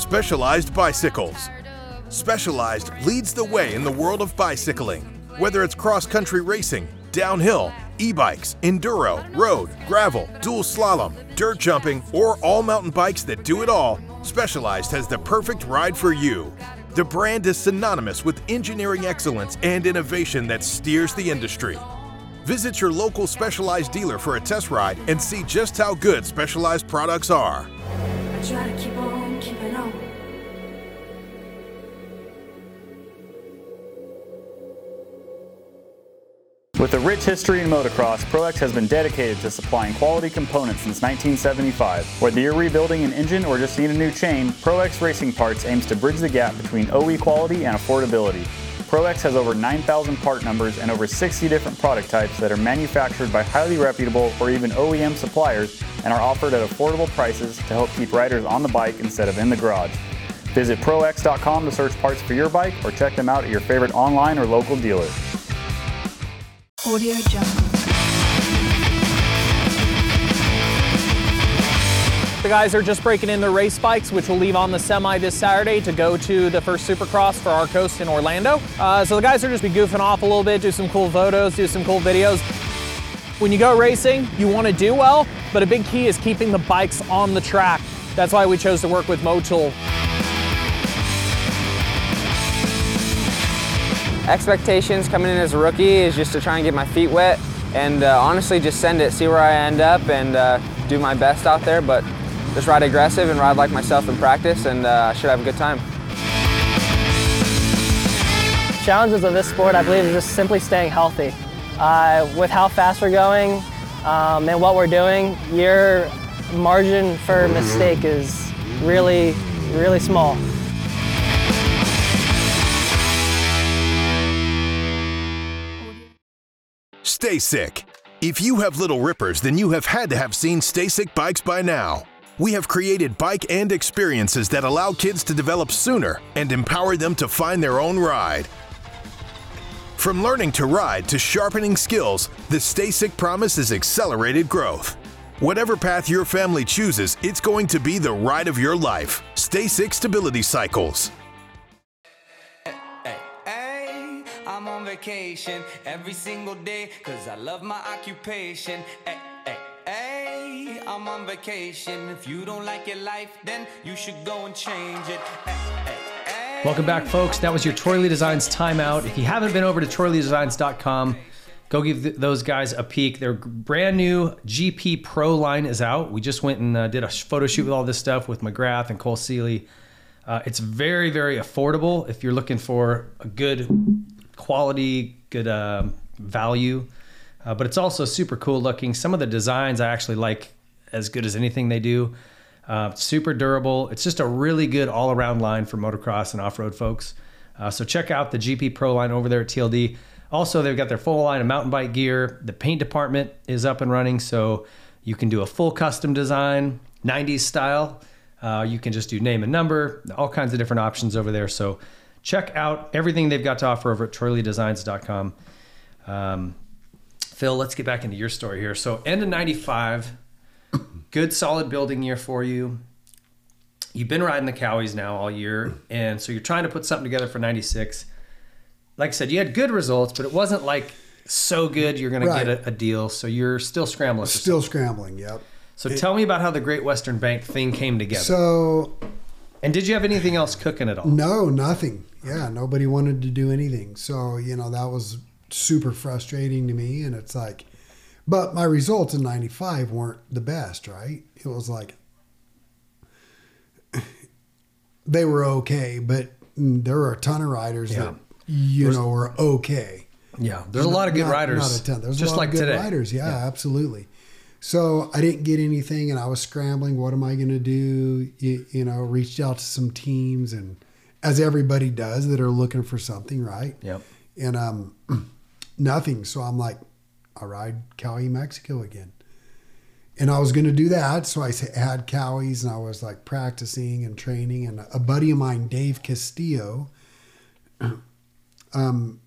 Specialized Bicycles. Specialized leads the way in the world of bicycling. Whether it's cross country racing, downhill, e bikes, enduro, road, gravel, dual slalom, dirt jumping, or all mountain bikes that do it all, Specialized has the perfect ride for you. The brand is synonymous with engineering excellence and innovation that steers the industry. Visit your local Specialized dealer for a test ride and see just how good Specialized products are. On. With a rich history in motocross, ProX has been dedicated to supplying quality components since 1975. Whether you're rebuilding an engine or just need a new chain, ProX Racing Parts aims to bridge the gap between OE quality and affordability. ProX has over 9,000 part numbers and over 60 different product types that are manufactured by highly reputable or even OEM suppliers and are offered at affordable prices to help keep riders on the bike instead of in the garage. Visit ProX.com to search parts for your bike or check them out at your favorite online or local dealer. Audio Jungle. The guys are just breaking in their race bikes, which will leave on the semi this Saturday to go to the first Supercross for our coast in Orlando. Uh, so the guys are just be goofing off a little bit, do some cool photos, do some cool videos. When you go racing, you want to do well, but a big key is keeping the bikes on the track. That's why we chose to work with Motul. Expectations coming in as a rookie is just to try and get my feet wet and uh, honestly just send it, see where I end up, and uh, do my best out there. But just ride aggressive and ride like myself in practice, and uh, I should have a good time. Challenges of this sport, I believe, is just simply staying healthy. Uh, with how fast we're going um, and what we're doing, your margin for mistake is really, really small. Stay sick. If you have little rippers, then you have had to have seen STACYC bikes by now. We have created bike and experiences that allow kids to develop sooner and empower them to find their own ride. From learning to ride to sharpening skills, the STACYC promise is accelerated growth. Whatever path your family chooses, it's going to be the ride of your life. STACYC Stability Cycles. Vacation every single day because I love my occupation. Hey, hey, I'm on vacation. If you don't like your life, then you should go and change it. Welcome back, folks. That was your Troy Lee Designs timeout. If you haven't been over to troyleedesigns.com, go give th- those guys a peek. Their brand new GP Pro line is out. We just went and uh, did a photo shoot with all this stuff with McGrath and Cole Seely. Uh, it's very, very affordable if you're looking for a good quality, good um, value. Uh, but it's also super cool looking. Some of the designs I actually like as good as anything they do. Uh, super durable. It's just a really good all around line for motocross and off road folks. Uh, so check out the GP Pro line over there at TLD. Also, they've got their full line of mountain bike gear. The paint department is up and running, so you can do a full custom design, 90s style. Uh, you can just do name and number, all kinds of different options over there. So check out everything they've got to offer over at troyleedesigns.com. Um, Phil, let's get back into your story here. So, end of 95, good solid building year for you. You've been riding the Kawis now all year, and so you're trying to put something together for 96. Like I said, you had good results, but it wasn't like so good you're going Right. to get a, a deal. So you're still scrambling. Still scrambling. Yep. So tell me about how the Great Western Bank thing came together. So and did you have anything else cooking at all? No, nothing. Yeah, nobody wanted to do anything. So, you know, that was super frustrating to me. And it's like, but my results in 95 weren't the best, right? It was like, they were okay, but there are a ton of riders Yeah. that, you There's- know, were okay. Yeah, there's a lot of good Not- riders. Not a ton. There's just a lot like of good today. riders. Yeah, absolutely. So I didn't get anything, and I was scrambling. What am I going to do? You, you know, reached out to some teams, and as everybody does that are looking for something, right? Yep. And um, nothing. So I'm like, I ride Kawi Mexico again, and I was going to do that. So I had Kawis, and I was like practicing and training. And a buddy of mine, Dave Castillo, um,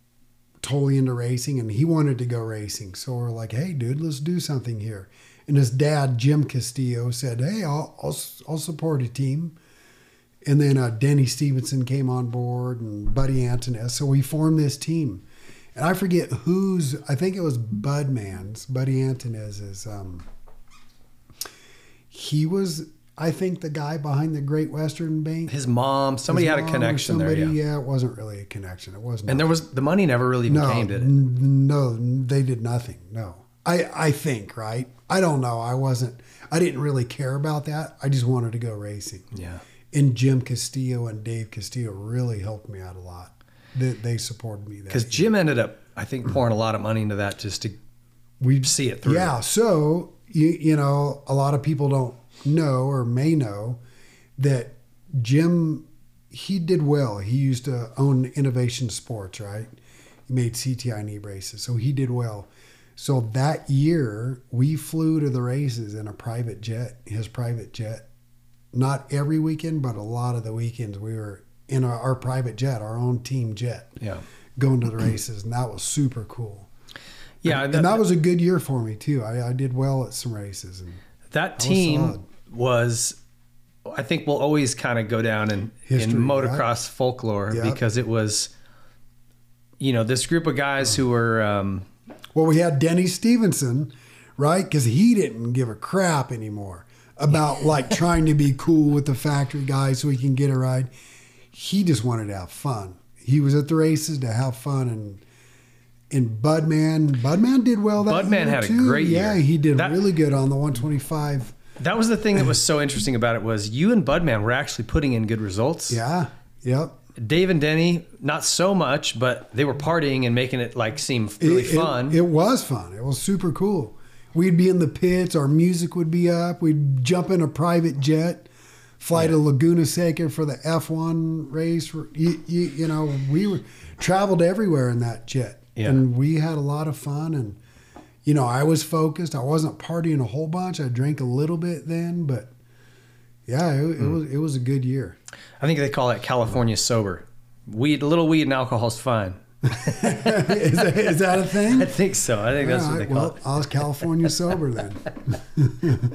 totally into racing and he wanted to go racing. So we're like, hey, dude, let's do something here. And his dad, Jim Castillo, said, hey, I'll, I'll, I'll support a team. And then uh, Denny Stephenson came on board and Buddy Antunez. So we formed this team. And I forget who's, I think it was Budman's, Buddy Antunez's. Um, he was, I think, the guy behind the Great Western Bank. His mom, somebody His had a mom or connection there. somebody, Yeah. it wasn't really a connection. It wasn't. And there was the money never really no, came, did it? n- No, they did nothing. No, I I think right. I don't know. I wasn't. I didn't really care about that. I just wanted to go racing. Yeah. And Jim Castillo and Dave Castillo really helped me out a lot. They, they supported me Because Jim ended up, I think, pouring a lot of money into that just to we see it through. Yeah. So you you know a lot of people don't know or may know that Jim he did well. He used to own Innovation Sports, right? He made CTI knee braces, so he did well. So that year we flew to the races in a private jet, his private jet. Not every weekend, but a lot of the weekends we were in our, our private jet, our own team jet, Yeah. going to the races, and that was super cool. Yeah, and, that- that was a good year for me too. I, I did well at some races, and That team solid. was, I think, will always kind of go down in, History, in motocross folklore Yeah. because it was, you know, this group of guys who were, um, Well, we had Denny Stephenson, right? Because he didn't give a crap anymore about like trying to be cool with the factory guys so he can get a ride. He just wanted to have fun. He was at the races to have fun and. And Budman, Budman did well that Budman year had a too. great Yeah, he did That- really good on the 125. That was the thing that was so interesting about it was you and Budman were actually putting in good results. Yeah, yep. Dave and Denny, not so much, but they were partying and making it like seem really it, fun. It, it was fun. It was super cool. We'd be in the pits. Our music would be up. We'd jump in a private jet, fly to Laguna Seca for the F1 race. You, you, you know, we were traveled everywhere in that jet, Yeah. and we had a lot of fun. And you know, I was focused. I wasn't partying a whole bunch. I drank a little bit then, but yeah, it, it was it was a good year. I think they call it California sober. Weed, a little weed and alcohol is fine. is, that, is that a thing? I think so. I think that's All what they call well, I was California sober then.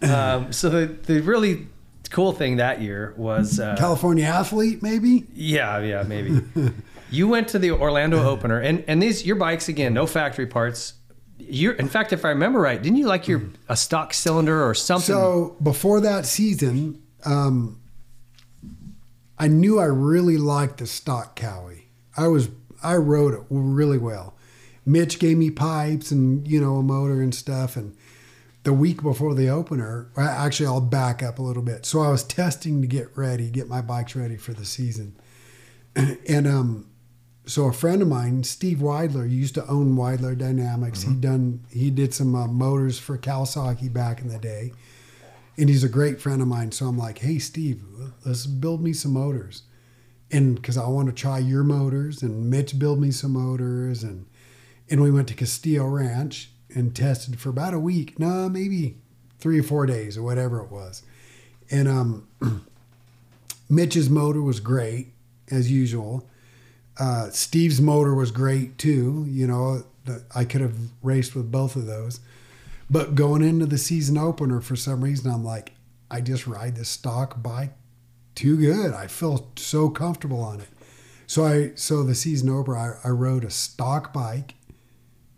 Um, so the the really cool thing that year was uh, California athlete, maybe. Yeah, yeah, maybe. you went to the Orlando opener, and and these your bikes again, no factory parts. You're, in fact, if I remember right, didn't you like your a stock cylinder or something? So before that season, um, I knew I really liked the stock Kawi. I was I rode it really well. Mitch gave me pipes and you know a motor and stuff. And the week before the opener, actually I'll back up a little bit. So I was testing to get ready, get my bikes ready for the season. And um, so a friend of mine, Steve Weidler, used to own Weidler Dynamics. He done he did some uh, motors for Kawasaki back in the day, and he's a great friend of mine. So I'm like, hey Steve, let's build me some motors, and because I want to try your motors, and Mitch build me some motors, and and we went to Castillo Ranch and tested for about a week, no, maybe three or four days or whatever it was, and um, Mitch's motor was great as usual. Uh, Steve's motor was great too. You know, I could have raced with both of those. But going into the season opener, for some reason, I'm like, I just ride this stock bike too good. I feel so comfortable on it. So I, so the season opener, I, I rode a stock bike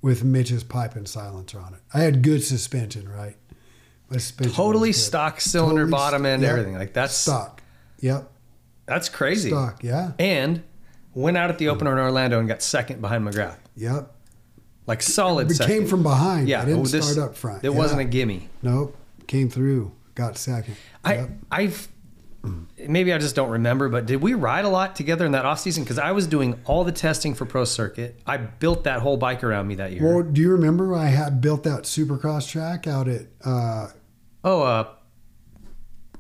with Mitch's pipe and silencer on it. I had good suspension, right? My suspension totally stock cylinder, Totally bottom end, yep. everything. Like that's stock. Yep. That's crazy. Stock, yeah. And went out at the opener in Orlando and got second behind McGrath. Yep. Like solid. It second. came from behind. Yeah, I didn't oh, this- start up front. It Yeah. wasn't a gimme. Nope. Came through. Got second. I I've maybe I just don't remember, but did we ride a lot together in that off season? Because I was doing all the testing for Pro Circuit. I built that whole bike around me that year. Well, do you remember I had built that supercross track out at uh, oh, uh,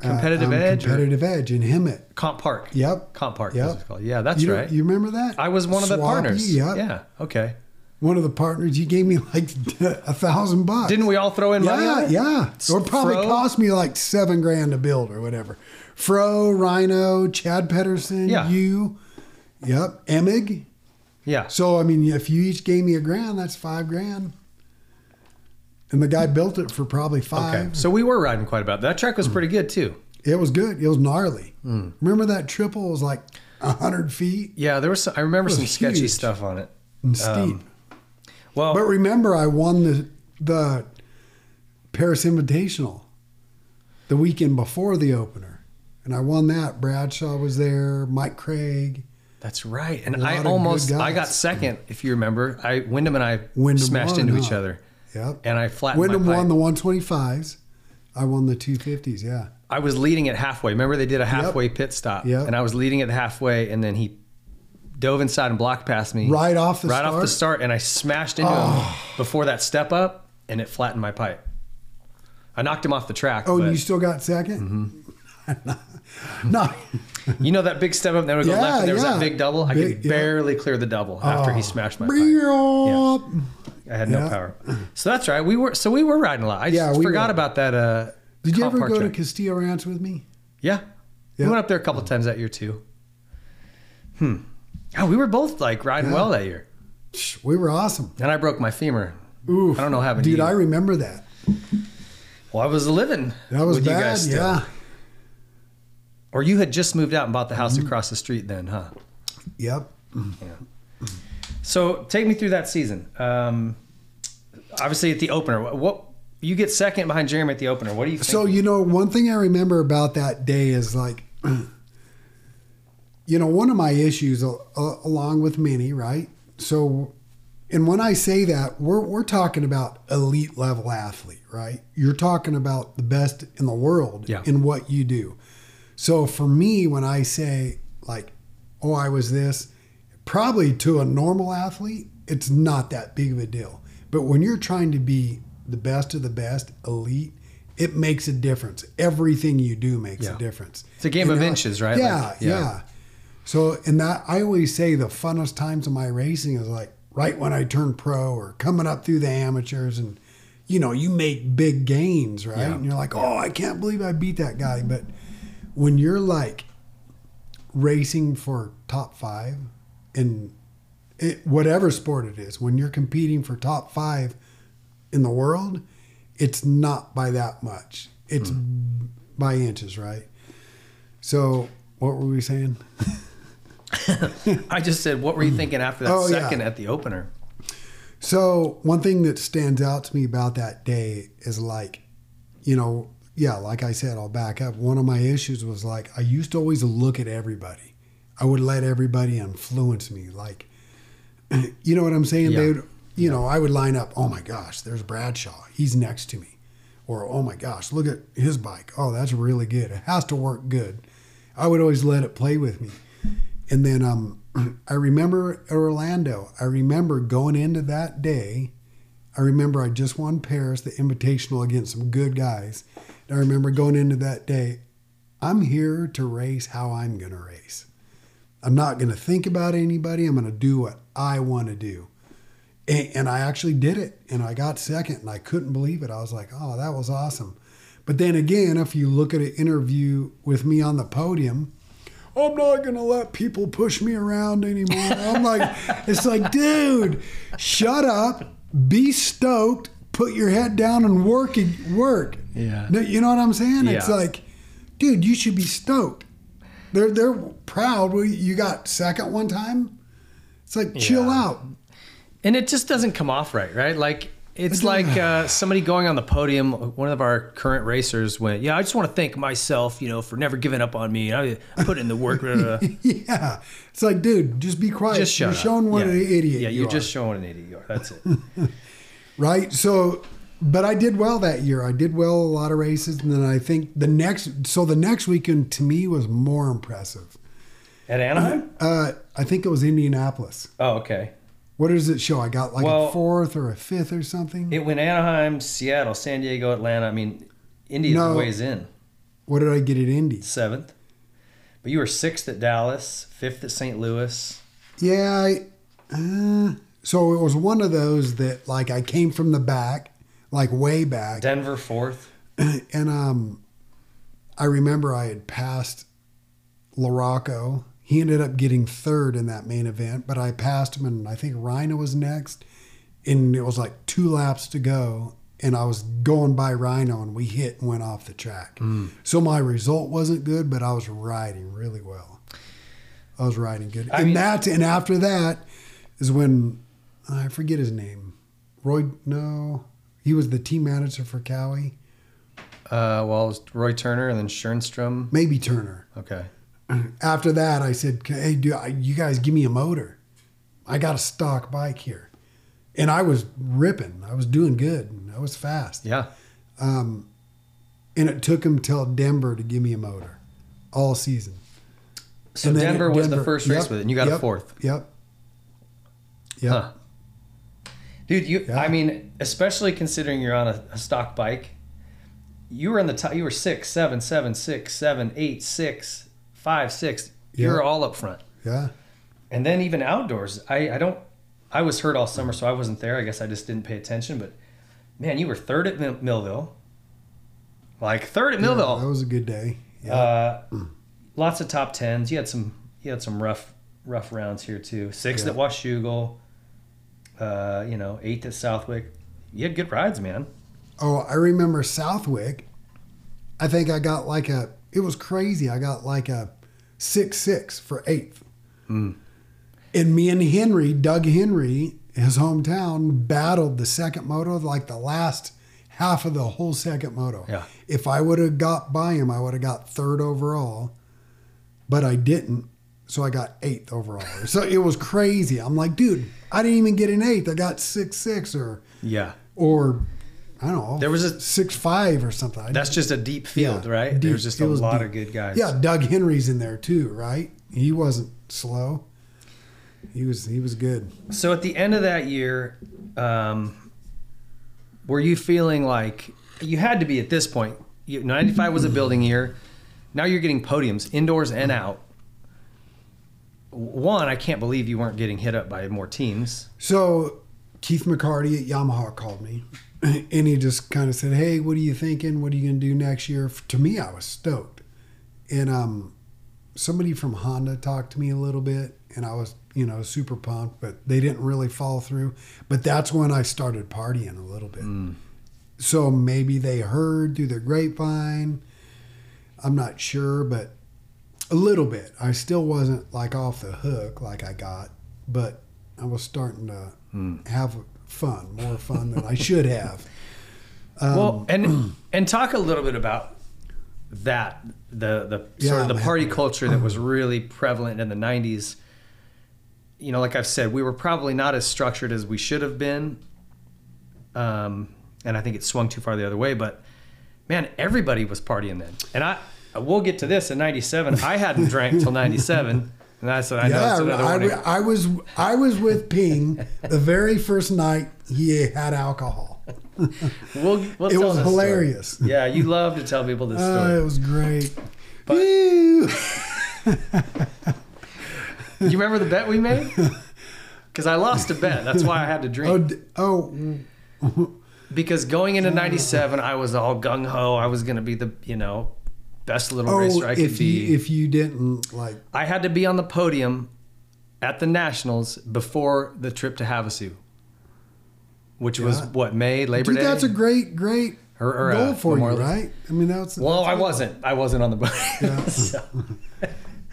competitive uh, um, edge, Competitive Edge in Hemet. Comp Park. Yep. Comp Park. Yep. Yeah, that's you right. You remember that? I was one of the partners. Yep. Yeah. Okay. One of the partners. You gave me like a thousand bucks. Didn't we all throw in money? Yeah, on it? yeah. Or probably Fro? cost me like seven grand to build or whatever. Fro, Rhino, Chad Pedersen, Yeah. you. Yep. Emig. Yeah. So I mean, if you each gave me a grand, that's five grand. And the guy built it for probably five. Okay. So we were riding quite a bit. That track was pretty good too. It was good. It was gnarly. Hmm. Remember that triple was like hundred feet Yeah, there was. Some, I remember was some sketchy stuff on it. and steep. Um, well, but remember, I won the the Perris Invitational the weekend before the opener, and I won that. Bradshaw was there, Mike Craig. That's right. And I almost I got second, if you remember. I Windham and I Windham smashed into each other. Yep. And I flattened Windham my pipe. won the 125s. I won the 250s. Yeah. I was leading it halfway. Remember they did a halfway pit stop. Yep. And I was leading it halfway and then he dove inside and blocked past me. Right off the right off the start? start and I smashed into Oh. him before that step up and it flattened my pipe. I knocked him off the track. Oh, but and you still got 2nd no. you know that big step up, then we go Yeah, left, and there was yeah. that big double. I Big- could yeah. barely clear the double after Oh. he smashed my pipe. I had no power. So that's right. We were so we were riding a lot. I Yeah, just we forgot were. about that. Uh, Did you ever go to. Castillo Ranch with me? Yeah. We went up there a couple times that year too. Hmm. Oh, we were both like riding well that year. We were awesome. And I broke my femur. Oof. I don't know how many. Dude, I remember that. Well, I was living. That was with you bad. yeah. Or you had just moved out and bought the house Mm-hmm. across the street then, huh? Yep. Yeah. So take me through that season. Um, obviously, at the opener, what, what you get second behind Jeremy at the opener. What do you think? So you know, one thing I remember about that day is like, you know, one of my issues, uh, along with many, right? So, and when I say that, we're we're talking about elite level athlete, right? You're talking about the best in the world Yeah. in what you do. So for me, when I say like, oh, I was this, probably to a normal athlete, it's not that big of a deal. But when you're trying to be the best of the best, elite, it makes a difference. Everything you do makes Yeah. a difference. It's a game You of inches, right? Yeah, Like, yeah, yeah. So, and that I always say the funnest times of my racing is like right when I turn pro or coming up through the amateurs and you know, you make big gains, right? Yeah. And you're like, "Oh, I can't believe I beat that guy." But when you're like racing for top 5 in it, whatever sport it is, when you're competing for top 5 in the world, it's not by that much. It's Hmm. by inches, right? So, what were we saying? I just said, what were you thinking after that Oh, yeah. second at the opener? So one thing that stands out to me about that day is like, you know, yeah, like I said, I'll back up. One of my issues was like I used to always look at everybody. I would let everybody influence me. Like, you know what I'm saying? Yeah. They would, you know, I would line up. Oh my gosh, there's Bradshaw. He's next to me. Or oh my gosh, look at his bike. Oh, that's really good. It has to work good. I would always let it play with me. And then um, I remember Orlando, I remember going into that day. I remember I just won Perris, the Invitational against some good guys. I remember going into that day, I'm here to race how I'm going to race. I'm not going to think about anybody. I'm going to do what I want to do. And, and I actually did it. And I got second and I couldn't believe it. I was like, oh, that was awesome. But then again, if you look at an interview with me on the podium, I'm not gonna let people push me around anymore. I'm like, it's like, dude, shut up, be stoked, put your head down and work it work. Yeah. You know what I'm saying? It's like, dude, you should be stoked. They're they're proud. You got second one time. It's like chill Yeah. out. And it just doesn't come off right, right? Like it's like uh, somebody going on the podium. One of our current racers went, "Yeah, I just want to thank myself, you know, for never giving up on me. I put in the work." blah, blah, blah." Yeah. It's like, dude, just be quiet. just shut You're up. showing what yeah. an idiot Yeah, you you're are. just showing an idiot you are. That's it. right? So, but I did well that year. I did well a lot of races, and then I think the next. So the next weekend to me was more impressive. At Anaheim? Uh, I think it was Indianapolis. Oh, okay. What does it show? I got like Well- a fourth or a fifth or something. It went Anaheim, Seattle, San Diego, Atlanta. I mean, Indy No. ways in what did I get at Indy? seventh, but you were sixth at Dallas, fifth at St. Louis. Yeah. I, uh, so it was one of those that like I came from the back, like way back. Denver fourth. and um, I remember I had passed LaRocco. He ended up getting third in that main event, but I passed him, and I think Rhino was next. And it was like two laps to go, and I was going by Rhino, and we hit and went off the track. So my result wasn't good, but I was riding really well. I was riding good, I and mean- that, and after that is when I forget his name. Roy, no, he was the team manager for Kawi. Uh, well, it was Roy Turner and then Stjernstrom. maybe Turner. Okay. After that, I said, "Hey, do I, you guys give me a motor? I got a stock bike here," and I was ripping. I was doing good. I was fast. Yeah. Um, and it took him till Denver to give me a motor, all season. So then Denver was the first race yep, with it, and you got a fourth. Yep. Yep. Huh. Dude, you Yeah. I mean, especially considering you're on a, a stock bike, you were in the top you were six, seven, seven, six, seven, eight, six, five, six. You're all up front. Yeah. And then even outdoors, I, I don't I was hurt all summer, so I wasn't there. I guess I just didn't pay attention. But man, you were third at Mil- Millville. Like third at Yeah, Millville. that was a good day. Yeah. Uh, lots of top tens. You had some. You had some rough, rough rounds here too. Sixth Yeah. at Washougal. Uh, you know, eighth at Southwick. You had good rides, man. Oh, I remember Southwick. I think I got like a. It was crazy. I got like a six six for eighth. And me and Henry, Doug Henry, his hometown, battled the second moto like the last half of the whole second moto. Yeah. If I would have got by him, I would have got third overall, but I didn't. So I got eighth overall. So it was crazy. I'm like, dude, I didn't even get an eighth. I got six six or Yeah. or I don't know. There was a- six five or something. I That's just a deep field, Yeah, right? deep. There's just a lot deep. of good guys. Yeah, Doug Henry's in there too, right? He wasn't slow. He was he was good. So at the end of that year, um, were you feeling like you had to be at this point? You, 95 was a building year. Now you're getting podiums, indoors and out. One, I can't believe you weren't getting hit up by more teams. So Keith McCarty at Yamaha called me, and he just kind of said, "Hey, what are you thinking? What are you gonna do next year?" To me, I was stoked, and um, somebody from Honda talked to me a little bit, and I was you know super pumped, but they didn't really follow through. But that's when I started partying a little bit. So maybe they heard through the grapevine. I'm not sure, but a little bit. I still wasn't like off the hook like I got, but I was starting to have fun, more fun than I should have. Um, well, and and talk a little bit about that the the sort Yeah, of the party culture that was really prevalent in the 90s. You know, like I've said, we were probably not as structured as we should have been. Um, and I think it swung too far the other way, but man, everybody was partying then. And I we'll get to this in 97. I hadn't drank till 97. And that's I know yeah, another I, one. I was I was with Ping the very first night he had alcohol. We'll, we'll It tell was this story. hilarious. Yeah, you love to tell people this Uh, story. it was great. But- You remember the bet we made? Because I lost a bet. That's why I had to oh, drink. d- oh, Because going into '97, I was all gung ho. I was going to be the you know best little oh! racer I could If be. you if you didn't like, I had to be on the podium at the nationals before the trip to Havasu, which was what May Labor dude, Day. that's a great great Or- or, goal uh, for you, right? I mean, that's well, that's I wasn't. I wasn't on the podium. So-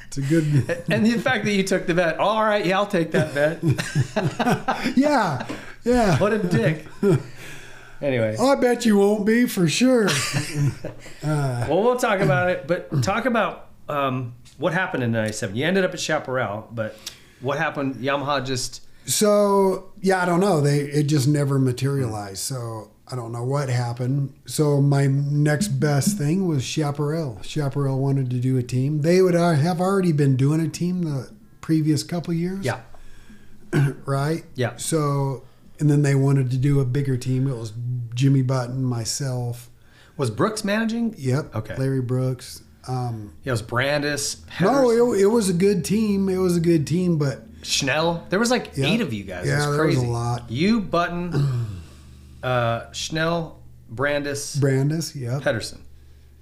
It's a good. and the fact that you took the bet. All right, yeah, I'll take that bet. yeah, yeah. what a dick. Anyway. I bet you won't be for sure. Well, we'll talk about it, but talk about um, what happened in '97. You ended up at Chaparral, but what happened? Yamaha just So yeah, I don't know. They it just never materialized. So I don't know what happened. So my next best thing was Chaparral. Chaparral wanted to do a team. They would uh, have already been doing a team the previous couple years. yeah, Right. Yeah. So and then they wanted to do a bigger team. It was Jimmy Button, myself. was Brooks managing? Yep. Okay. Larry Brooks. Um, Yeah, it was Brandis. no, it, it was a good team. It was a good team, but Schnell. There was like Yeah. eight of you guys. it Yeah, was there was a lot. You, Button, uh, Schnell, Brandis, Brandis. yeah, Pedersen.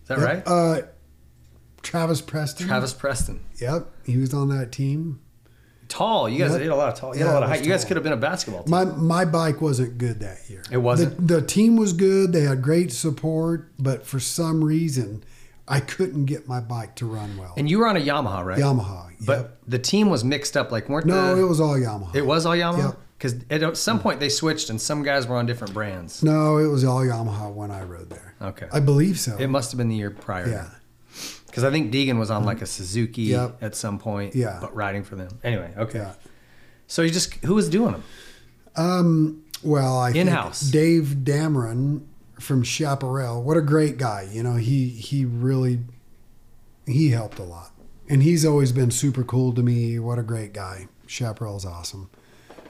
Is that Yep. right? Uh, Travis Preston. Travis Preston. Yep, he was on that team. Tall. You guys Yep. had a lot of tall. You had Yeah, a lot of height. You guys could have been a basketball team. My my bike wasn't good that year. It wasn't? The, the team was good. They had great support, but for some reason, I couldn't get my bike to run well. and you were on a Yamaha, right? Yamaha. Yep. But the team was mixed up. Like weren't no, the, it was all Yamaha. It was all Yamaha? Yep. Because at some point they switched and some guys were on different brands. No, it was all Yamaha when I rode there. Okay. I believe so. It must have been the year prior. yeah. Because I think Deegan was on like a Suzuki Yep. at some point. Yeah. But riding for them. Anyway, okay. Yeah. So you just, who was doing them? Um. Well, I think In-house. Dave Damron from Chaparral. What a great guy. You know, he he really he helped a lot, and he's always been super cool to me. What a great guy. Chaparral's awesome.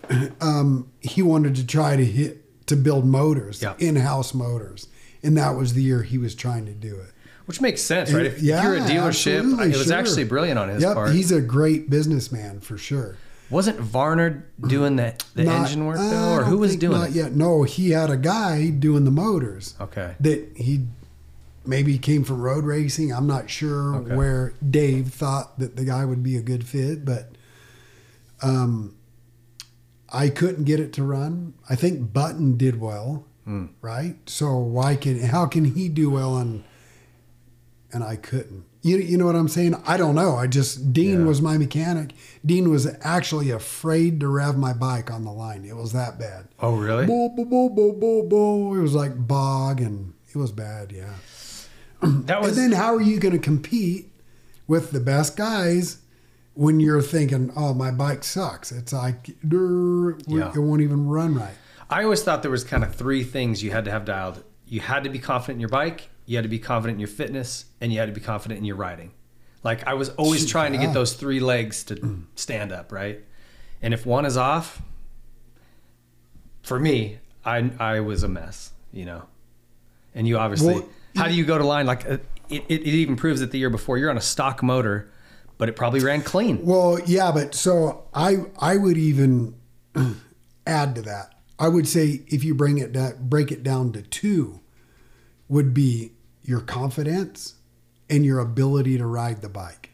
um, he wanted to try to hit to build motors, Yeah. in-house motors, and that was the year he was trying to do it. Which makes sense, right? If, Yeah, you're a dealership, it was sure. actually brilliant on his yep, part. he's a great businessman for sure. Wasn't Varner doing the, the Not- engine work though? Or who was doing not it? yet. No, he had a guy doing the motors. Okay. That he maybe came from road racing. I'm not sure Okay. where Dave thought that the guy would be a good fit, but um, I couldn't get it to run. I think Button did well, right? So why can how can he do well and and I couldn't? You, you know what I'm saying? I don't know. I just Dean Yeah. was my mechanic. Dean was actually afraid to rev my bike on the line. It was that bad. Oh, really? Bo, bo, bo, bo, bo, bo. It was like bog and it was bad, yeah. That was and then how are you going to compete with the best guys when you're thinking, "Oh, my bike sucks." It's like Yeah. it won't even run right. I always thought there was kind of three things you had to have dialed. You had to be confident in your bike, you had to be confident in your fitness, and you had to be confident in your riding. Like I was always Shoot, trying to get those three legs to stand up, right? And if one is off, for me, I I was a mess, you know. And you obviously, Well, how do you go to line? Like uh, it, it, it even proves that the year before you're on a stock motor, but it probably ran clean. Well, yeah, but so I I would even add to that. I would say if you bring it down, break it down to two, would be your confidence and your ability to ride the bike.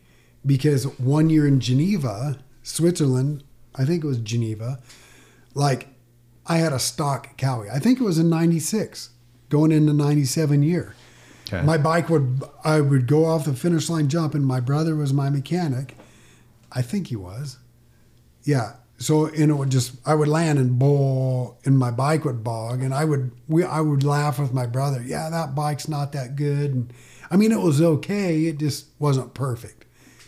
Because one year in Geneva, Switzerland, I think it was Geneva, like I had a stock Kawi. I think it was in '96, going into '97 year. Okay. My bike would I would go off the finish line jump, and my brother was my mechanic. I think he was. Yeah. So and it would just I would land and bowl, and my bike would bog, and I would we I would laugh with my brother. Yeah, that bike's not that good. And I mean, it was okay. It just wasn't perfect.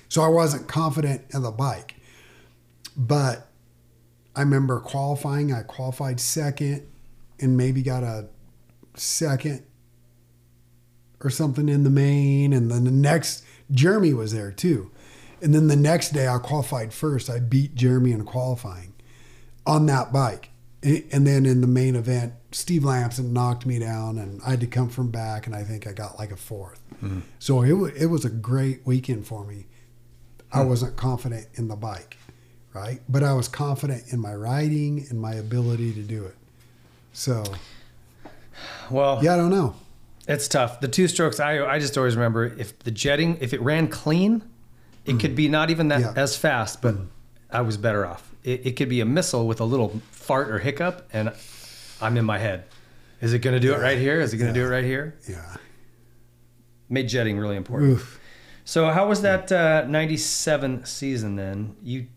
So I wasn't confident in the bike. But I remember qualifying. I qualified second, and maybe got a second or something in the main. And then the next, Jeremy was there too. And then the next day, I qualified first. I beat Jeremy in qualifying on that bike. And then in the main event, Steve Lamson knocked me down, and I had to come from back, and I think I got like a 4th hmm. So it was, it was a great weekend for me. I hmm. wasn't confident in the bike, right? But I was confident in my riding and my ability to do it. So Well, yeah, I don't know. It's tough. The two strokes, I I just always remember if the jetting, if it ran clean, it could be not even that Yeah. as fast, but I was better off. It, it could be a missile with a little fart or hiccup, and I'm in my head. Is it going to do it right here? Is it going to do it right here? Yeah. Made jetting really important. Oof. So how was that uh, 97 season then? You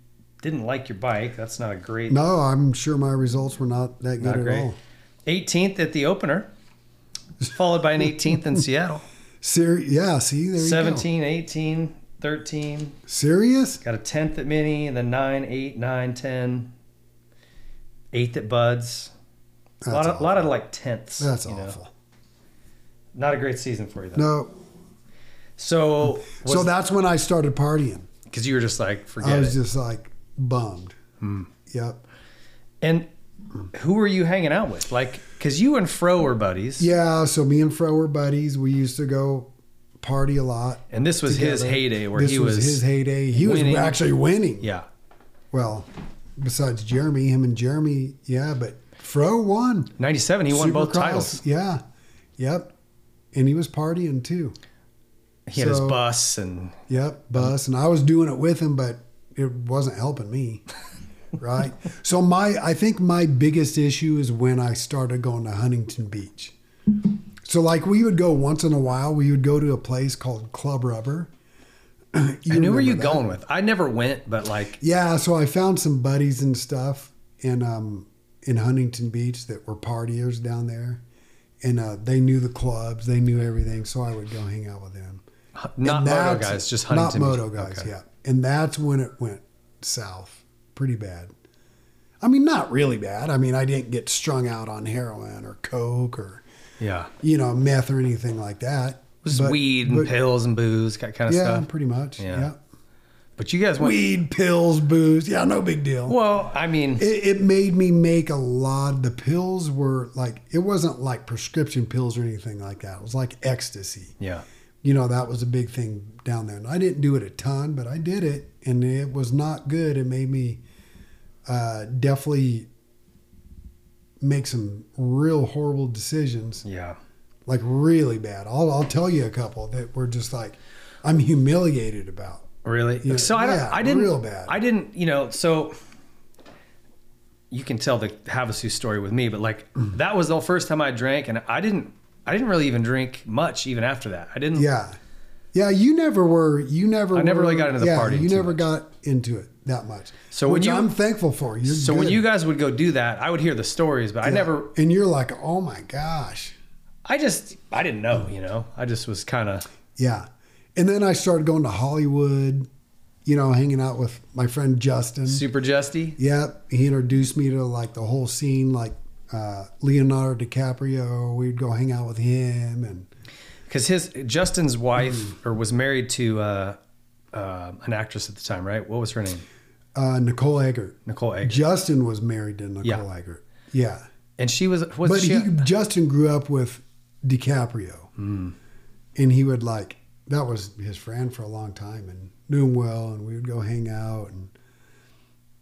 didn't like your bike. That's not a great, No, I'm sure my results were not that good not at great. all. 18th at the opener, followed by an 18th in Seattle. Ser- yeah, see, there you 17, 18, 13. Serious? Got a 10th at Mini, and then 9, 8, 9, 10. 8th at Budds. A lot, of, lot of like tenths. That's you know. awful. Not a great season for you, though. No. So, so that's when I started partying. because you were just like, forget I was it. just like bummed. Hmm. Yep. and who were you hanging out with? Like, because you and Fro were buddies. Yeah, so me and Fro were buddies. We used to go party a lot. And this was his heyday where this he was his heyday. He winning. was actually winning. Yeah. Well, besides Jeremy, him and Jeremy, yeah, but Fro won. 97, he won both Supercross, titles. Yeah. Yep. And he was partying too. He had his bus and Yep, bus, and I was doing it with him, but it wasn't helping me. right. So my, I think my biggest issue is when I started going to Huntington Beach. So like we would go once in a while. We would go to a place called Club Rubber. You I knew where you that? going with. I never went, but like, Yeah, so I found some buddies and stuff in um in Huntington Beach that were partiers down there, and uh, they knew the clubs, they knew everything. So I would go hang out with them. not moto guys, just Huntington. Not moto guys, Okay. yeah. And that's when it went south pretty bad. I mean, not really bad. I mean, I didn't get strung out on heroin or coke or Yeah. you know meth or anything like that. It was But- weed and but- pills and booze, that kind of yeah, stuff. Yeah, pretty much. Yeah. Yeah. But you guys went. Weed, pills, booze. Yeah, no big deal. Well, I mean, it, it made me make a lot. The pills were like it wasn't like prescription pills or anything like that. It was like ecstasy. yeah. You know that was a big thing down there. And I didn't do it a ton, but I did it, and it was not good. It made me uh, definitely make some real horrible decisions. Yeah. Like really bad. I'll I'll tell you a couple that were just like I'm humiliated about. Really? Yeah, so I, yeah, I didn't. real bad. I didn't. You know. So you can tell the Havasu story with me, but like Mm. that was the first time I drank, and I didn't. I didn't really even drink much even after that. I didn't. Yeah. Yeah, you never were. You never. I never were- really got into the party. yeah, partying You never much. got into it that much. So when which you- I'm thankful for. You're so when you guys would go do that, I would hear the stories, but I never. And you're like, oh my gosh. I just I didn't know. You know, I just was kind of. Yeah. And then I started going to Hollywood, you know, hanging out with my friend Justin. Super Justy. Yep. He introduced me to like the whole scene, like uh, Leonardo DiCaprio. We'd go hang out with him and because his Justin's wife Mm. or was married to uh, uh, an actress at the time, right? What was her name? uh, Nicole Eggert. Nicole Eggert. Justin was married to Nicole Yeah. Eggert. Yeah. And she was was but she? he, Justin grew up with DiCaprio. Mm. And he would like, that was his friend for a long time and knew him well. And we would go hang out and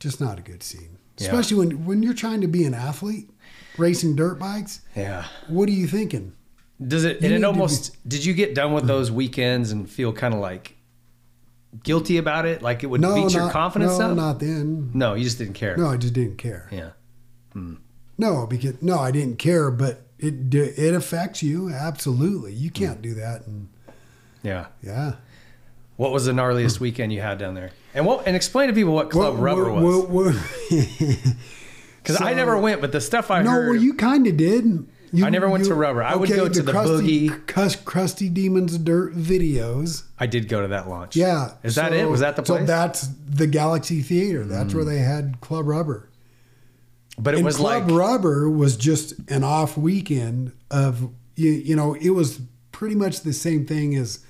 just not a good scene. Yeah. Especially when, when you're trying to be an athlete racing dirt bikes. yeah. What are you thinking? Does it? You And it almost. Did you get done with those weekends and feel kind of like guilty about it? Like it would no, beat your not, confidence no, up? not then. No, you just didn't care. No, I just didn't care. Yeah. Hmm. No, because no, I didn't care, but it it affects you absolutely. You hmm. can't do that, and Yeah. yeah. What was the gnarliest weekend you had down there? And what? And explain to people what Club What- Rubber what- was. Because I never went, but the stuff I no, heard. well, you kind of did. You, I never went you- to Rubber. I would go to the crusty, Boogie. Crus- crusty Demons Dirt videos. I did go to that launch. Yeah, Is that it? Was that the place? So that's the Galaxy Theater. That's where hmm. they had Club Rubber. but it and was Club like Rubber was just an off weekend of you, you know it was pretty much the same thing as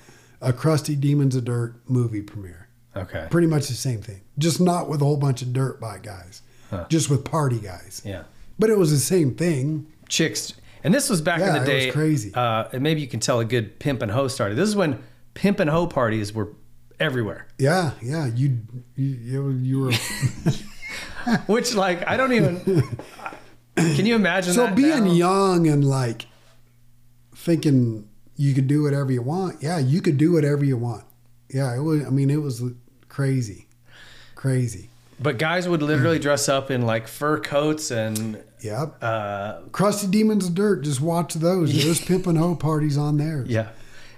a Crusty Demons of Dirt movie premiere. okay. Pretty much the same thing, just not with a whole bunch of dirt bike guys, Huh. just with party guys. Yeah. But it was the same thing. Chicks. And this was back Yeah, in it the was day. crazy. Uh, and maybe you can tell a good pimp and hoe started. This is when pimp and hoe parties were everywhere. Yeah, yeah. You you you, you were Which, like, I don't even. Can you imagine so being now? young and like thinking you could do whatever you want. Yeah, you could do whatever you want. Yeah, it was. I mean, it was crazy, crazy. But guys would literally dress up in like fur coats and Yep. uh, Crusty Demons of Dirt. Just watch those. There's pimp and hoe parties on there. yeah,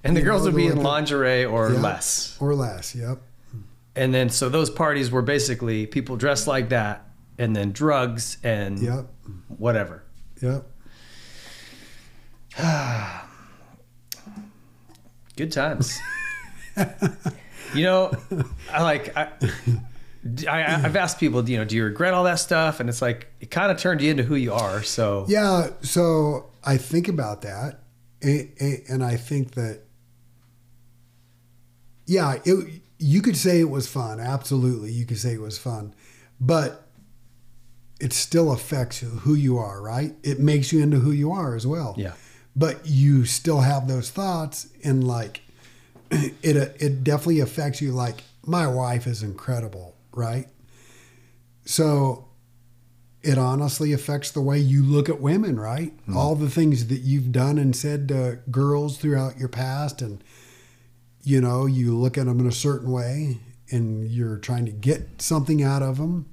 and the You girls know, would be in lingerie or Yeah, less. Or less. Yep. And then so those parties were basically people dressed like that, and then drugs and Yep. whatever. Yep. Good times. you know, I like I, I I've asked people, you know, do you regret all that stuff? And it's like it kind of turned you into who you are. So Yeah. So I think about that, and, and I think that, yeah, it, you could say it was fun. Absolutely, you could say it was fun, but it still affects who you are, right? It makes you into who you are as well. Yeah. But you still have those thoughts, and like, it it definitely affects you. Like, my wife is incredible, right? So it honestly affects the way you look at women, right? Mm-hmm. All the things that you've done and said to girls throughout your past, and you know, you look at them in a certain way, and you're trying to get something out of them,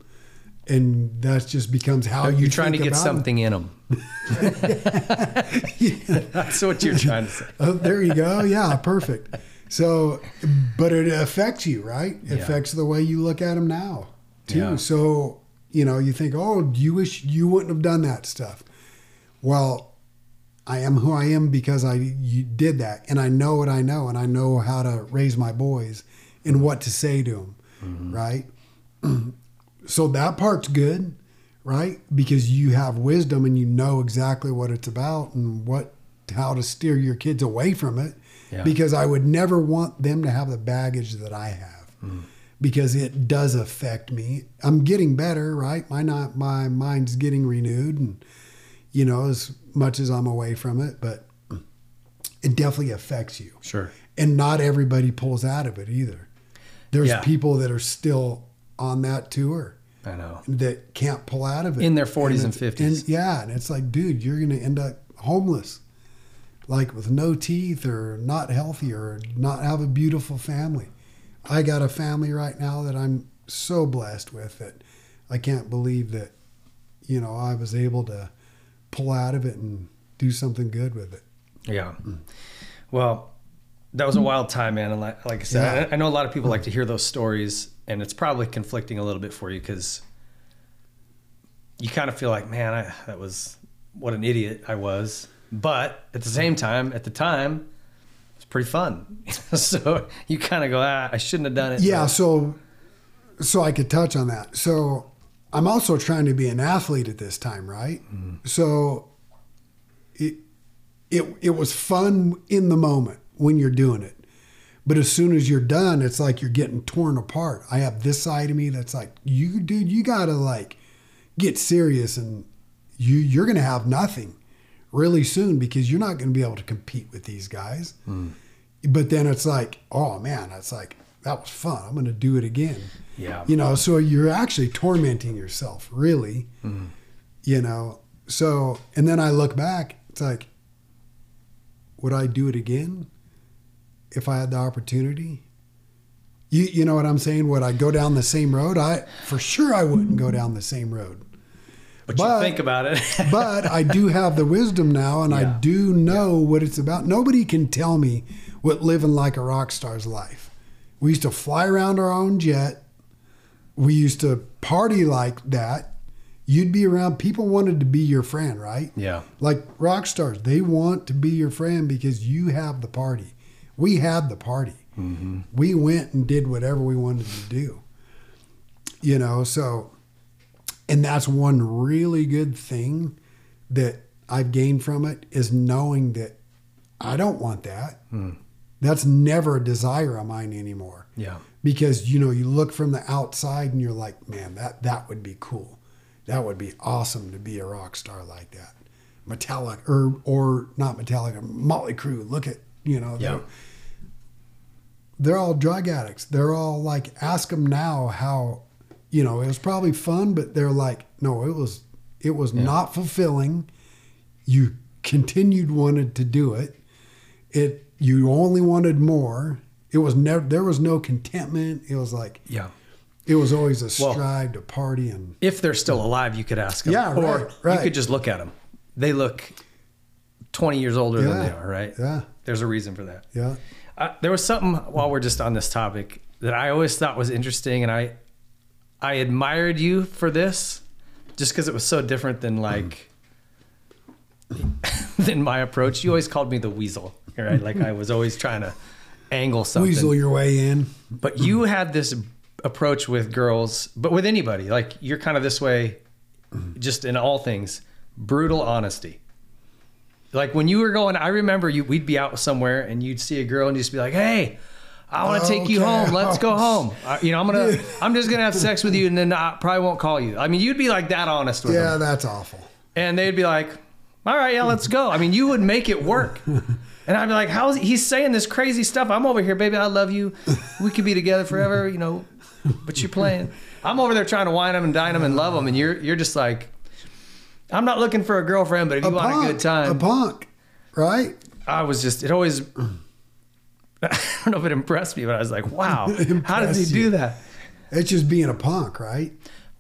and that just becomes how you you're trying to get something in them. That's what you're trying to say. Oh, there you go. Yeah, perfect. So, but it affects you, right? It Yeah. affects the way you look at them now, too. Yeah. So, you know, you think, oh, you wish you wouldn't have done that stuff. Well, I am who I am because I you did that, and I know what I know, and I know how to raise my boys and what to say to them, Mm-hmm. right? so that part's good, right? Because you have wisdom and you know exactly what it's about and what how to steer your kids away from it. Yeah. Because I would never want them to have the baggage that I have. Mm. Because it does affect me. I'm getting better, right? My not my mind's getting renewed and you know, as much as I'm away from it, but it definitely affects you. Sure. And not everybody pulls out of it either. There's Yeah. people that are still on that tour I know. that can't pull out of it In their 40s and it's- 50s. yeah, and it's like, dude, you're gonna end up homeless, like with no teeth or not healthy or not have a beautiful family. I got a family right now that I'm so blessed with that I can't believe that, you know, I was able to pull out of it and do something good with it. Yeah. Well, That was a wild time, man. And like, like I said, Yeah. I, I know a lot of people like to hear those stories, and it's probably conflicting a little bit for you because you kind of feel like, man, I, that was what an idiot I was. But at the same time, at the time, it's pretty fun. so you kind of go, ah, I shouldn't have done it. Yeah, but- so so I could touch on that. So I'm also trying to be an athlete at this time, right? So it it it was fun in the moment when you're doing it. But as soon as you're done, it's like you're getting torn apart. I have this side of me that's like, you dude, you gotta like get serious and you you're gonna have nothing really soon because you're not gonna be able to compete with these guys. Hmm. But then it's like, oh man, it's like that was fun. I'm gonna do it again. Yeah. You know, so you're actually tormenting yourself, really. Hmm. You know, so and then I look back, it's like, would I do it again if I had the opportunity? You you know what I'm saying? Would I go down the same road? I for sure I wouldn't go down the same road. But, you think about it. but I do have the wisdom now, and I do know what it's about. Nobody can tell me what living like a rock star's life. We used to fly around our own jet. We used to party like that. You'd be around. People wanted to be your friend, right? yeah. Like rock stars, they want to be your friend because you have the party. We had the party. Mm-hmm. We went and did whatever we wanted to do. You know, so, and that's one really good thing that I've gained from it is knowing that I don't want that. Hmm. That's never a desire of mine anymore Yeah. because you know you look from the outside and you're like man that that would be cool that would be awesome to be a rock star like that metallic or or not metallic motley Crue. look at you know Yeah. they're, they're all drug addicts they're all like ask them now how you know it was probably fun but they're like no it was it was not fulfilling you continued wanted to do it it you only wanted more it was never there was no contentment it was like Yeah. it was always a Well- strive to party and If they're still alive, you could ask them. Yeah, or right, right. you could just look at them. They look 20 years older than they are, right? yeah There's a reason for that. yeah Uh, there was something while we're just on this topic that I always thought was interesting, and I I admired you for this, just because it was so different than like than my approach. You always called me the weasel, right? Like I was always trying to angle something. weasel your way in But you had this approach with girls, but with anybody. Like you're kind of this way, just in all things, brutal honesty. Like when you were going, I remember you. We'd be out somewhere and you'd see a girl and you'd just be like, "Hey, I want to take you home. Let's go home. You know, I'm gonna, I'm just gonna have sex with you, and then I probably won't call you. I mean, you'd be like that honest with yeah them, that's awful and they'd be like, "All right, yeah, let's go." I mean, you would make it work. And I'd be like, "How's he's saying this crazy stuff? I'm over here, baby. I love you. We could be together forever, you know." But you're playing. I'm over there trying to wine them and dine them and love them, and you're you're just like, "I'm not looking for a girlfriend, but if you want punk, a good time, a punk right I was just, it always, I don't know if it impressed me, but I was like, wow, how does he do that? it's just being a punk right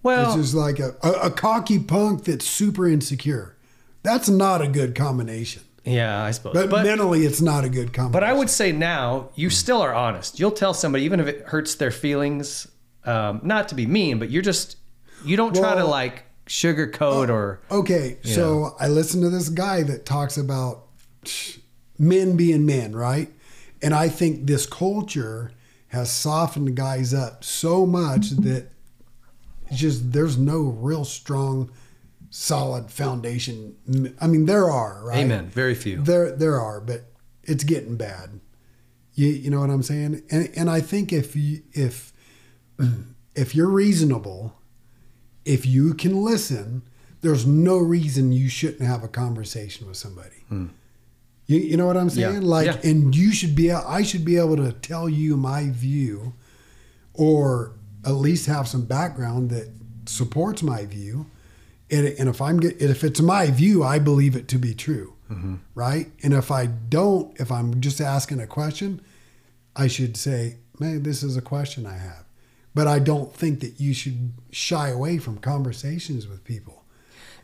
Well, it's just like a, a, a cocky punk that's super insecure that's not a good combination yeah, I suppose. but, But, mentally it's not a good combination but I would say now, you still are honest. You'll tell somebody, even if it hurts their feelings, um, not to be mean, but you're just, you don't try to like sugarcoat or, Okay, so I listened to this guy that talks about men being men, right? And I think this culture has softened guys up so much mm-hmm. that it's just there's no real strong, solid foundation. I mean, there are, right? amen, very few. There, there are, but it's getting bad. You, you know what I'm saying? And and I think if you if if you're reasonable, if you can listen, there's no reason you shouldn't have a conversation with somebody. Hmm. You, you know what I'm saying? Yeah. Like, Yeah. and you should be, I should be able to tell you my view, or at least have some background that supports my view. And, and if I'm get, if it's my view, I believe it to be true, mm-hmm. right? And if I don't, if I'm just asking a question, I should say, man, this is a question I have. But I don't think that you should shy away from conversations with people.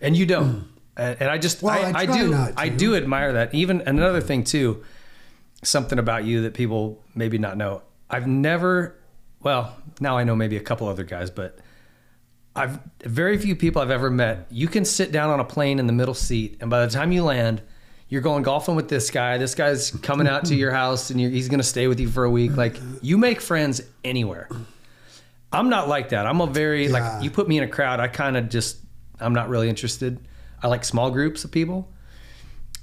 and you don't. Mm. And, and I just, Well, I, I I, do, I do admire that. Even another thing too, something about you that people maybe not know. I've never, well, now I know maybe a couple other guys, but I've very few people I've ever met. You can sit down on a plane in the middle seat, and by the time you land, you're going golfing with this guy. This guy's coming out to your house, and you're, he's going to stay with you for a week. Like you make friends anywhere. I'm not like that. I'm a very Yeah. like you put me in a crowd. I kind of just I'm not really interested. I like small groups of people,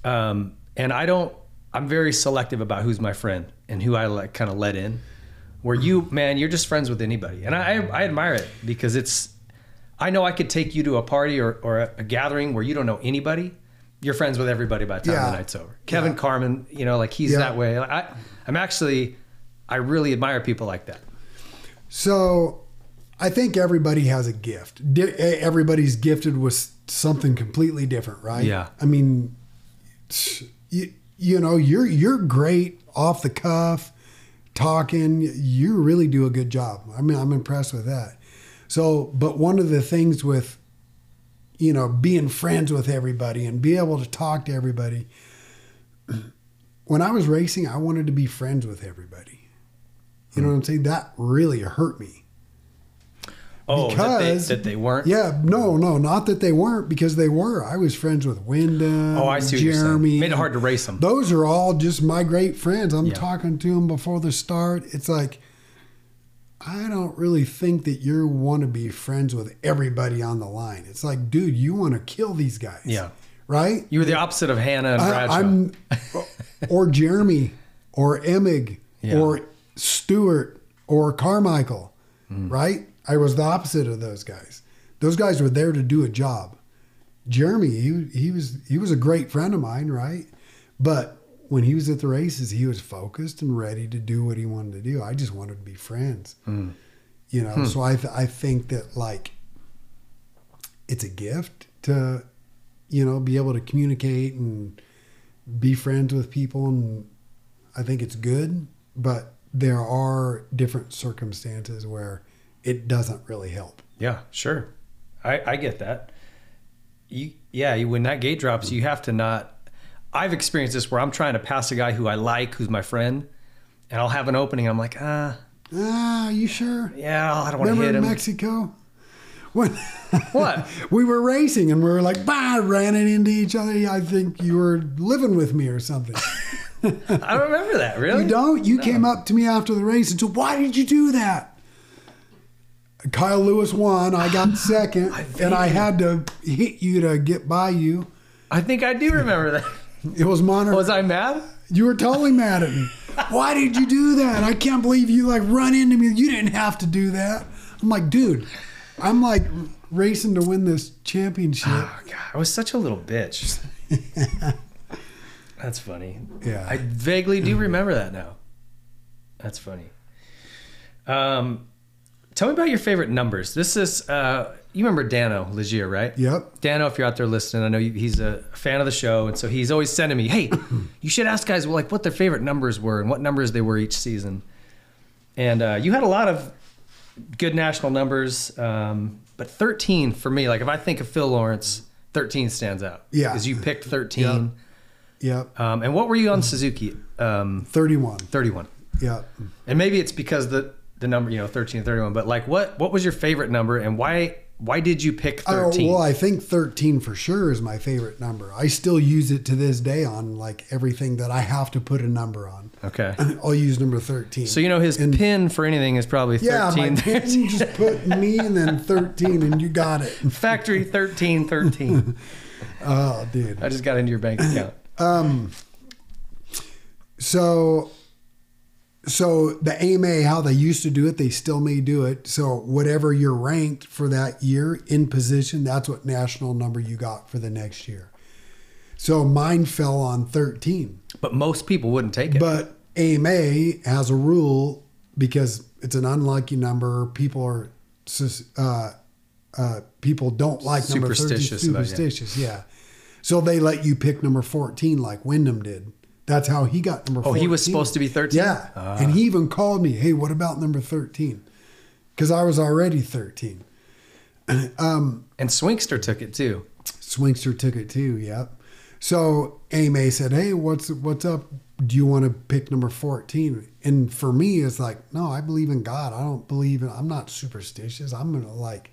um, and I don't. I'm very selective about who's my friend and who I like kind of let in. Where you, man, you're just friends with anybody, and I I admire it because it's. I know I could take you to a party or, or a, a gathering where you don't know anybody. You're friends with everybody by the time Yeah. the night's over. Kevin Yeah. Carmen, you know, like he's Yeah. that way. I, I'm actually, I really admire people like that. So I think everybody has a gift. Everybody's gifted with something completely different, right? Yeah. I mean, you, you know, you're you're great off the cuff, talking. You really do a good job. I mean, I'm impressed with that. So, but one of the things with, you know, being friends with everybody and be able to talk to everybody. When I was racing, I wanted to be friends with everybody. You know what I'm saying? That really hurt me. Oh, that they, that they weren't. Yeah, no, no, not that they weren't because they were. I was friends with Windham. Oh, I see. Jeremy. Made it hard to race them. Those are all just my great friends. I'm Yeah. talking to them before the start. It's like I don't really think that you want to be friends with everybody on the line. It's like, dude, you want to kill these guys. Yeah. Right? You were the opposite of Hannah and Bradshaw. I, am or Jeremy or Emig Yeah. or Stewart or Carmichael, Hmm. right? I was the opposite of those guys. Those guys were there to do a job. Jeremy, he, he was he was a great friend of mine, right? But when he was at the races, he was focused and ready to do what he wanted to do. I just wanted to be friends, Hmm. you know. Hmm. So I th- I think that like it's a gift to you know be able to communicate and be friends with people and I think it's good, but there are different circumstances where it doesn't really help. Yeah, sure. I, I get that. You, yeah, you, when that gate drops, you have to not. I've experienced this where I'm trying to pass a guy who I like, who's my friend, and I'll have an opening. I'm like, ah, Ah, you sure? yeah, I don't want to Remember hit in him. Mexico? When What? we were racing and we were like, bah, ran it into each other. I think you were living with me or something. I don't remember that. Really? You don't? You came up to me after the race and said, Why did you do that? Kyle Lewis won. I got second, and I had to hit you to get by you. I think I do remember that. It was Monterrey. Was I mad? You were totally mad at me. Why did you do that? I can't believe you like run into me. You didn't have to do that. I'm like, dude, I'm like racing to win this championship. Oh, God, I was such a little bitch. That's funny. Yeah. I vaguely do remember that now. That's funny. Um, tell me about your favorite numbers. This is uh, you remember Dano Legier, right? Yep. Dano, if you're out there listening, I know he's a fan of the show, and so he's always sending me, "Hey, you should ask guys like what their favorite numbers were and what numbers they were each season." And uh, you had a lot of good national numbers, um, but 13 for me, like if I think of Phil Lawrence, 13 stands out. Yeah. because you picked 13. Yep. Um, and what were you on Suzuki? Um, 31. 31. Yeah. And maybe it's because the the number, you know, 13 and 31, but like what what was your favorite number and why why did you pick Oh, 13? well, I think 13 for sure is my favorite number. I still use it to this day on like everything that I have to put a number on. okay. I'll use number 13. So you know his pin for anything is probably 13. yeah, my pin, you just put me and then 13 and you got it. Factory 13 13. Oh, dude. I just got into your bank account. Um, so, so the AMA, how they used to do it, they still may do it. So whatever you're ranked for that year in position, that's what national number you got for the next year. So mine fell on 13. But most people wouldn't take it. But AMA has a rule because it's an unlucky number. People are sus- uh, uh, people don't like number 13. Superstitious yeah. Superstitious, yeah. So they let you pick number 14 like Windham did. That's how he got number Oh, 14. he was supposed to be 13? Yeah. Ah. And he even called me, hey, what about number 13? Because I was already 13. Um, and Swinkster took it too. Swinkster took it too, yep. So AMA said, "Hey, what's what's up? Do you want to pick number 14?" And for me, it's like, no, I believe in God. I don't believe in. I'm not superstitious. I'm gonna like,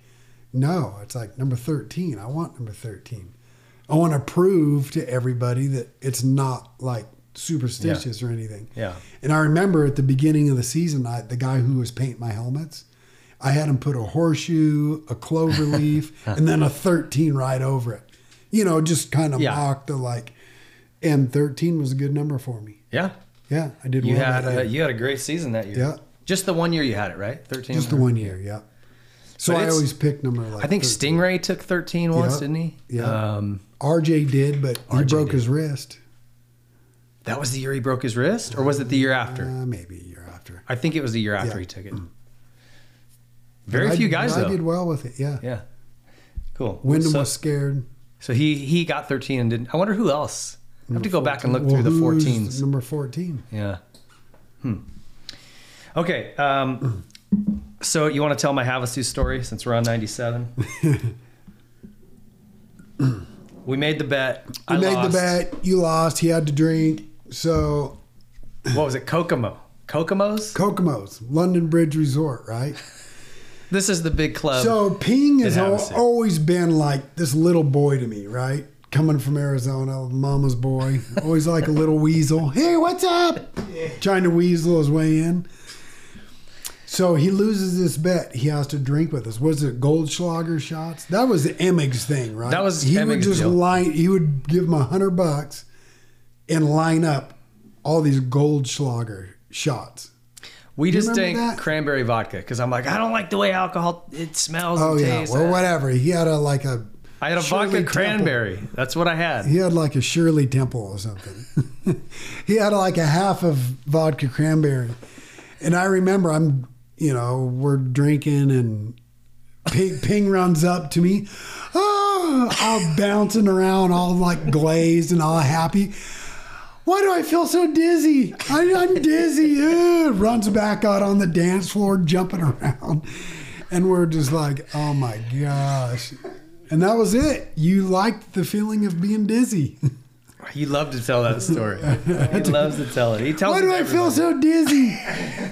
no. It's like number 13. I want number 13. I want to prove to everybody that it's not like superstitious or anything. Yeah. And I remember at the beginning of the season, I, the guy who was painting my helmets, I had him put a horseshoe, a clover leaf, and then a 13 right over it. You know, just kind of Yeah. mock the like. And 13 was a good number for me. Yeah. Yeah, I did You well had a, you had a great season that year. Yeah. Just the one year you had it, right? 13. Just the one year, yeah. So But I always pick number like I think 13. Stingray took 13 once, Yeah. didn't he? Yeah. Um, RJ did, but he RJ broke did. his wrist. That was the year he broke his wrist, or was it the year after? Uh, maybe a year after. I think it was the year after Yeah. he took it. Very I- few guys but though. I did well with it, yeah. Yeah. Cool. Windham so, was scared. so he he got 13 and didn't. I wonder who else. I have to go back and look Well, through the who's 14s. Number 14. Yeah. Hmm. Okay. Um, so you want to tell my Havasu story since we're on 97? we made the bet. You I made lost. the bet. You lost. He had to drink. So What was it? Kokomo. Kokomo's? Kokomo's, London Bridge Resort, right? This is the big club. So Ping has al- always been like this little boy to me, right? Coming from Arizona, mama's boy, always like a little weasel. Hey, what's up? Trying to weasel his way in. So he loses this bet. He has to drink with us. Was it Goldschlager shots? That was the Emig's thing, right? That was he would just deal. line. He would give him a hundred bucks and line up all these Goldschlager shots. we you just drank that? cranberry vodka because I'm like, I don't like the way alcohol it smells Oh and yeah, tastes. well whatever. He had a like a. I had a Shirley vodka Temple. cranberry. That's what I had. He had like a Shirley Temple or something. he had like a half of vodka cranberry. And I remember I'm, you know, we're drinking and Ping, Ping runs up to me, oh, all bouncing around, all like glazed and all happy. Why do I feel so dizzy? I, I'm dizzy. Runs back out on the dance floor, jumping around. And we're just like, oh my gosh. And that was it. You liked the feeling of being dizzy. He loved to tell that story. he loves to tell it. He tells Why do I feel so dizzy?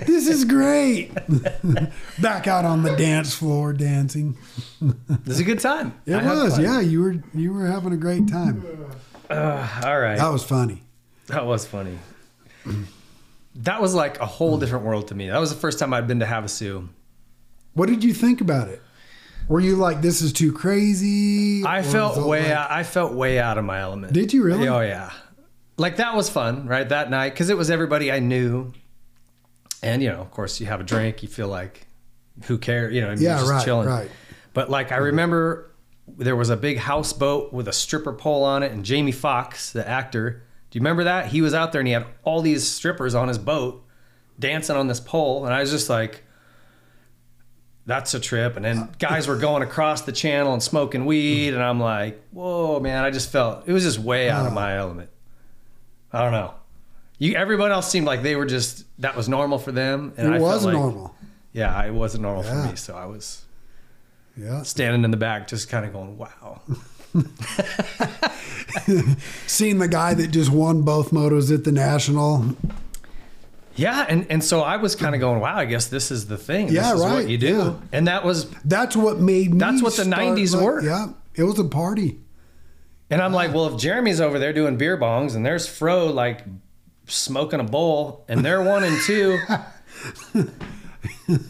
This is great. Back out on the dance floor dancing. It was a good time. It I was, yeah. You were you were having a great time. Uh, all right. That was funny. That was funny. that was like a whole different world to me. That was the first time I'd been to Havasu. What did you think about it? Were you like, this is too crazy? I felt way like- out, I felt way out of my element. Did you really? Oh yeah. Like that was fun, right? That night because it was everybody I knew, and you know, of course, you have a drink, you feel like, who cares? You know, you're Yeah, just right, chilling. right. But like I remember, there was a big houseboat with a stripper pole on it, and Jamie Foxx, the actor. Do you remember that? He was out there and he had all these strippers on his boat dancing on this pole, and I was just like. That's a trip. And then guys were going across the channel and smoking weed. And I'm like, whoa, man, I just felt it was just way out of my element. I don't know. You, everyone else seemed like they were just, that was normal for them. And It I felt was like- normal. Yeah, it wasn't normal Yeah. for me. So I was Yeah. standing in the back, just kind of going, wow. Seeing the guy that just won both motos at the national. Yeah. And, and so I was kind of going, wow, I guess this is the thing. Yeah, this is right. what you do. Yeah. And that was, That's what made me. That's what the 90s like- were. Yeah, it was a party. and I'm like, well, if Jeremy's over there doing beer bongs and there's Fro like smoking a bowl and they're one and two.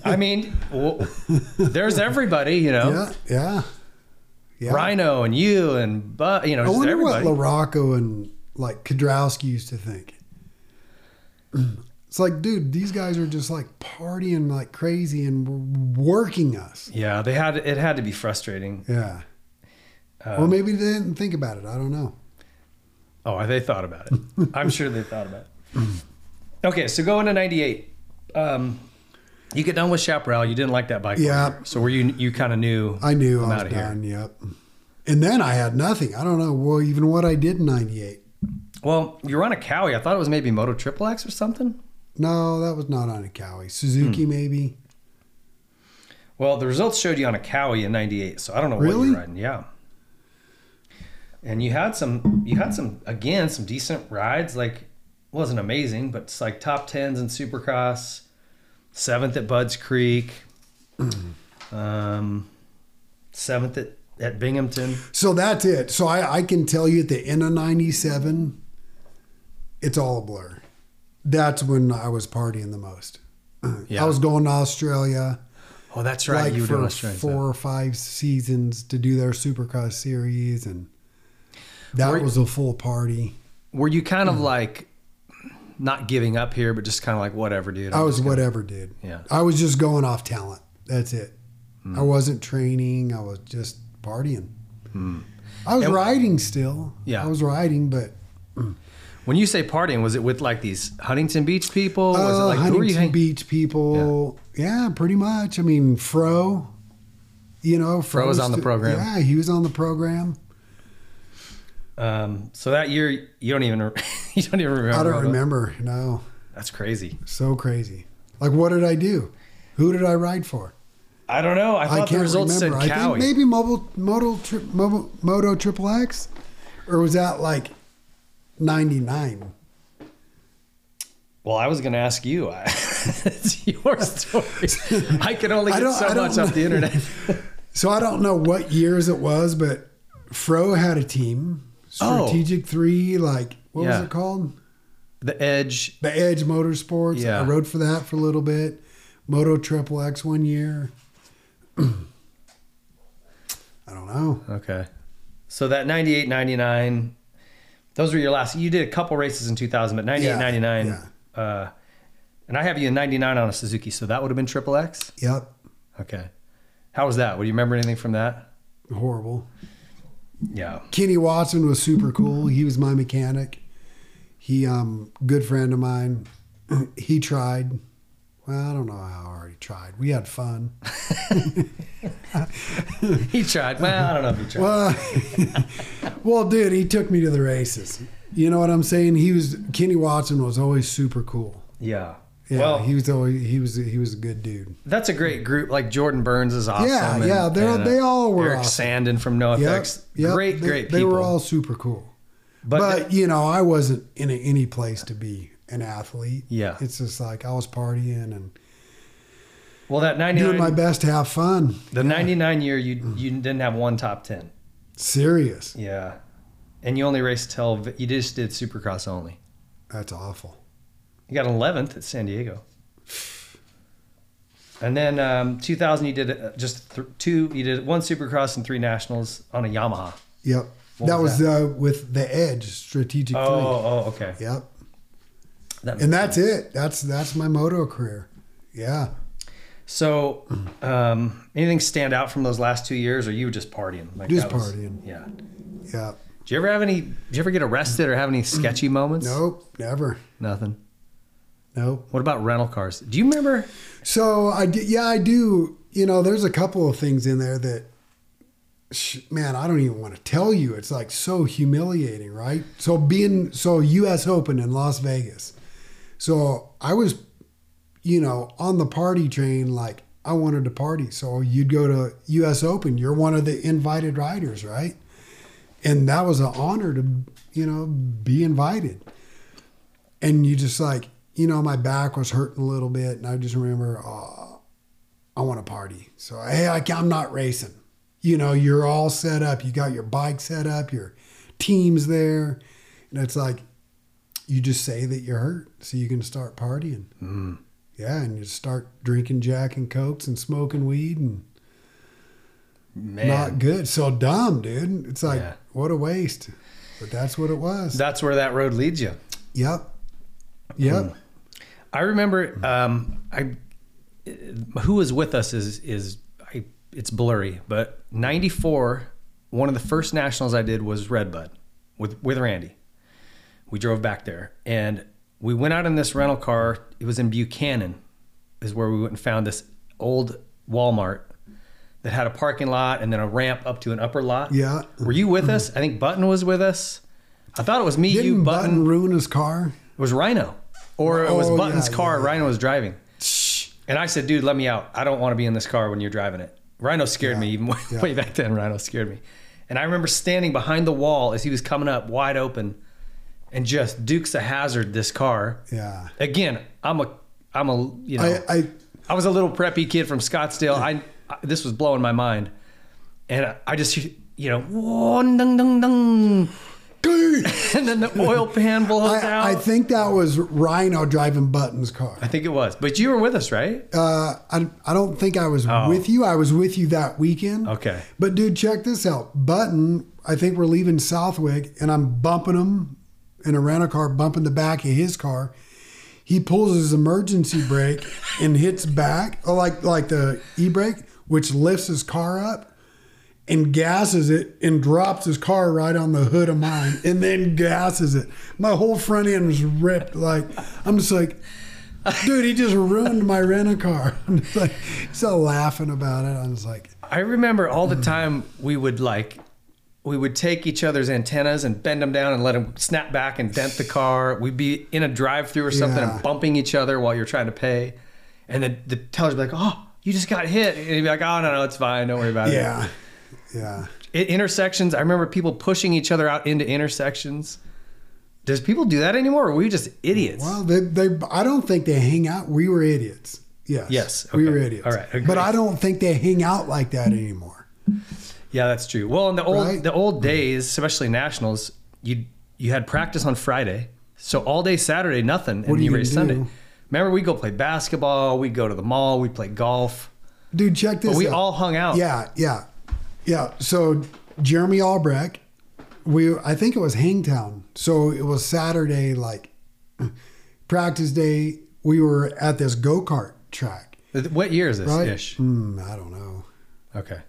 I mean, w- there's everybody, you know, Yeah, yeah. Yeah. Rhino and you and but you know, I wonder everybody. what LaRocco and like Kiedrowski used to think. It's like, dude, these guys are just like partying like crazy and working us. yeah, they had it had to be frustrating. Yeah. Uh, or maybe they didn't think about it. I don't know. Oh, they thought about it. I'm sure they thought about it. Okay, so going to '98, um, you get done with Chaparral. You didn't like that bike. Yeah. rider. So were you? You kind of knew. I knew I was outta here. done. Yep. And then I had nothing. I don't know. Well, even what I did in '98. Well, you were on a Kawi. I thought it was maybe Moto Triple X or something. No, that was not on a Kawi. Suzuki, Hmm. maybe. Well, the results showed you on a Kawi in '98, so I don't know what you're riding. Yeah. and you had some you had some again some decent rides like wasn't amazing but it's like top tens in supercross seventh at Budds Creek um seventh at, at binghamton So that's it. So I, I can tell you at the end of 97, it's all a blur. That's when I was partying the most. Yeah. I was going to Australia. oh that's right like you were for doing Australia four stuff. or five seasons to do their supercross series. And that Were- was a full party. were you kind Mm. of like not giving up here but just kind of like whatever dude I I'm was gonna- whatever, dude. Yeah. I was just going off talent. That's it. Hmm. I wasn't training. I was just partying. I was And- riding still. Yeah. I was riding, but when you say partying was it with like these huntington beach people was it Uh, like who were you Huntington Beach people. Yeah. pretty much. I mean, Fro. You know, Fro was on the program. Yeah, he was on the program. Um so that year you don't even you don't even remember I don't remember. No, that's crazy so crazy. Like, what did I do? Who did I ride for? I don't know. I thought the results said I Kawi. think maybe Mobile Moto tri, Moto, Moto Triple X, or was that like ninety nine? well, I was going to ask you. I, it's your story. I can only I get so I much off the internet. So I don't know what years it was, but Fro had a team. Oh. Strategic Three, like what Yeah. was it called? The Edge. The Edge Motorsports. Yeah. I rode for that for a little bit. Moto Triple X one year. I don't know. Okay. So that 98, 99, those were your last. You did a couple races in 2000, but 98, Yeah, 99. Uh, and I have you in 99 on a Suzuki, so that would have been Triple X? Yep. Okay. How was that? Would you remember anything from that? Horrible. Yeah. Kenny Watson was super cool. He was my mechanic. He um good friend of mine. he tried. Well, I don't know how hard he tried. We had fun. he tried. Well, I don't know if he tried. Well, well, dude, he took me to the races. You know what I'm saying? He was Kenny Watson was always super cool. yeah. Yeah, well, he was always he was he was a good dude. that's a great group. Like Jordan Burns is awesome. Yeah, and- yeah, and, uh, they all were Eric awesome. Sandin from NoFX. Yep, yep, Great, they, great They people. were all super cool. But- But, you know, I wasn't in a, any place to be an athlete. Yeah. it's just like I was partying and well, that 99, doing my best to have fun. the 99 year, you you didn't have one top 10. Serious. Yeah. And you only raced till, you just did Supercross only. That's awful. You got 11th at San Diego. And then um, 2000, you did uh, just th- two, you did one Supercross and three Nationals on a Yamaha. Yep. What that was was, uh, with the Edge Strategic Oh, Three. oh, okay. Yep. That And that's it. That's that's my moto career. Yeah. So, um, anything stand out from those last two years, or you were just partying? Like Just was- partying. Yeah. Yeah. Do you ever have any? Did you ever get arrested or have any sketchy moments? Nope. Never. Nothing. Nope. What about rental cars? Do you remember? So I d- yeah I do. You know, there's a couple of things in there that, man, I don't even want to tell you. It's like so humiliating, right? So being so U.S. Open in Las Vegas. So I was, you know, on the party train. Like I wanted to party. So you'd go to U.S. Open. You're one of the invited riders, right? And that was an honor to, you know, be invited. And you just like, you know, my back was hurting a little bit, and I just remember, oh, I want to party. So hey, I, I'm not racing. You know, you're all set up. You got your bike set up. Your team's there, and it's like you just say that you're hurt, so you can start partying. Mm. Yeah, and you start drinking Jack and Cokes and smoking weed and Man, not good. So dumb, dude. It's like Yeah. what a waste. But that's what it was. that's where that road leads you. yep. Yep. I remember. Um, I who was with us is is I. It's blurry, but '94. One of the first nationals I did was Redbud with with Randy. We drove back there and we went out in this rental car. It was in Buchanan, is where we went and found this old Walmart that had a parking lot and then a ramp up to an upper lot. Yeah. Were you with us? I think Button was with us. I thought it was me, Didn't you, Button, Button. ruin his car? It was Rhino, or it was Oh, Button's yeah, car. yeah, Rhino was driving, and I said, "Dude, let me out. I don't want to be in this car when you're driving it." Rhino scared me even way, yeah. way back then. Rhino scared me, And I remember standing behind the wall as he was coming up wide open and just Dukes a hazard this car. Yeah. Again, I'm a I'm a you know I, I I was a little preppy kid from Scottsdale. I, I this was blowing my mind, and I, I just you know whoa, dung, dung, dung. And then the oil pan blows out. I, I think that was Rhino driving Button's car. I think it was, but you were with us, right? Uh, I, I don't think I was Oh. with you. I was with you that weekend. Okay. But dude, check this out. Button, I think we're leaving Southwick, and I'm bumping him in a rental car, bumping the back of his car. He pulls his emergency brake and hits back, like like the e brake, which lifts his car up and gasses it and drops his car right on the hood of mine, and then gasses it. My whole front end was ripped. Like I'm just like. Dude, he just ruined my rent a car. I'm just like, still laughing about it. I was like, I remember all the time we would like we would take each other's antennas and bend them down and let them snap back and dent the car. We'd be in a drive-through or something Yeah. and bumping each other while you're trying to pay, and then the teller's be like, "Oh, you just got hit," and he'd be like, "Oh no, no, it's fine. Don't worry about it." yeah, yeah. I- intersections. I remember people pushing each other out into intersections. Does people do that anymore, or are we just idiots? Well, they, they, I don't think they hang out. We were idiots. Yes. Yes, We were idiots. All right, agreed. But I don't think they hang out like that anymore. Yeah, that's true. Well, in the old Right? the old days, especially nationals, you you had practice on Friday, so all day Saturday nothing, and you race Sunday. Remember, we go play basketball, we'd go to the mall, we'd play golf. Dude, check this But we out. all hung out. Yeah, yeah. Yeah. So Jeremy Albrecht, we I think it was Hangtown. So it was Saturday, like practice day. We were at this go-kart track. What year is this Right? ish? Hmm, I don't know. Okay.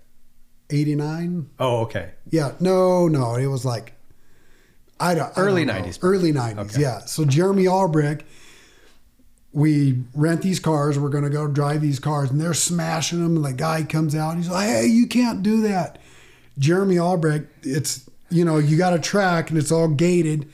89? Oh, okay. Yeah, no, no, it was like I don't I Early don't know. 90s. Early nineties, Okay. yeah. So Jeremy Albrecht, we rent these cars. We're gonna go drive these cars, and they're smashing them. And the guy comes out. He's like, "Hey, you can't do that." Jeremy Albrecht, it's you know you got a track and it's all gated.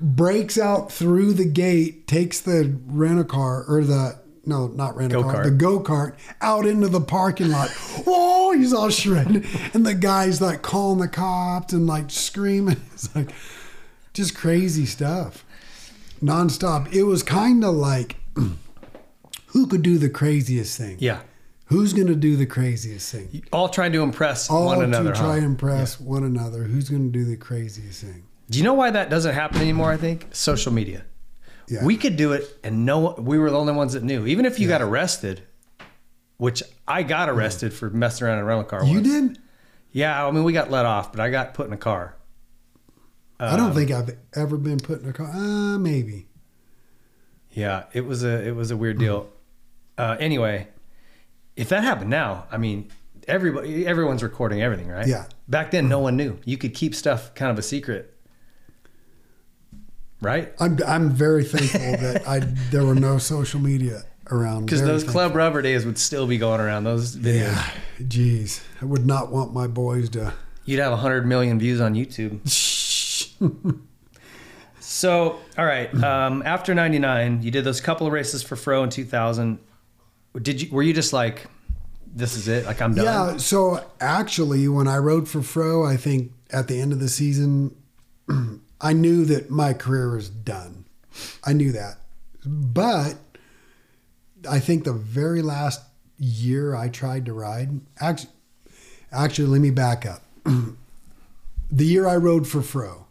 Breaks out through the gate, takes the rent a car or the no, not rent a car, the go kart out into the parking lot. Whoa, he's all shredded, and the guy's like calling the cops and like screaming. It's like just crazy stuff, nonstop. It was kind of like who could do the craziest thing? Yeah. Who's gonna do the craziest thing? All trying to impress All one another. to try huh? and impress one another. Who's gonna do the craziest thing? Do you know why that doesn't happen anymore? I think social media. Yeah. We could do it, and no, we were the only ones that knew. Even if you got arrested, which I got arrested for messing around in a rental car. You once. did? Yeah, I mean we got let off, but I got put in a car. I don't Um, think I've ever been put in a car. Uh, maybe. Yeah, it was a it was a weird deal. Uh, anyway, if that happened now, I mean, everybody everyone's recording everything, right? Yeah. Back then, no one knew. You could keep stuff kind of a secret, right? I'm I'm very thankful that I there were no social media around. Because those thankful. Club Rubber days would still be going around. Those videos. Yeah, geez, I would not want my boys to. You'd have 100 million views on YouTube. so, all right. Um, after 99, you did those couple of races for Fro in 2000. Did you, were you just like, this is it? Like, I'm done? Yeah, so actually, when I rode for Fro, I think at the end of the season, I knew that my career was done. I knew that. But I think the very last year I tried to ride, actually, actually let me back up. the year I rode for Fro,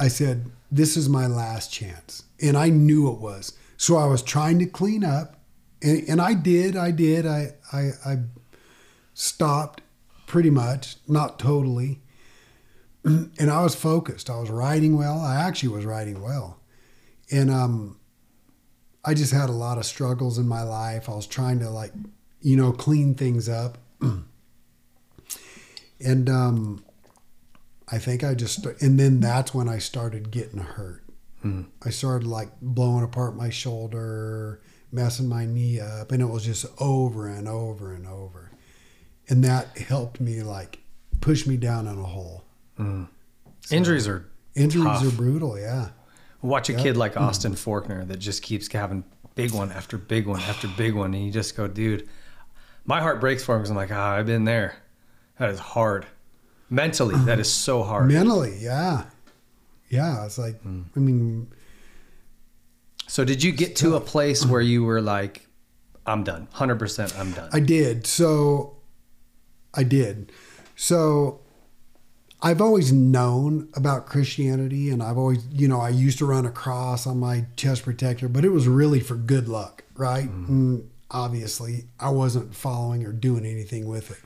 I said, This is my last chance. And I knew it was. So I was trying to clean up. And, and I did, I did. I, I, I stopped pretty much, not totally. And I was focused. I was riding well. I actually was riding well. And um, I just had a lot of struggles in my life. I was trying to, like, you know, clean things up. and um, I think I just, and then that's when I started getting hurt. Hmm. I started like blowing apart my shoulder, messing my knee up, and it was just over and over and over. And that helped me like push me down in a hole. Hmm. Injuries are Injuries tough. are brutal, yeah. Watch a Yep. kid like hmm. Austin Forkner that just keeps having big one after big one after big one. And you just go, dude, my heart breaks for him because I'm like, ah, I've been there. That is hard. Mentally, uh-huh. that is so hard. Mentally, yeah, yeah. It's like, Hmm. I mean, So did you get to a place where you were like, I'm done, hundred percent, I'm done. I did. So I did. So I've always known about Christianity and I've always, you know, I used to run a cross on my chest protector, but it was really for good luck, right? And obviously, I wasn't following or doing anything with it.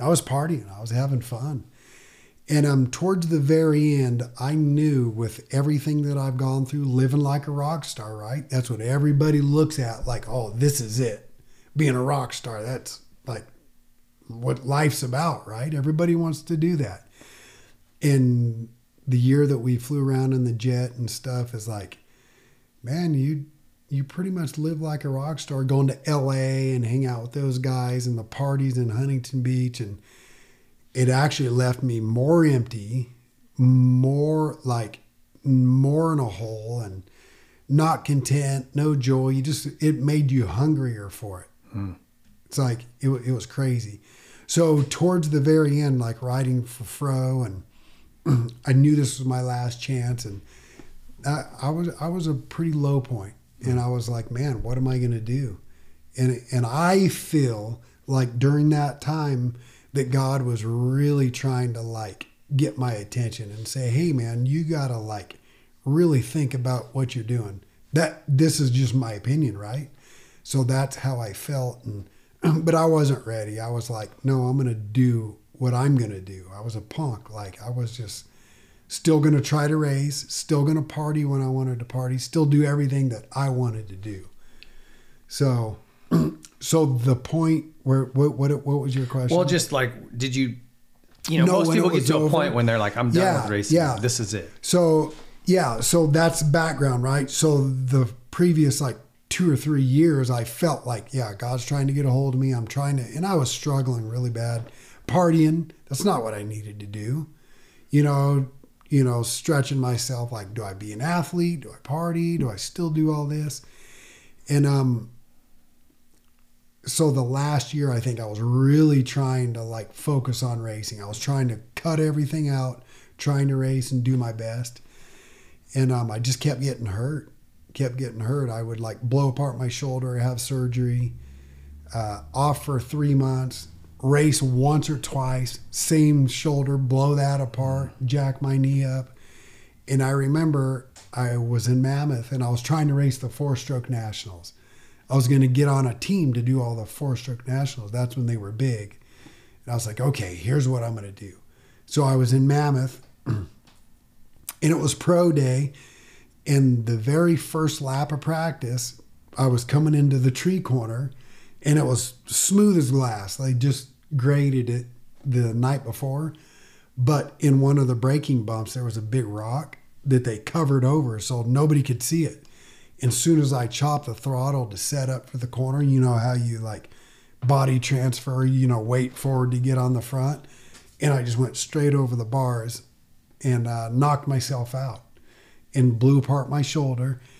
I was partying, I was having fun. And um, towards the very end, I knew with everything that I've gone through, living like a rock star, right? That's what everybody looks at, like, oh, this is it. Being a rock star, that's like what life's about, right? Everybody wants to do that. And the year that we flew around in the jet and stuff is like, man, you you pretty much live like a rock star, going to LA and hang out with those guys and the parties in Huntington Beach and it actually left me more empty, more like more in a hole and not content, no joy. You just it made you hungrier for it. Hmm. It's like it, it was crazy. So towards the very end, like riding for Fro, and I knew this was my last chance, and I, I was I was a pretty low point, and I was like, man, what am I gonna do? And and I feel like during that time that God was really trying to like get my attention and say, hey man, you gotta like really think about what you're doing. That this is just my opinion, right? So that's how I felt and but I wasn't ready. I was like, no, I'm going to do what I'm going to do. I was a punk. Like I was just still going to try to race, still going to party when I wanted to party, still do everything that I wanted to do. So so the point where what what what was your question? well, just like, did you? You know, No, most people get to a point when they're like, I'm done Yeah, with racing. yeah. This is it. So yeah, so that's background, right? So the previous like two or three years, I felt like, yeah, God's trying to get a hold of me. I'm trying to, and I was struggling really bad, partying. That's not what I needed to do, you know. You know, stretching myself like, do I be an athlete? Do I party? Do I still do all this? And um, so the last year, I think I was really trying to like focus on racing. I was trying to cut everything out, trying to race and do my best. And um, I just kept getting hurt, kept getting hurt. I would like blow apart my shoulder, have surgery, uh, off for three months, race once or twice, same shoulder, blow that apart, jack my knee up. And I remember I was in Mammoth and I was trying to race the four stroke nationals. I was going to get on a team to do all the four stroke nationals. That's when they were big. And I was like, okay, here's what I'm going to do. So I was in Mammoth and it was pro day. And the very first lap of practice, I was coming into the tree corner and it was smooth as glass. They just graded it the night before. But in one of the braking bumps, there was a big rock that they covered over so nobody could see it. And soon as I chopped the throttle to set up for the corner, you know how you like body transfer, you know, wait forward to get on the front. And I just went straight over the bars and uh, knocked myself out and blew apart my shoulder.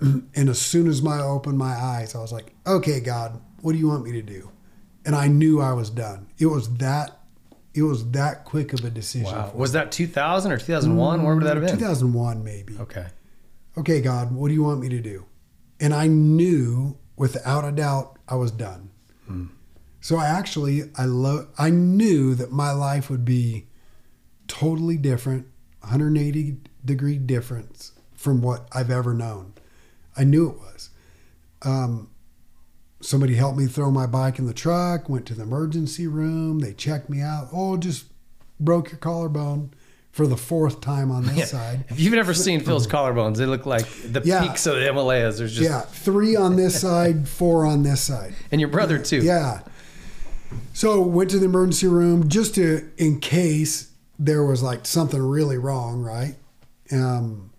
And as soon as I opened my eyes, I was like, okay, God, what do you want me to do? And I knew I was done. It was that, it was that quick of a decision. Wow. Was that 2000 or 2001? Where would that have been? 2001, maybe. Okay. Okay, God, what do you want me to do? And I knew without a doubt I was done. So I actually I love I knew that my life would be totally different, 180 degree difference from what I've ever known. I knew it was. Um, somebody helped me throw my bike in the truck, went to the emergency room, they checked me out. Oh, just broke your collarbone for the fourth time on this Yeah. side. If you've never seen Phil's collarbones, they look like the Yeah. peaks of the Himalayas. There's just yeah, three on this side, four on this side. and your brother too. Yeah. So went to the emergency room just to in case there was like something really wrong, right? Um,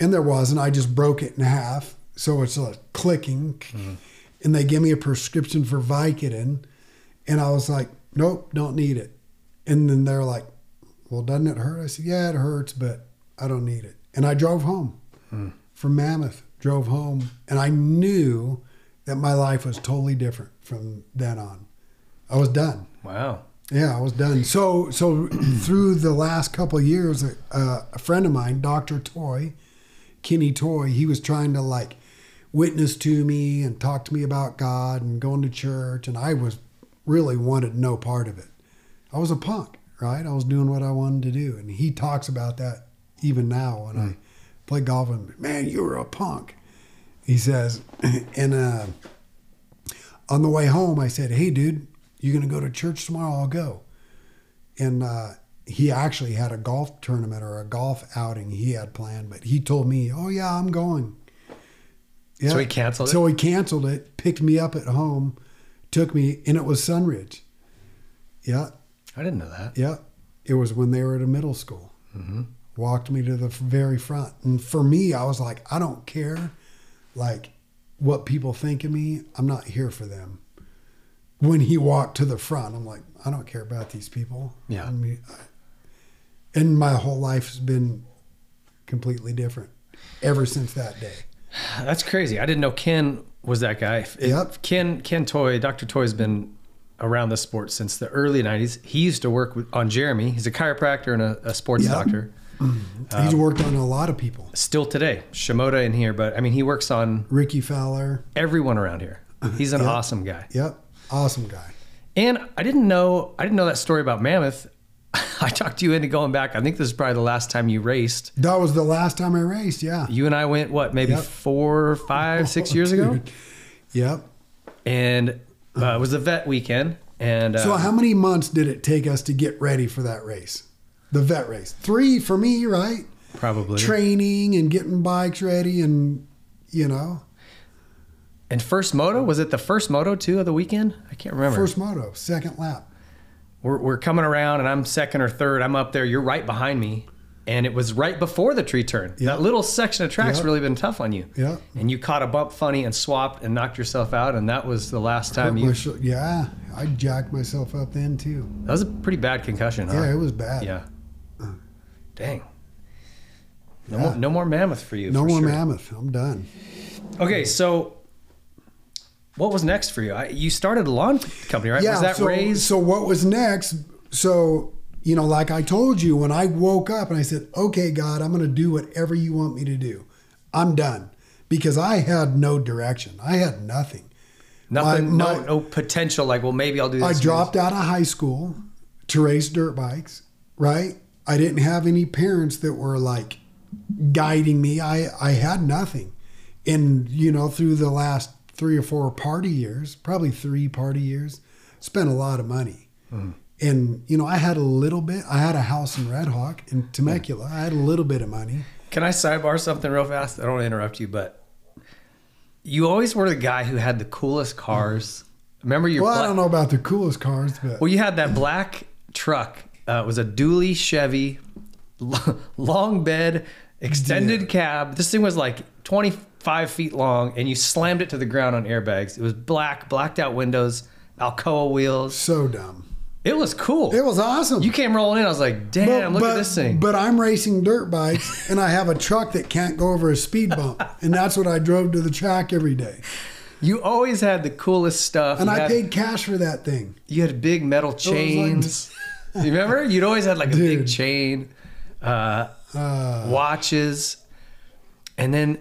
and there was, and I just broke it in half, so it's like clicking. And they give me a prescription for Vicodin, and I was like, "Nope, don't need it." And then they're like, "Well, doesn't it hurt?" I said, "Yeah, it hurts, but I don't need it." And I drove home from Mammoth. Drove home, and I knew that my life was totally different from then on. I was done. Wow. Yeah, I was done. So, so through the last couple of years, uh, a friend of mine, Doctor Toy, Kenny Toy, he was trying to like witness to me and talk to me about God and going to church, and I was really wanted no part of it. I was a punk, right? I was doing what I wanted to do, and he talks about that even now when I play golf with him. Man, you were a punk. He says, and uh, on the way home, I said, "Hey, dude, you're gonna go to church tomorrow? I'll go." And uh, he actually had a golf tournament or a golf outing he had planned, but he told me, "Oh yeah, I'm going." Yeah. So he canceled it? So he canceled it. Picked me up at home, took me, and it was Sunridge. Yeah, I didn't know that. yeah. It was when they were at a middle school. Mm-hmm. Walked me to the very front, and for me, I was like, I don't care, like what people think of me. I'm not here for them. When he walked to the front, I'm like, I don't care about these people. Yeah. I mean, I, and my whole life has been completely different ever since that day. That's crazy. I didn't know Ken was that guy. If- Yep. Ken Ken Toy, Dr. Toy's been around the sport since the early 90s. He used to work with, on Jeremy. He's a chiropractor and a, a sports Yep. doctor. Mm-hmm. Um, He's worked on a lot of people. Still today, Shimoda in here, but I mean, he works on Rickie Fowler. everyone around here. He's an Yep. awesome guy. Yep. Awesome guy. And I didn't know I didn't know that story about Mammoth. I talked to you into going back. I think this is probably the last time you raced. That was the last time I raced. Yeah. You and I went what, maybe Yep. four, five, six years oh, ago, Dude. Yep. and uh, it was a vet weekend. And uh, So how many months did it take us to get ready for that race? The vet race. Three for me, right? probably Training and getting bikes ready and you know, And first moto was it the first moto too of the weekend? I can't remember. first moto, second lap. we're we're coming around and I'm second or third. I'm up there. You're right behind me, and it was right before the tree turn. Yeah. That little section of track's Yeah. really been tough on you. Yeah. And you caught a bump funny and swapped and knocked yourself out, and that was the last time you. yeah, I jacked myself up then too. That was a pretty bad concussion. Huh? Yeah, it was bad. Yeah. Dang. No Yeah. more, no more mammoth for you. No for more sure. mammoth. I'm done. Okay, so what was next for you? I, you started a lawn company, right? Yeah. was that so, raised? so what was next? So you know, like I told you, when I woke up and I said, "Okay, God, I'm going to do whatever you want me to do. I'm done," because I had no direction. I had nothing. Nothing, my- no, no potential. Like, well, maybe I'll do this. I dropped out of high school to race dirt bikes, right? I didn't have any parents that were like guiding me. I, I had nothing. And, you know, through the last three or four party years, probably three party years, spent a lot of money. Mm. And, you know, I had a little bit. I had a house in Red Hawk in Temecula. I had a little bit of money. Can I sidebar something real fast? I don't want to interrupt you, but you always were the guy who had the coolest cars. Remember your Well, I don't know about the coolest cars, but Well, you had that black truck. Uh, it was a dually Chevy, long bed, extended cab. This thing was like 25 feet long, and you slammed it to the ground on airbags. It was black, blacked out windows, Alcoa wheels. so dumb. It was cool. It was awesome. You came rolling in. I was like, damn, look at this thing. But I'm racing dirt bikes and I have a truck that can't go over a speed bump. And that's what I drove to the track every day. you always had the coolest stuff. And You I had- paid cash for that thing. You had big metal like- chains. you remember? You'd always had like a big chain, uh, Uh, watches, and then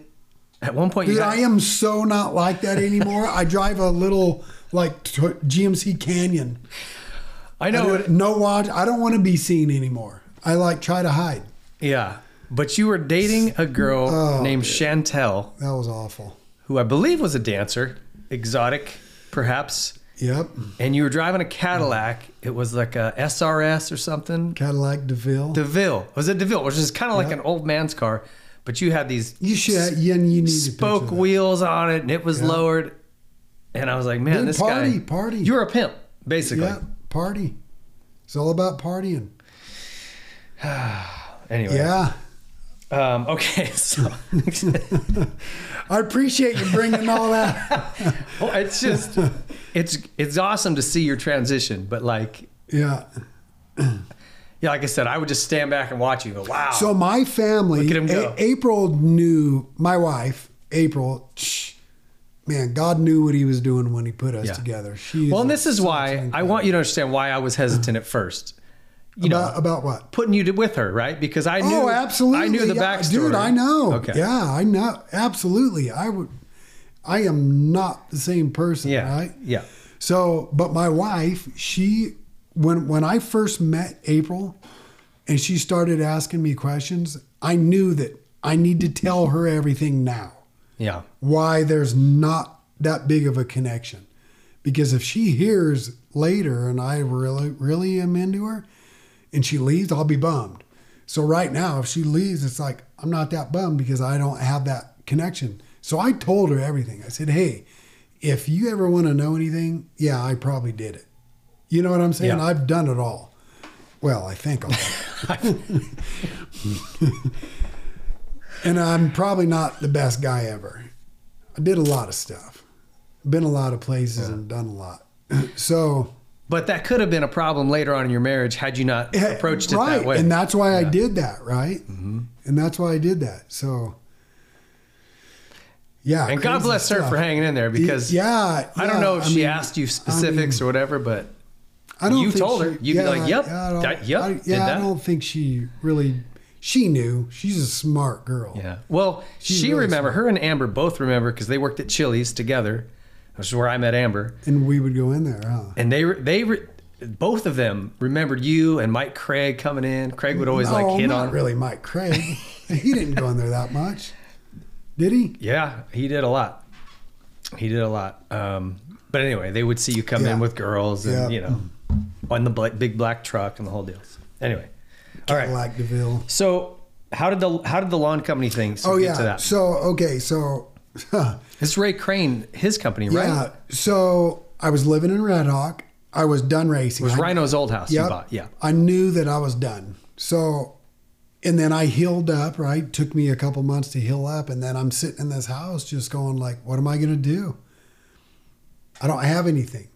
at one point you dude, got, I am so not like that anymore. I drive a little like t- GMC Canyon. I I know, don't- no watch. I don't want to be seen anymore. I like try to hide. yeah. But you were dating a girl Oh, named dude. Chantel, That was awful. who I believe was a dancer, exotic, perhaps. Yep. And you were driving a Cadillac. It was like a SRS or something. Cadillac DeVille. DeVille. Was it DeVille? Which is kind of like Yep. an old man's car. But you had these you should. Yeah, you need spoke wheels on it and it was Yeah. lowered. And I was like, man, Dude, this party, guy. party. party. You're a pimp, basically. Yeah, party. It's all about partying. Anyway. Yeah. Um, okay, so I appreciate you bringing all that. well, it's just it's it's awesome to see your transition, but like yeah. yeah, like I said, I would just stand back and watch you. Go, wow. So my family, Look at him go. A- April knew my wife. April, shh, man, God knew what He was doing when He put us Yeah. together. She well, and this is why I want you to understand why I was hesitant at first. You about, know, about what? putting you to, with her, right? Because I oh, knew, oh, absolutely. I knew the yeah, backstory. dude. I know. Okay. Yeah, I know. Absolutely. I would. I am not the same person. Yeah. Right. Yeah. So, but my wife, she when when I first met April, and she started asking me questions, I knew that I need to tell her everything now. Yeah. Why there's not that big of a connection, because if she hears later and I really really am into her, and she leaves, I'll be bummed. So right now, if she leaves, it's like I'm not that bummed because I don't have that connection. So I told her everything. I said, "Hey, if you ever want to know anything, yeah, I probably did it. You know what I'm saying? Yeah. I've done it all. Well, I think all. and I'm probably not the best guy ever. I did a lot of stuff, been a lot of places, and done a lot. so But that could have been a problem later on in your marriage had you not approached it right, that way. and that's why I did that, right? Mm-hmm. And that's why I did that. So, yeah. and God bless her for hanging in there because yeah, I don't know if I she mean- asked you specifics or whatever, but I don't you think told her. You'd be like, "Yep, yeah, I that- yep, I, yeah, that." I don't think she really. She knew. She's a smart girl. Yeah. Well, She's she really remember her and Amber both remember because they worked at Chili's together. This is where I met Amber, And we would go in there, huh? and they they both of them remembered you and Mike Craig coming in. Craig would always no, like hit not on. really Mike Craig. he didn't go in there that much, did he? Yeah, he did a lot. He did a lot. Um, but anyway, they would see you come Yeah. in with girls and Yeah. you know on the big black truck and the whole deal. Anyway, all right. Cadillac Deville. So how did the how did the lawn company thing so Oh get yeah. to that? So okay, so It's Ray Crane, his company, right? yeah. So I was living in Red Hawk. I was done racing. It was I- Rhino's old house you bought. Yeah. I knew that I was done. So, and then I healed up, right? Took me a couple months to heal up. And then I'm sitting in this house just going like, what am I going to do? I don't have anything.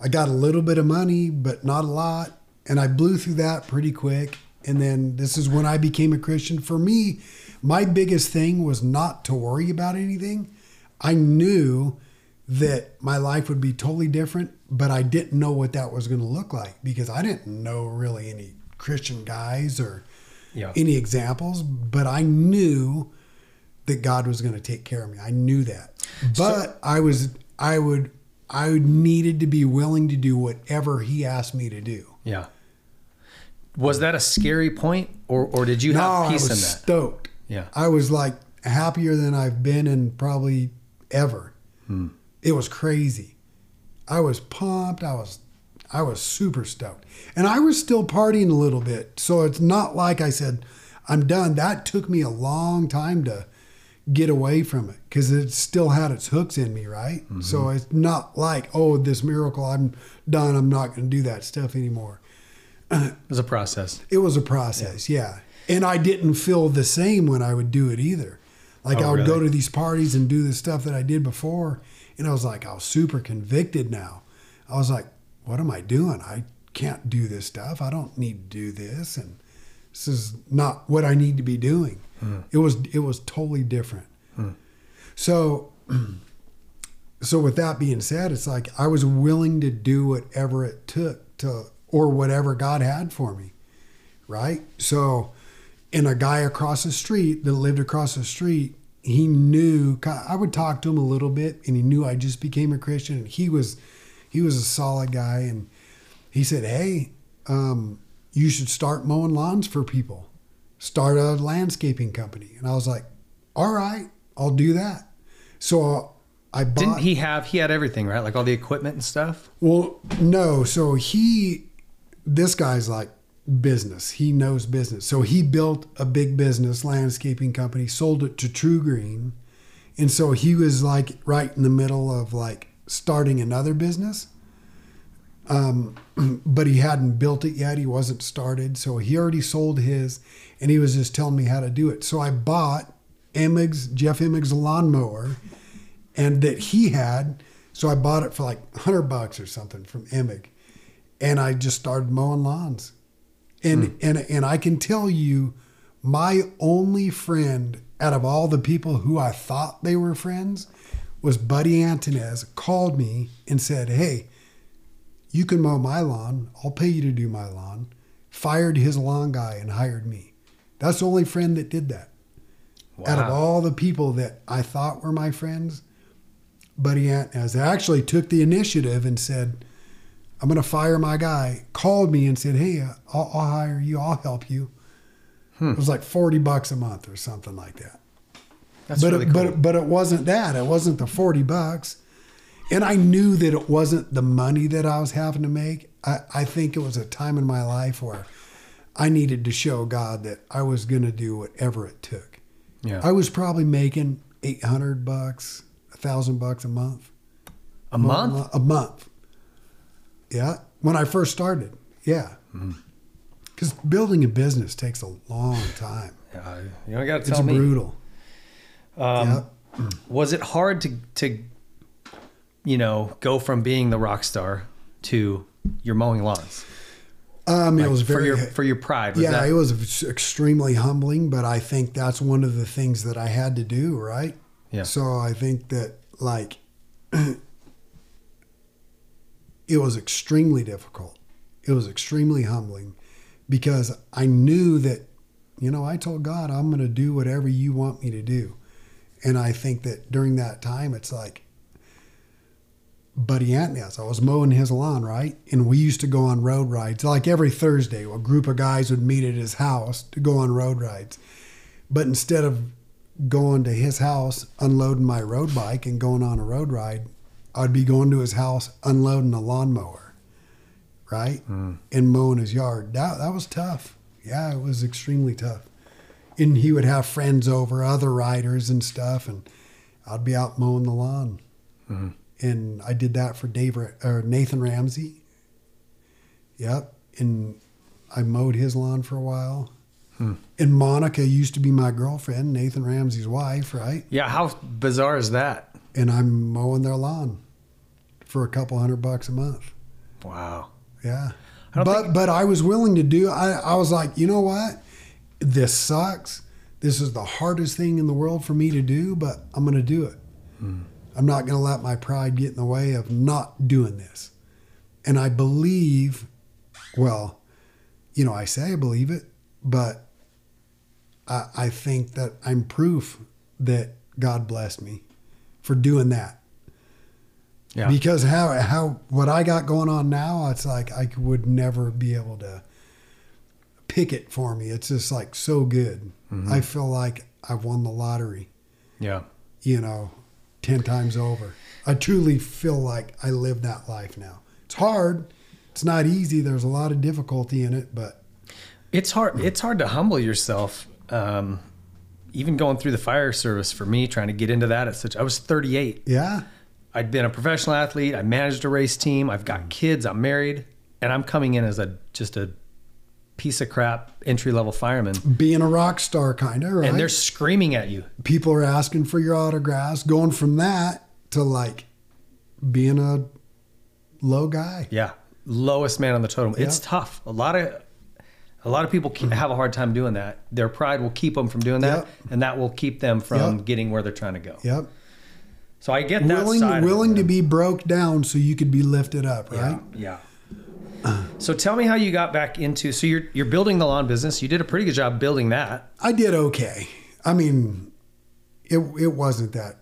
I got a little bit of money, but not a lot. And I blew through that pretty quick. And then this is when I became a Christian. For me, my biggest thing was not to worry about anything. I knew that my life would be totally different, but I didn't know what that was going to look like because I didn't know really any Christian guys or Yeah. any examples, but I knew that God was going to take care of me. I knew that. But I was I would I needed to be willing to do whatever he asked me to do. Yeah. Was that a scary point, or or did you no, have I peace was in that? stoked. Yeah. I was like happier than I've been in probably ever. Hmm. It was crazy. I was pumped. I was I was super stoked. And I was still partying a little bit. So it's not like I said I'm done. That took me a long time to get away from it cuz it still had its hooks in me, right? Mm-hmm. So it's not like, "Oh, this miracle, I'm done. I'm not going to do that stuff anymore." It was a process. It was a process, yeah. And I didn't feel the same when I would do it either. Like Oh, I would go to these parties and do the stuff that I did before, and I was like, I was super convicted now. I was like, what am I doing? I can't do this stuff. I don't need to do this, and this is not what I need to be doing. Hmm. It was it was totally different. So so with that being said, it's like I was willing to do whatever it took to or whatever God had for me. Right? So and a guy across the street that lived across the street, he knew I would talk to him a little bit and he knew I just became a Christian and he was he was a solid guy and he said, Hey, um, you should start mowing lawns for people. Start a landscaping company. And I was like, All right, I'll do that. So I bought Didn't he have? He had everything, right? Like all the equipment and stuff. well, no. So he, this guy's like business. He knows business. So he built a big business landscaping company, sold it to TruGreen, and so he was like right in the middle of like starting another business. Um, but he hadn't built it yet. He wasn't started. So he already sold his, and he was just telling me how to do it. So I bought Emig's Jeff Emig's lawnmower, and that he had. So I bought it for like hundred bucks or something from Emig, and I just started mowing lawns. And hmm. and and I can tell you, my only friend out of all the people who I thought they were friends was Buddy Antunez called me and said, Hey, you can mow my lawn. I'll pay you to do my lawn. Fired his lawn guy and hired me. That's the only friend that did that. Out of all the people that I thought were my friends, Buddy Antunez actually took the initiative and said, I'm going to fire my guy. Called me and said, Hey, I'll, I'll hire you. I'll help you. Hmm. It was like 40 bucks a month or something like that. That's but really it, cool. but but it wasn't that. It wasn't the 40 bucks. And I knew that it wasn't the money that I was having to make. I, I think it was a time in my life where I needed to show God that I was going to do whatever it took. Yeah. I was probably making 800 bucks, a thousand bucks a month. A month? A month. Yeah. When I first started. Yeah. Mm-hmm. Because building a business takes a long time. Yeah, you don't got to It's tell me. brutal. Um, Was it hard to to you know go from being the rock star to you're mowing lawns? Um, it Like, was for very your for your pride. Was yeah, that, it was extremely humbling, but I think that's one of the things that I had to do, right? Yeah. So I think that like it was extremely difficult. It was extremely humbling because I knew that you know, I told God I'm going to do whatever you want me to do. And I think that during that time it's like Buddy Antunez. I was mowing his lawn, right? And we used to go on road rides. Like every Thursday, a group of guys would meet at his house to go on road rides. But instead of going to his house, unloading my road bike and going on a road ride, I'd be going to his house, unloading a lawnmower, right? And mowing his yard. That, that was tough. Yeah, it was extremely tough. And he would have friends over, other riders and stuff, and I'd be out mowing the lawn and I did that for Dave or Nathan Ramsey. Yep, and I mowed his lawn for a while. Hmm. And Monica used to be my girlfriend, Nathan Ramsey's wife, right? yeah. How bizarre is that? And I'm mowing their lawn for a couple hundred bucks a month. Wow. Yeah. I don't But but I was willing to do I, I was like, you know what? This sucks. This is the hardest thing in the world for me to do, but I'm gonna do it. Hmm. I'm not gonna let my pride get in the way of not doing this. And I believe, well, you know, I say I believe it, but I, I think that I'm proof that God blessed me for doing that. Yeah. Because how how what I got going on now, it's like I would never be able to pick it for me. It's just like so good. Mhm. I feel like I've won the lottery, Yeah. you know, ten times over. I truly feel like I live that life now. It's hard. It's not easy. There's a lot of difficulty in it, but It's hard. It's hard to humble yourself. Um, even going through the fire service for me, trying to get into that at such. I was 38. yeah, I'd been a professional athlete. I managed a race team. I've got mm. kids. I'm married, and I'm coming in as a just a piece of crap entry level fireman. being a rock star, kind of, right? And they're screaming at you. people are asking for your autographs. Going from that to like being a low guy. Yeah, lowest man on the totem. It's tough. A lot of a lot of people ke- mm-hmm. have a hard time doing that. Their pride will keep them from doing that, Yep. and that will keep them from Yep. getting where they're trying to go. Yep. So I get that willing side. willing to be broke down so you could be lifted up, right? Yeah. So tell me how you got back into. So you're you're building the lawn business. You did a pretty good job building that. I did okay. I mean, it it wasn't that.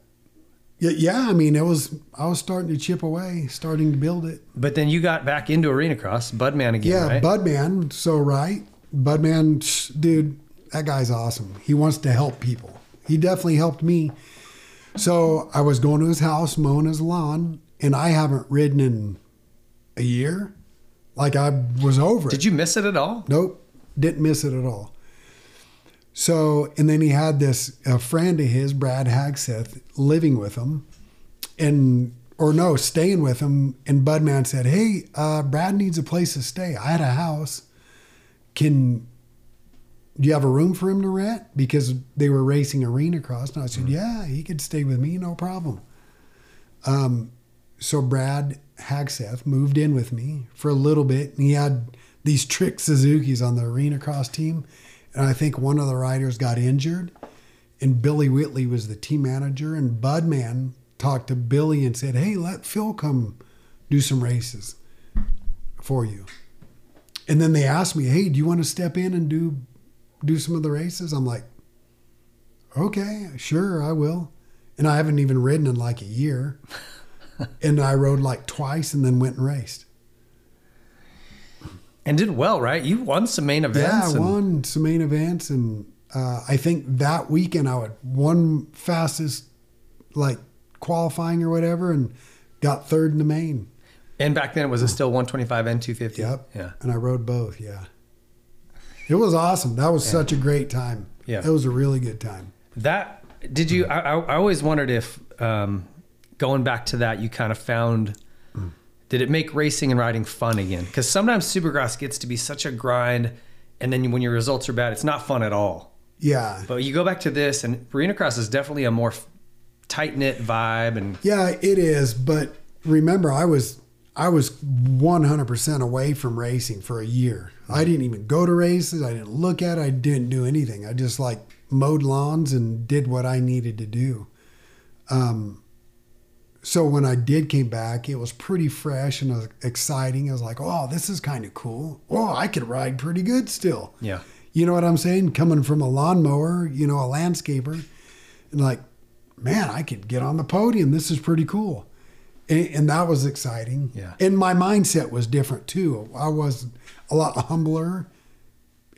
Yeah, yeah. I mean, it was. I was starting to chip away, starting to build it. But then you got back into arena cross, Budman again, Yeah, right? Budman. So right, Budman, dude, that guy's awesome. He wants to help people. He definitely helped me. So I was going to his house, mowing his lawn, and I haven't ridden in a year. Like I was over it. Did you miss it at all? Nope, didn't miss it at all. So, and then he had this a friend of his, Brad Hagseth, living with him, and or no, staying with him. And Budman said, "Hey, uh, Brad needs a place to stay. I had a house. Can do you have a room for him to rent? Because they were racing arena cross." And I said, "Yeah, he could stay with me, no problem." Um, so Brad Hagseth moved in with me for a little bit, and he had these trick Suzuki's on the arena cross team, and I think one of the riders got injured, and Billy Whitley was the team manager, and Budman talked to Billy and said, "Hey, let Phil come do some races for you." And then they asked me, "Hey, do you want to step in and do do some of the races?" I'm like, "Okay, sure, I will." And I haven't even ridden in like a year. and I rode like twice and then went and raced. And did well, right? You won some main events. Yeah, I and- won some main events, and uh, I think that weekend I would one fastest like qualifying or whatever, and got third in the main. And back then, it was it still 125 and 250? Yep. Yeah. And I rode both. Yeah. It was awesome. That was such a great time. Yeah. It was a really good time. That did you? I, I always wondered if um, going back to that, you kind of found. Did it make racing and riding fun again? Because sometimes Supercross gets to be such a grind, and then when your results are bad, it's not fun at all. Yeah. But you go back to this, and Arena Cross is definitely a more tight knit vibe, and Yeah, it is. But remember, I was I was 100% away from racing for a year. I didn't even go to races. I didn't look at it. I didn't do anything. I just like mowed lawns and did what I needed to do. Um, so when I did came back, it was pretty fresh and uh, exciting. I was like, "Oh, this is kind of cool. Oh, I could ride pretty good still." yeah, You know what I'm saying? Coming from a lawnmower, you know, a landscaper, and like, man, I could get on the podium. This is pretty cool. And, and that was exciting. Yeah. And my mindset was different too. I was a lot humbler,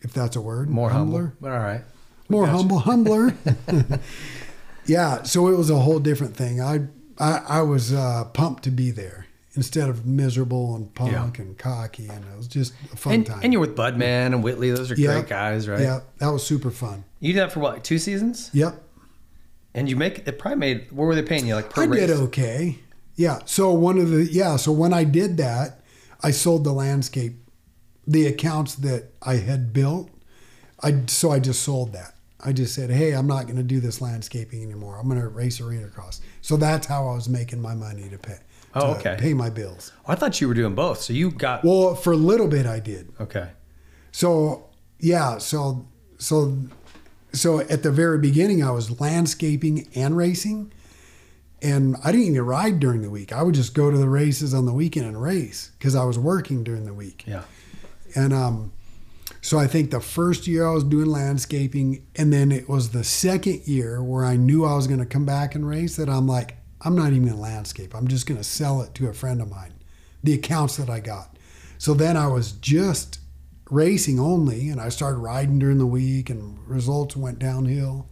if that's a word. more humble. But all right, More Gotcha. humble, humbler. yeah. So it was a whole different thing. I, I, I was uh, pumped to be there instead of miserable and punk Yeah. and cocky. And it was just a fun and, time. and you're with Budman and Whitley; those are Yep. great guys, right? Yeah. That was super fun. You did that for what, like two seasons? Yep. And you make it probably made. What were they paying you? Like per I race? did okay. Yeah. So one of the yeah. So when I did that, I sold the landscape, the accounts that I had built. I so I just sold that. I just said, hey, I'm not going to do this landscaping anymore. I'm going to race arena cross. So that's how I was making my money to pay. Oh, to okay. Pay my bills. I thought you were doing both. So you got Well, for a little bit, I did. okay. So yeah, so so so at the very beginning, I was landscaping and racing, and I didn't even ride during the week. I would just go to the races on the weekend and race because I was working during the week. Yeah. And um, so I think the first year I was doing landscaping, and then it was the second year where I knew I was going to come back and race that I'm like, I'm not even going to landscape. I'm just going to sell it to a friend of mine, the accounts that I got. So then I was just racing only, and I started riding during the week, and results went downhill.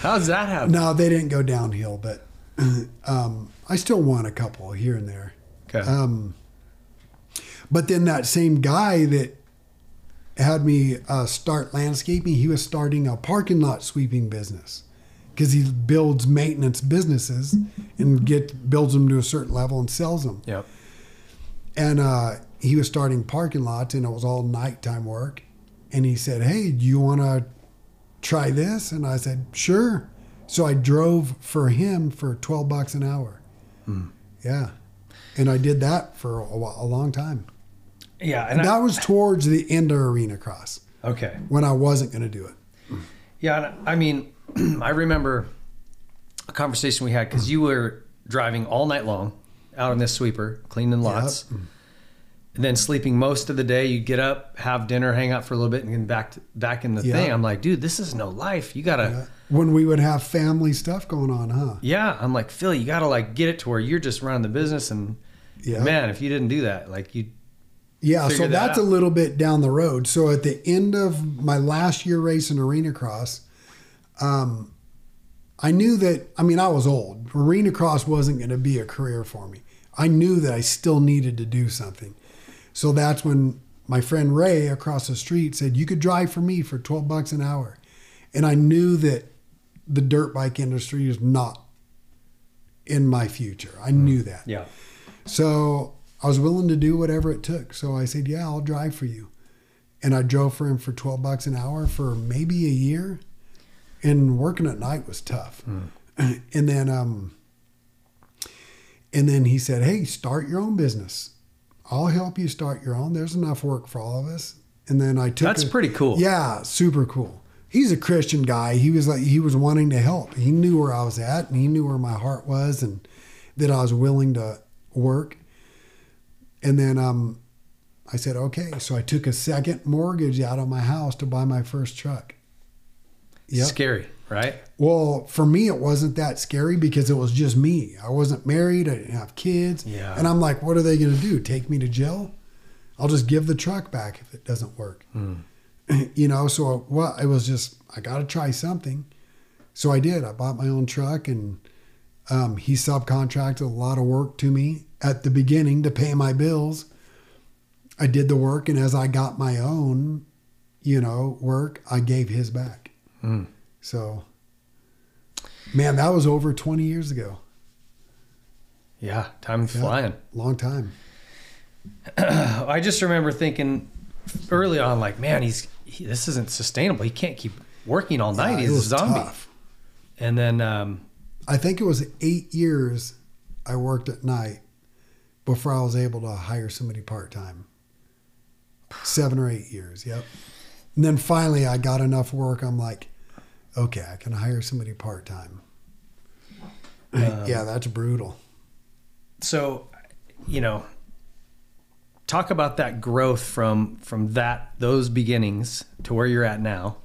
How's that happen? No, they didn't go downhill, but um, I still won a couple here and there. Okay. Um, but then that same guy that had me uh, start landscaping, he was starting a parking lot sweeping business because he builds maintenance businesses and get builds them to a certain level and sells them. Yep. And uh, he was starting parking lots, and it was all nighttime work. And he said, "Hey, do you want to try this?" And I said, "Sure." So I drove for him for twelve bucks an hour. Hmm. Yeah, and I did that for a, while, a long time. Yeah. And And that I, was towards the end of arena cross okay. when I wasn't going to do it. Yeah. I mean, I remember a conversation we had because you were driving all night long out on this sweeper, cleaning lots. And then sleeping most of the day, you get up, have dinner, hang out for a little bit, and then back to, back in the Yeah. thing. I'm like, dude, this is no life. You gotta, When we would have family stuff going on, huh? yeah. I'm like, Phil, you gotta like get it to where you're just running the business. And Yeah. man, if you didn't do that, like you, Yeah, so that that's a little bit down the road. So at the end of my last year racing arena cross, um, I knew that. I mean, I was old. Arena cross wasn't going to be a career for me. I knew that I still needed to do something. So that's when my friend Ray across the street said, "You could drive for me for twelve bucks an hour," and I knew that the dirt bike industry is not in my future. I knew that. yeah. So I was willing to do whatever it took. So I said, "Yeah, I'll drive for you," and I drove for him for twelve bucks an hour for maybe a year. And working at night was tough. And then, um, and then he said, "Hey, start your own business. I'll help you start your own. There's enough work for all of us." And then I took. That's a- pretty cool. Yeah, super cool. he's a Christian guy. He was like he was wanting to help. He knew where I was at, and he knew where my heart was, and that I was willing to work. And then um, I said, okay. So I took a second mortgage out of my house to buy my first truck. Yep. Scary, right? Well, for me, it wasn't that scary because it was just me. I wasn't married. I didn't have kids. Yeah. And I'm like, what are they going to do? Take me to jail? I'll just give the truck back if it doesn't work. You know, so well, it was just, I got to try something. So I did. I bought my own truck and um, he subcontracted a lot of work to me at the beginning to pay my bills. I did the work, and as I got my own, you know, work, I gave his back. Mm. So, man, that was over 20 years ago. Yeah, time's Yeah, flying. Long time. I just remember thinking early on, like, man, he's he, this isn't sustainable. He can't keep working all night. Yeah, he's a zombie. tough. And then, um, I think it was eight years I worked at night before I was able to hire somebody part time. Seven or eight years, yep. And then finally I got enough work. I'm like, okay, I can hire somebody part time. Um, yeah, that's brutal. so, you know, talk about that growth from from that those beginnings to where you're at now.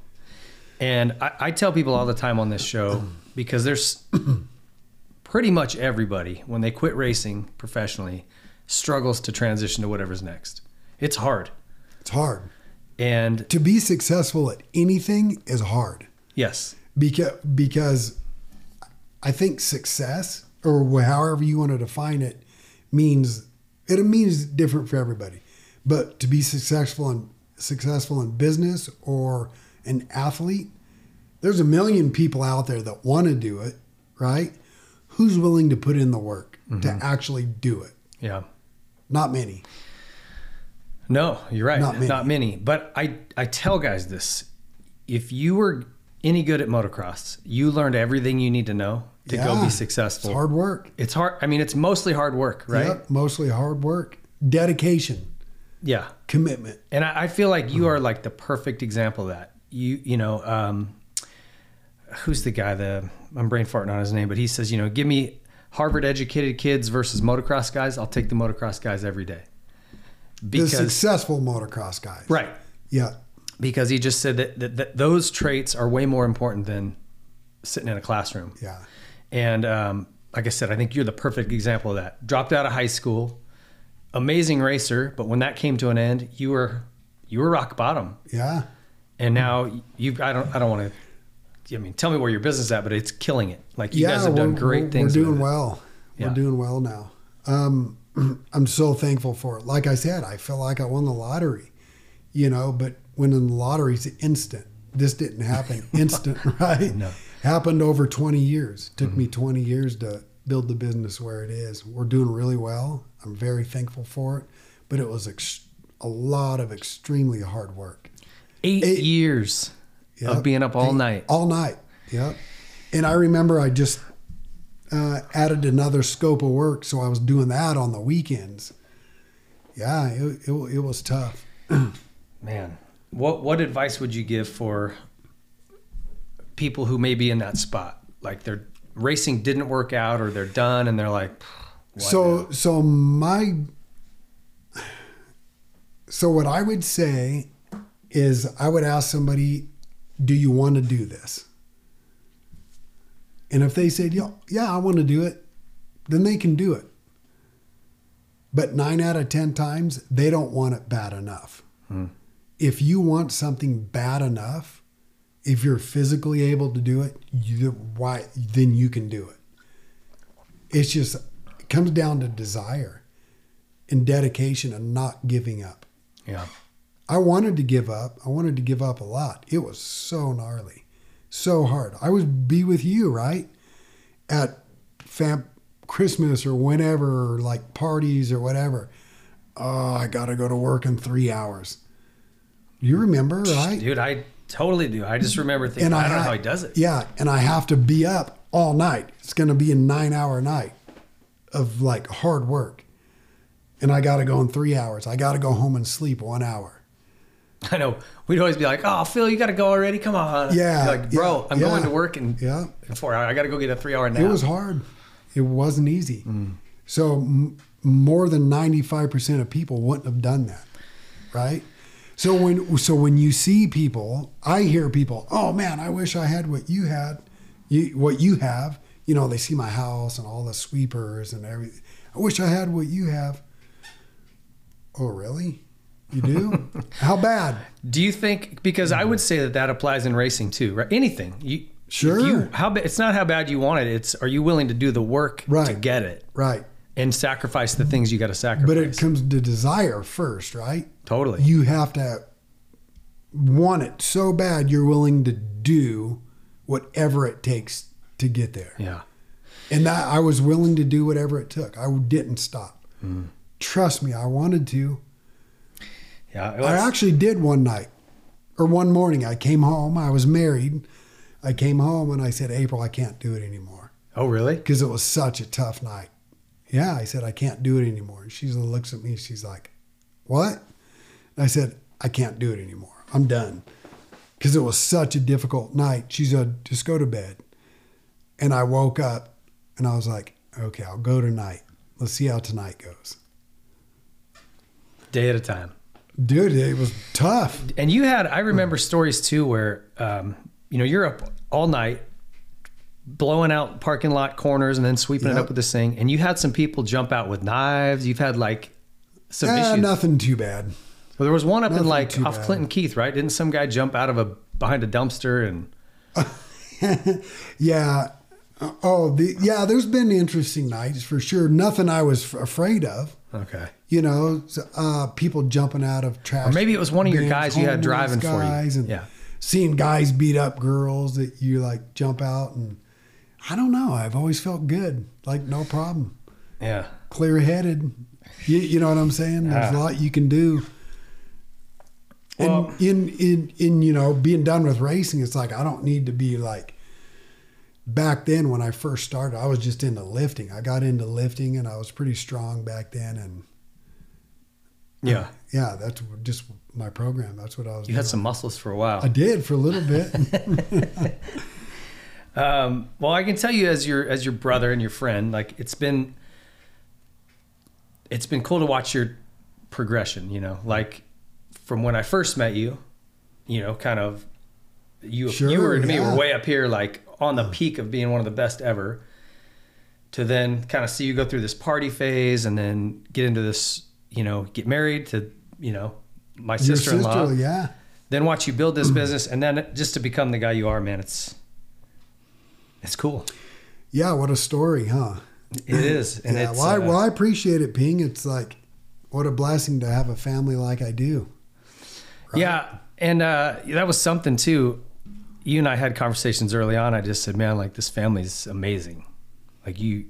And I, I tell people all the time on this show because there's pretty much everybody when they quit racing professionally struggles to transition to whatever's next. It's hard. It's hard. And to be successful at anything is hard. Yes. Because because I think success or however you want to define it means it means different for everybody. But to be successful in successful in business or an athlete, there's a million people out there that want to do it, right? Who's willing to put in the work to Mhm. actually do it? Yeah. Not many. No, you're right. Not Not many. many. But I, I tell guys this if you were any good at motocross, you learned everything you need to know to go be successful. It's hard work. It's hard. I mean, it's mostly hard work, right? Yep, mostly hard work, dedication, Yeah. commitment. And I, I feel like you are like the perfect example of that. You, you know, um, who's the guy? The I'm brain farting on his name, but he says, you know, give me Harvard educated kids versus motocross guys. I'll take the motocross guys every day. the successful motocross guys. Right. Yeah. Because he just said that, that, that those traits are way more important than sitting in a classroom. Yeah. And um, like I said, I think you're the perfect example of that. Dropped out of high school, amazing racer, but when that came to an end, you were you were rock bottom. Yeah. And now you I don't I don't want to I mean tell me where your business is at, but it's killing it. Like you guys have done great we're, things. We're doing well. Yeah. We're doing well now. Um, I'm so thankful for it. Like I said, I feel like I won the lottery, you know, but winning the lottery is instant. This didn't happen instant, right? No. Happened over 20 years. Took me 20 years to build the business where it is. We're doing really well. I'm very thankful for it, but it was ex- a lot of extremely hard work. Eight, years Yep. of being up all Eight- night. All night. Yep. And I remember I just uh, added another scope of work, so I was doing that on the weekends. Yeah, it, it, it was tough. Man, what what advice would you give for people who may be in that spot? Like their racing didn't work out, or they're done, and they're like, so so my so what I would say is I would ask somebody, "Do you want to do this?" And if they said, "Yeah, yeah, I want to do it," then they can do it. But nine out of ten times, they don't want it bad enough. Hmm. If you want something bad enough, if you're physically able to do it, you, why then you can do it. It's just it comes down to desire and dedication and not giving up. Yeah. I wanted to give up. I wanted to give up a lot. It was so gnarly, so hard. I would be with you, right? At fam Christmas or whenever, or like parties or whatever. Oh, I got to go to work in three hours. You remember, right? dude? I totally do. I just remember thinking, I, don't know how he does it. Yeah, and I have to be up all night. It's going to be a nine hour night of like hard work. And I got to go in three hours. I got to go home and sleep one hour. I know. We'd always be like, "Oh, Phil, you got to go already. Come on." Yeah, like, bro, yeah, I'm going to work in, Yeah. in four hours. I got to go get a three hour nap. It was hard. It wasn't easy. Mm. So m- more than 95% of people wouldn't have done that. Right? So when so when you see people, I hear people, "Oh man, I wish I had what you had. You what you have." You know, they see my house and all the sweepers and everything. I wish I had what you have. Oh, really? You do? How bad? Do you think because I would say that that applies in racing too, right? Anything. You Sure. You, how it's not how bad you want it. It's are you willing to do the work to get it Right. And sacrifice the things you got to sacrifice. But it comes to desire first, right? Totally. You have to want it so bad you're willing to do whatever it takes to get there. yeah. And that I was willing to do whatever it took. I didn't stop. Mm. Trust me, I wanted to. Yeah. it I actually did one night or one morning. I came home. I was married. I came home and I said, April, I can't do it anymore oh, really? because it was such a tough night. Yeah, I said, I can't do it anymore. And she looks at me. She's like, What? And I said, I can't do it anymore. I'm done. Because it was such a difficult night. She said, Just go to bed. And I woke up and I was like, Okay, I'll go tonight. Let's see how tonight goes. Day at a time. Dude, it was tough. And you had, I remember stories too where, um, you know, you're up all night blowing out parking lot corners and then sweeping it up with this thing. And you had some people jump out with knives. You've had like some Eh, issues. nothing too bad. Well, there was one up in like off bad. Clinton Keith, right? Didn't some guy jump out of a behind a dumpster and Yeah. Uh, Oh, the, yeah. There's been interesting nights for sure. Nothing I was f- afraid of. okay. You know, uh, people jumping out of trash. Or maybe it was one of your guys you had driving for you. And Yeah. Seeing guys beat up girls that you like jump out and I don't know. I've always felt good. Like no problem. Yeah. Clear headed. You, you know what I'm saying? There's Yeah. a lot you can do. And Well- in, in in you know being done with racing, it's like I don't need to be like back then when I first started, I was just into lifting. I got into lifting and I was pretty strong back then. And Yeah. yeah, that's just my program. That's what I was You doing. had some muscles for a while. I did for a little bit. Um, well, I can tell you as your as your brother and your friend, like it's been it's been cool to watch your progression. You know, like from when I first met you, you know, kind of you Sure, you were to me were way up here, like on the peak of being one of the best ever. To then kind of see you go through this party phase and then get into this, you know, get married to, you know, my sister-in-law. sister, yeah. Then watch you build this business and then just to become the guy you are, man, it's it's cool. Yeah, what a story, huh? It is, and yeah, it's well, I, uh, well, I appreciate it, Ping. It's like, what a blessing to have a family like I do. yeah, and uh, that was something too. You and I had conversations early on. I just said, "Man, like this family's amazing. Like you,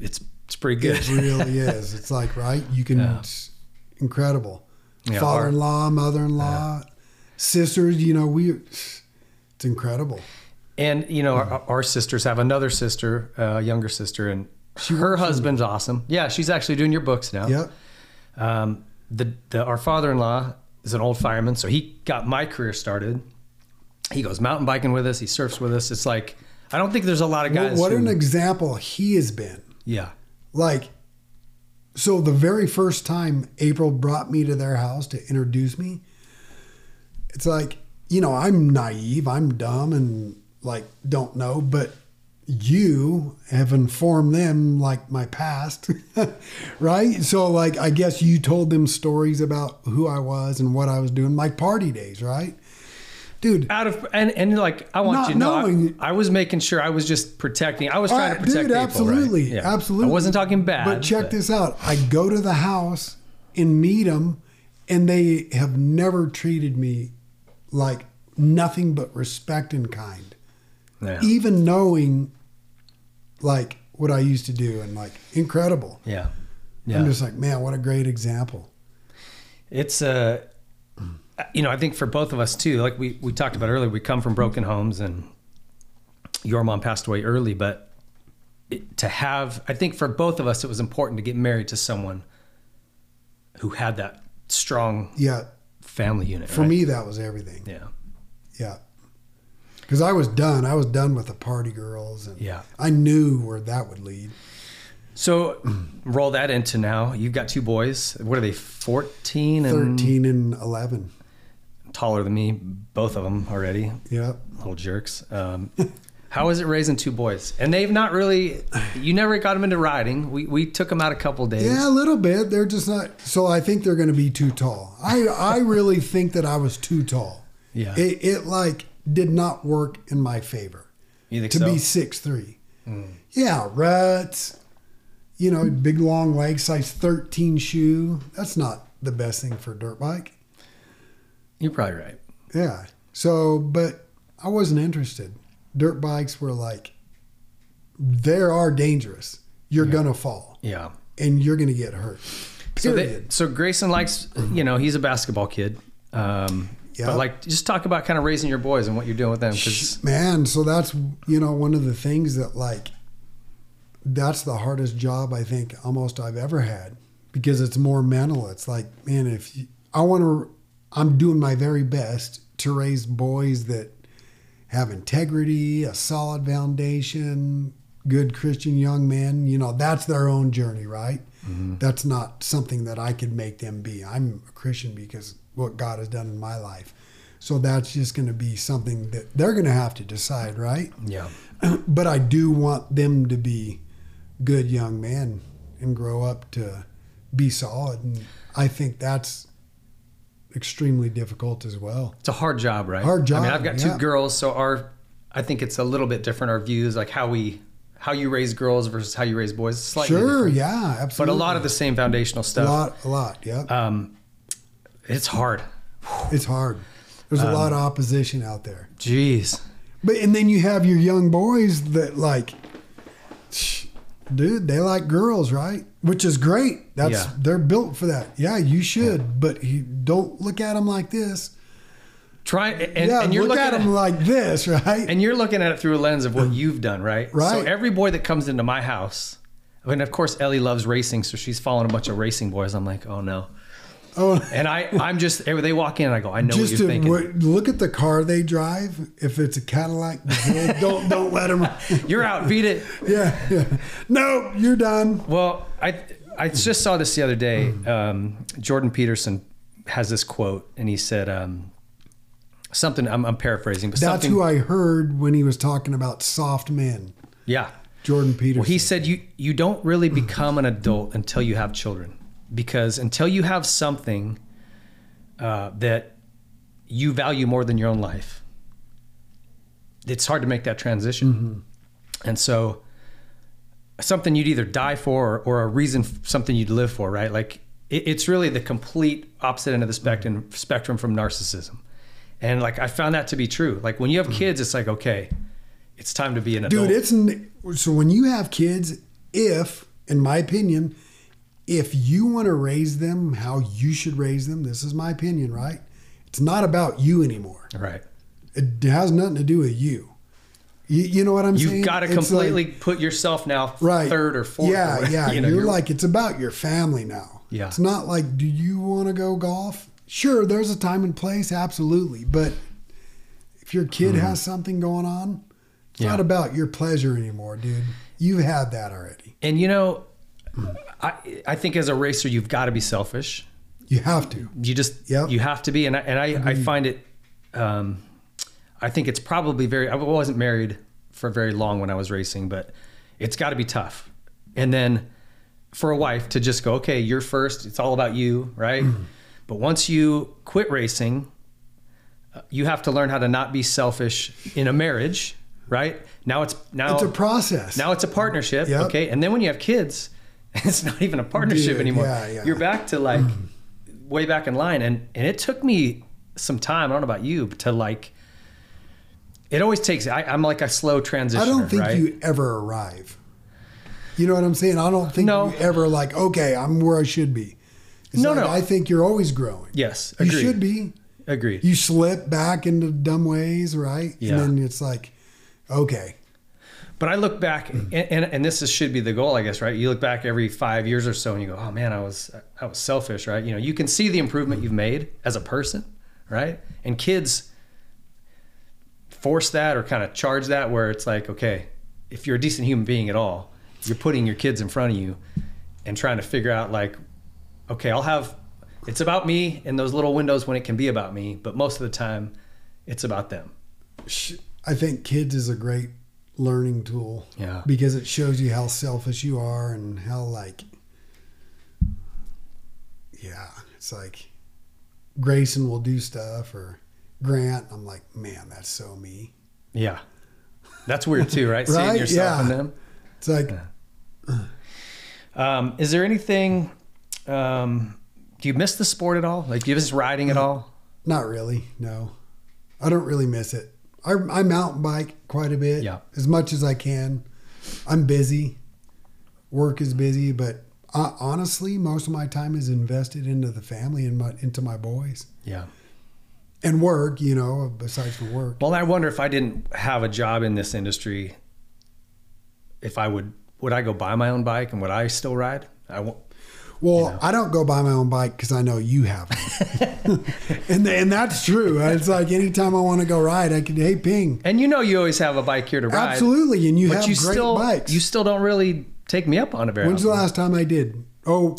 it's it's pretty good." It really is. It's like, right? You can, Yeah. it's incredible. Yeah, Father in law, mother in law, sisters, you know, we, it's incredible. And you know, our, our sisters have another sister, uh, younger sister, and her husband's awesome. Yeah, she's actually doing your books now. Yeah. Um, the, the our father-in-law is an old fireman, so he got my career started. He goes mountain biking with us. He surfs with us. It's like I don't think there's a lot of guys. what who, an example he has been. yeah, Like, so the very first time April brought me to their house to introduce me, it's like, you know, I'm naive, I'm dumb, and like don't know, but you have informed them like my past, right? So, like, I guess you told them stories about who I was and what I was doing, my party days, right? Dude, out of and and like I want you to know, knowing- I, I was making sure I was just protecting. I was trying to protect dude, people, right? absolutely, Yeah. absolutely. I wasn't talking bad, But check this out: I go to the house and meet them, and they have never treated me like nothing but respect and kind. Yeah. Even knowing, like what I used to do, and like incredible. Yeah, yeah. I'm just like, man, what a great example. it's uh you know i think for both of us too like we we talked about earlier we come from broken homes and your mom passed away early but it, to have i think for both of us it was important to get married to someone who had that strong Yeah, family unit. For right? me, that was everything. yeah, Yeah. Because I was done. I was done with the party girls, and Yeah. I knew where that would lead. So roll that into now. You've got two boys. What are they? Fourteen and Thirteen and eleven. taller than me, both of them already. Yeah, Little jerks. Um, how is it raising two boys? And they've not really. You never got them into riding. We we took them out a couple days. Yeah, a little bit. They're just not. So I think they're going to be too tall. I I really think that I was too tall. Yeah. It, it like did not work in my favor You think to so? be six three. Yeah, ruts. You know, big long leg, size thirteen shoe. That's not the best thing for a dirt bike. You're probably right. Yeah. So, but I wasn't interested. Dirt bikes were like, they are dangerous. You're gonna fall Yeah. and you're gonna get hurt. So, Period. they, so Grayson likes, you know, he's a basketball kid. Um, Yeah. But like, just talk about kind of raising your boys and what you're doing with them. Because Man, so that's you know one of the things that like that's the hardest job I think almost I've ever had because it's more mental. It's like, man, if you, I want to I'm doing my very best to raise boys that have integrity, a solid foundation, good Christian young men, you know, that's their own journey, right? Mm-hmm. That's not something that I could make them be. I'm a Christian because what God has done in my life. So that's just going to be something that they're going to have to decide, right? yeah, but I do want them to be good young men and grow up to be solid. And I think that's extremely difficult as well. it's a hard job, right? Hard job. I mean, I've got two yeah. girls, so our, I think it's a little bit different. Our views, like how we, how you raise girls versus how you raise boys, slightly sure, different. yeah, absolutely. But a lot of the same foundational stuff. a lot, a lot, yeah. Um, it's hard. it's hard. There's Um, a lot of opposition out there. Jeez. But and then you have your young boys that like, dude, they like girls, right? Which is great. That's Yeah. they're built for that. Yeah, you should, but you don't look at them like this. Try and, yeah, and you're look looking at them like this, right? and you're looking at it through a lens of what you've done, right? Right. So every boy that comes into my house, I mean, of course, Ellie loves racing, so she's following a bunch of racing boys. I'm like, oh no. Oh, And I, I'm just, they walk in and I go, I know just what you're thinking. w- look at the car they drive. If it's a Cadillac, don't don't let them. You're out, beat it. Yeah, yeah. No, you're done. Well, I, I just saw this the other day. Um, Jordan Peterson has this quote, and he said um, something. I'm, I'm paraphrasing, but That's who I heard when he was talking about soft men. yeah. Jordan Peterson. Well, he said you you don't really become an adult until you have children, because until you have something uh, that you value more than your own life, it's hard to make that transition. Mm-hmm. And so, something you'd either die for, or, or a reason, something you'd live for, right? Like it, it's really the complete opposite end of the spectrum mm-hmm. spectrum from narcissism. And like I found that to be true. Like when you have mm-hmm. kids, it's like okay, it's time to be an adult. Dude, it's so when you have kids, if, in my opinion, if you want to raise them how you should raise them, this is my opinion, right? It's not about you anymore. right. It has nothing to do with you. You, you know what I'm saying? You've got to It's completely like- put yourself now right. third or fourth. Yeah, whatever, yeah. you know, you're, like it's about your family now. Yeah. It's not like, do you want to go golf? Sure, there's a time and place, absolutely. But if your kid mm-hmm. has something going on, it's. Yeah. not about your pleasure anymore, dude. You've had that already. and you know, I I think as a racer, you've got to be selfish. You have to. You just you have to be, and I, and I, I find it. Um, I think it's probably very. I wasn't married for very long when I was racing, but it's got to be tough. And then for a wife to just go, okay, you're first. It's all about you, right? But once you quit racing, uh, you have to learn how to not be selfish in a marriage, right? Now it's now It's a process. now it's a partnership, Yep. okay? And then when you have kids, it's not even a partnership Dude, anymore. yeah, yeah. You're back to like mm-hmm. way back in line, and and it took me some time. I don't know about you, but to like, it always takes. I, I'm like a slow transition. I don't think right? you ever arrive. You know what I'm saying? I don't think No. you ever like, okay, I'm where I should be. It's No, like, no. I think you're always growing. Yes, You should be. Agreed. You slip back into dumb ways, right? Yeah. And then it's like, okay. But I look back, hmm. and, and, and this is, should be the goal, I guess, right? You look back every five years or so, and you go, "Oh man, I was I was selfish," right? You know, you can see the improvement you've made as a person, right? And kids force that or kind of charge that, where it's like, okay, if you're a decent human being at all, you're putting your kids in front of you and trying to figure out like, okay, I'll have. It's about me in those little windows when it can be about me, but most of the time, it's about them. I think kids is a great learning tool. Yeah. Because it shows you how selfish you are and how like yeah, it's like Grayson will do stuff or Grant, I'm like, man, that's so me. Yeah. That's weird too, right? Seeing yourself Yeah. in them. It's like Um, is there anything? Um, do you miss the sport at all? Like, do you miss riding at all? not really, no. I don't really miss it. I, I mountain bike quite a bit. Yeah. As much as I can. I'm busy. Work is busy, but uh, honestly, most of my time is invested into the family and my, into my boys. Yeah. and work, you know, besides from work. Well, I wonder if I didn't have a job in this industry, if I would would I go buy my own bike and would I still ride? I won't. Well, I don't go buy my own bike because I know you have one. and and that's true. It's like anytime I want to go ride, I can hey ping. And you know, you always have a bike here to ride. Absolutely, and you but have you great still, bikes. You still don't really take me up on it very When's the last time I did? Oh,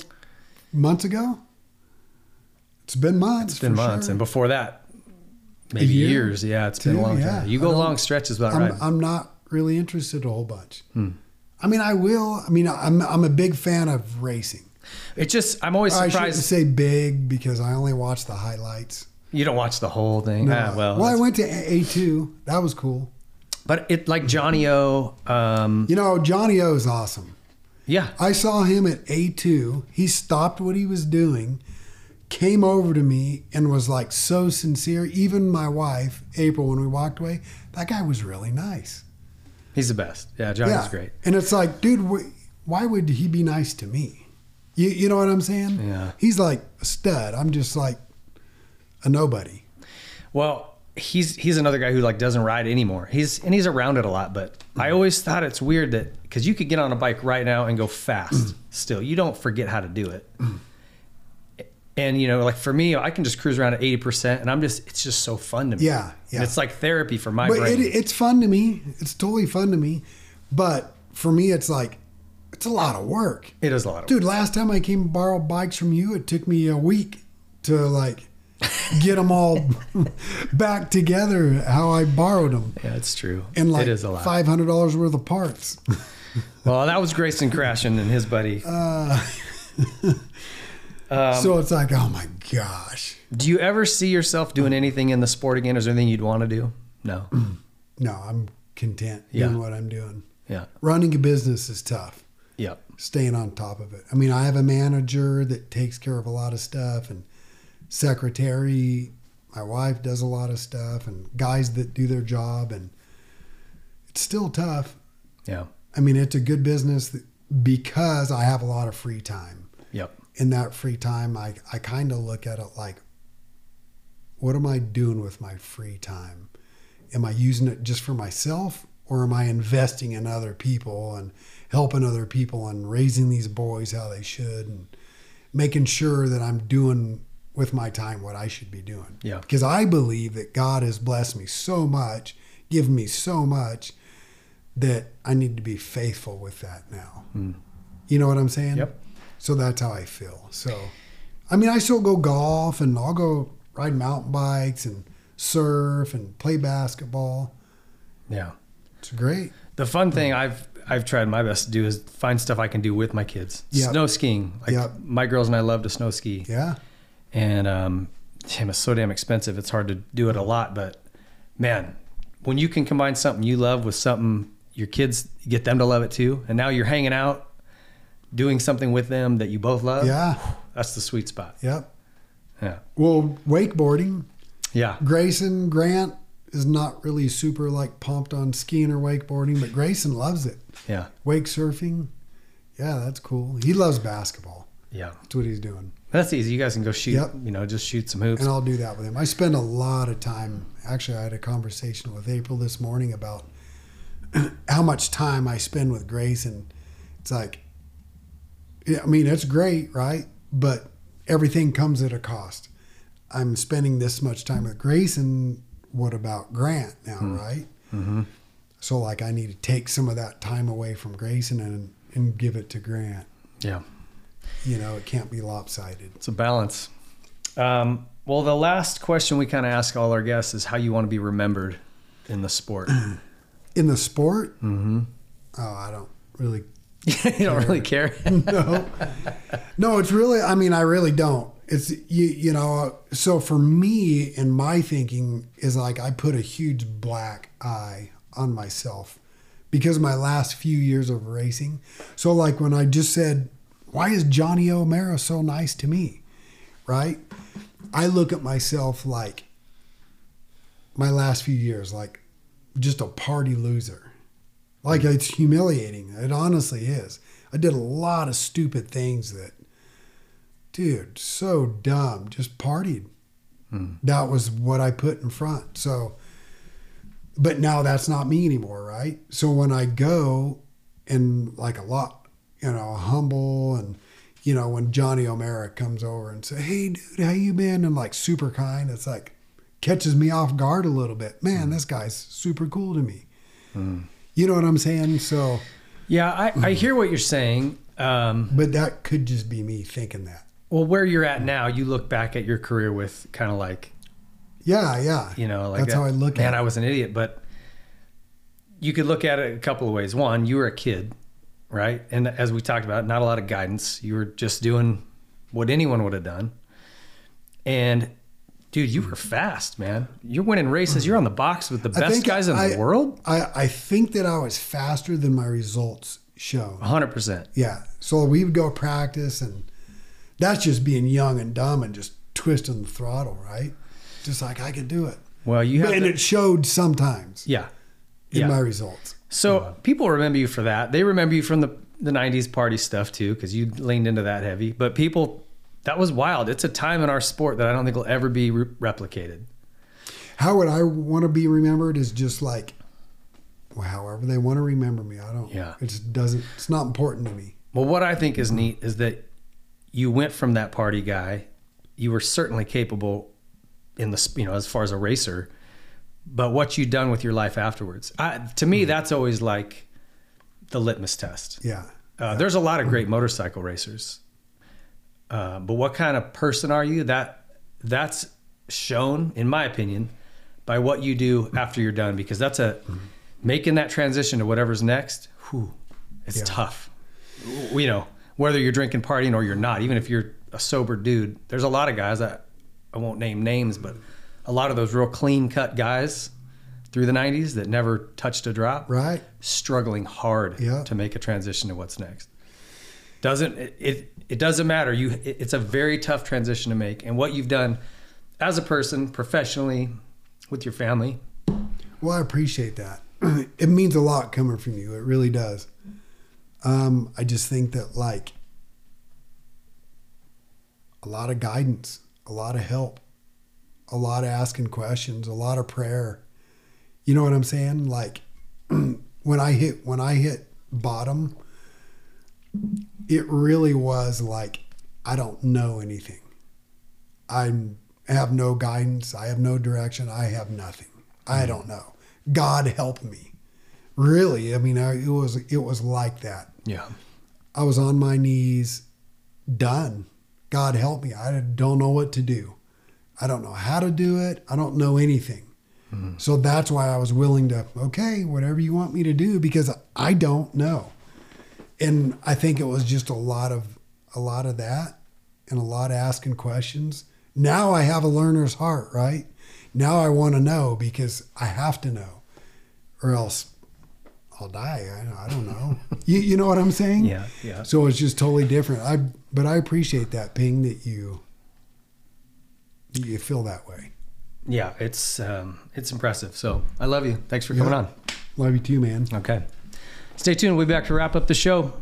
months ago. It's been months. It's been months, sure. and before that, maybe year? years. Yeah, it's been a long yeah. time. You go long stretches without I'm, riding. I'm not really interested a whole bunch. Hmm. I mean, I will. I mean, I'm I'm a big fan of racing. It just I'm always I shouldn't surprised say big because I only watch the highlights. you don't watch the whole thing. No. Ah, well, well, I went to A two. That was cool. but it like Johnny O. Um, You know, Johnny O is awesome. yeah, I saw him at A2. He stopped what he was doing, came over to me, and was like so sincere. Even my wife, April, when we walked away, that guy was really nice. he's the best. Yeah, Johnny's yeah. great. And it's like, dude, wh- why would he be nice to me? You, you know what I'm saying? Yeah. He's like a stud. I'm just like a nobody. Well, he's he's another guy who like doesn't ride anymore. He's and he's around it a lot, but Mm. I always thought it's weird that because you could get on a bike right now and go fast. still, you don't forget how to do it. Mm. And you know, like for me, I can just cruise around at eighty percent, and I'm just it's just so fun to me. Yeah, yeah. And it's like therapy for my but brain. it, it's fun to me. It's totally fun to me. But for me, it's like, it's a lot of work. it is a lot of Dude, last time I came and borrowed bikes from you, it took me a week to like get them all back together how I borrowed them. Yeah, it's true. And like it is a lot. five hundred dollars worth of parts. Well, that was Grayson crashing and his buddy. Uh, Um, so it's like, oh my gosh. Do you ever see yourself doing anything in the sport again? Is there anything you'd want to do? No. No, I'm content Yeah. doing what I'm doing. Yeah. Running a business is tough. Yep. Staying on top of it. I mean, I have a manager that takes care of a lot of stuff and secretary. My wife does a lot of stuff and guys that do their job and it's still tough. Yeah. I mean, it's a good business that, because I have a lot of free time. Yep. In that free time, I, I kind of look at it like, what am I doing with my free time? Am I using it just for myself or am I investing in other people and helping other people and raising these boys how they should and making sure that I'm doing with my time what I should be doing? Yeah. Because I believe that God has blessed me so much, given me so much that I need to be faithful with that now. Hmm. You know what I'm saying? Yep. So that's how I feel. So, I mean, I still go golf and I'll go ride mountain bikes and surf and play basketball. Yeah. It's great. The fun thing I've I've tried my best to do is find stuff I can do with my kids. Yep. Snow skiing. Like Yep. my girls and I love to snow ski. Yeah. And um damn, it's so damn expensive. It's hard to do it a lot, but man, when you can combine something you love with something your kids get them to love it too, and now you're hanging out doing something with them that you both love. Yeah. That's the sweet spot. Yep. Yeah. Well, wakeboarding, Yeah. Grayson Grant is not really super like pumped on skiing or wakeboarding, but Grayson loves it. Yeah. Wake surfing, yeah, that's cool. He loves basketball. Yeah. That's what he's doing. That's easy. You guys can go shoot, Yep. you know, just shoot some hoops. And I'll do that with him. I spend a lot of time. Actually, I had a conversation with April this morning about how much time I spend with Grayson. it's like, I mean, it's great, right? But everything comes at a cost. I'm spending this much time with Grace, and what about Grant now, right? Mm-hmm. So like, I need to take some of that time away from Grayson and and give it to Grant. Yeah. You know, it can't be lopsided. It's a balance. Um, well, the last question we kind of ask all our guests is how you want to be remembered in the sport. In the sport, mm-hmm. oh, I don't really. you don't really care. no, no, it's really. I mean, I really don't. It's you. You know. So for me, and my thinking is like I put a huge black eye on myself because of my last few years of racing. So like when I just said, "Why is Johnny O'Mara so nice to me?" Right? I look at myself like my last few years like just a party loser. Like it's humiliating. It honestly is. I did a lot of stupid things that, dude, so dumb. Just partied. Hmm. That was what I put in front. So, but now that's not me anymore, right? So when I go and like a lot, you know, humble and, you know, when Johnny O'Mara comes over and say, "Hey, dude, how you been?" and like super kind, it's like catches me off guard a little bit. Man, this guy's super cool to me. You know what I'm saying? So, yeah, I, I hear what you're saying. Um, but that could just be me thinking that. Well, where you're at now, you look back at your career with kind of like, Yeah, yeah. you know, like That's how I look man, at I was an idiot. But you could look at it a couple of ways. One, you were a kid, right? And as we talked about, not a lot of guidance. You were just doing what anyone would have done. And dude, you were fast, man. You're winning races. You're on the box with the best guys in I- the world. I, I think that I was faster than my results show. 100%. Yeah. So we would go practice, and that's just being young and dumb and just twisting the throttle, right? Just like I could do it. Well, you have and the- it showed sometimes Yeah. in Yeah. my results. So people remember you for that. They remember you from the the '90s party stuff too, because you leaned into that heavy. But people, that was wild. It's a time in our sport that I don't think will ever be re- replicated. How would I want to be remembered is just like, well, however they want to remember me. I don't. Yeah. It just doesn't. It's not important to me. Well, what I think is neat is that you went from that party guy. You were certainly capable in the you know as far as a racer, but what you done with your life afterwards. I, to me, that's always like the litmus test. Yeah. Uh, there's a lot of great motorcycle racers, uh, but what kind of person are you? That that's shown, in my opinion, by what you do after you're done. Because that's a making that transition to whatever's next. Whew, it's Yeah. tough. You know, whether you're drinking, partying, or you're not. Even if you're a sober dude, there's a lot of guys that I won't name names, but a lot of those real clean cut guys through the 90s that never touched a drop Right. struggling hard Yeah. to make a transition to what's next. Doesn't it, it? It doesn't matter. You. It, it's a very tough transition to make, and what you've done as a person, professionally, with your family. Well, I appreciate that. it means a lot coming from you. It really does. Um, I just think that like a lot of guidance, a lot of help, a lot of asking questions, a lot of prayer. You know what I'm saying? Like when I hit when I hit bottom, it really was like I don't know anything. I have no guidance. I have no direction. I have nothing. I don't know. God help me. Really, I mean, I, it was it was like that. Yeah. I was on my knees, done. God help me. I don't know what to do. I don't know how to do it. I don't know anything. Hmm. So that's why I was willing to, okay, whatever you want me to do, because I don't know. And I think it was just a lot of a lot of that and a lot of asking questions. Now I have a learner's heart, right? Now I want to know because I have to know, or else I'll die. I, I don't know. you, you know what I'm saying? Yeah, yeah. So it's just totally different. I but I appreciate that ping that you that you feel that way. Yeah, it's um, it's impressive. So I love you. Thanks for coming Yeah. on. Love you too, man. Okay. Stay tuned. We'll be back to wrap up the show.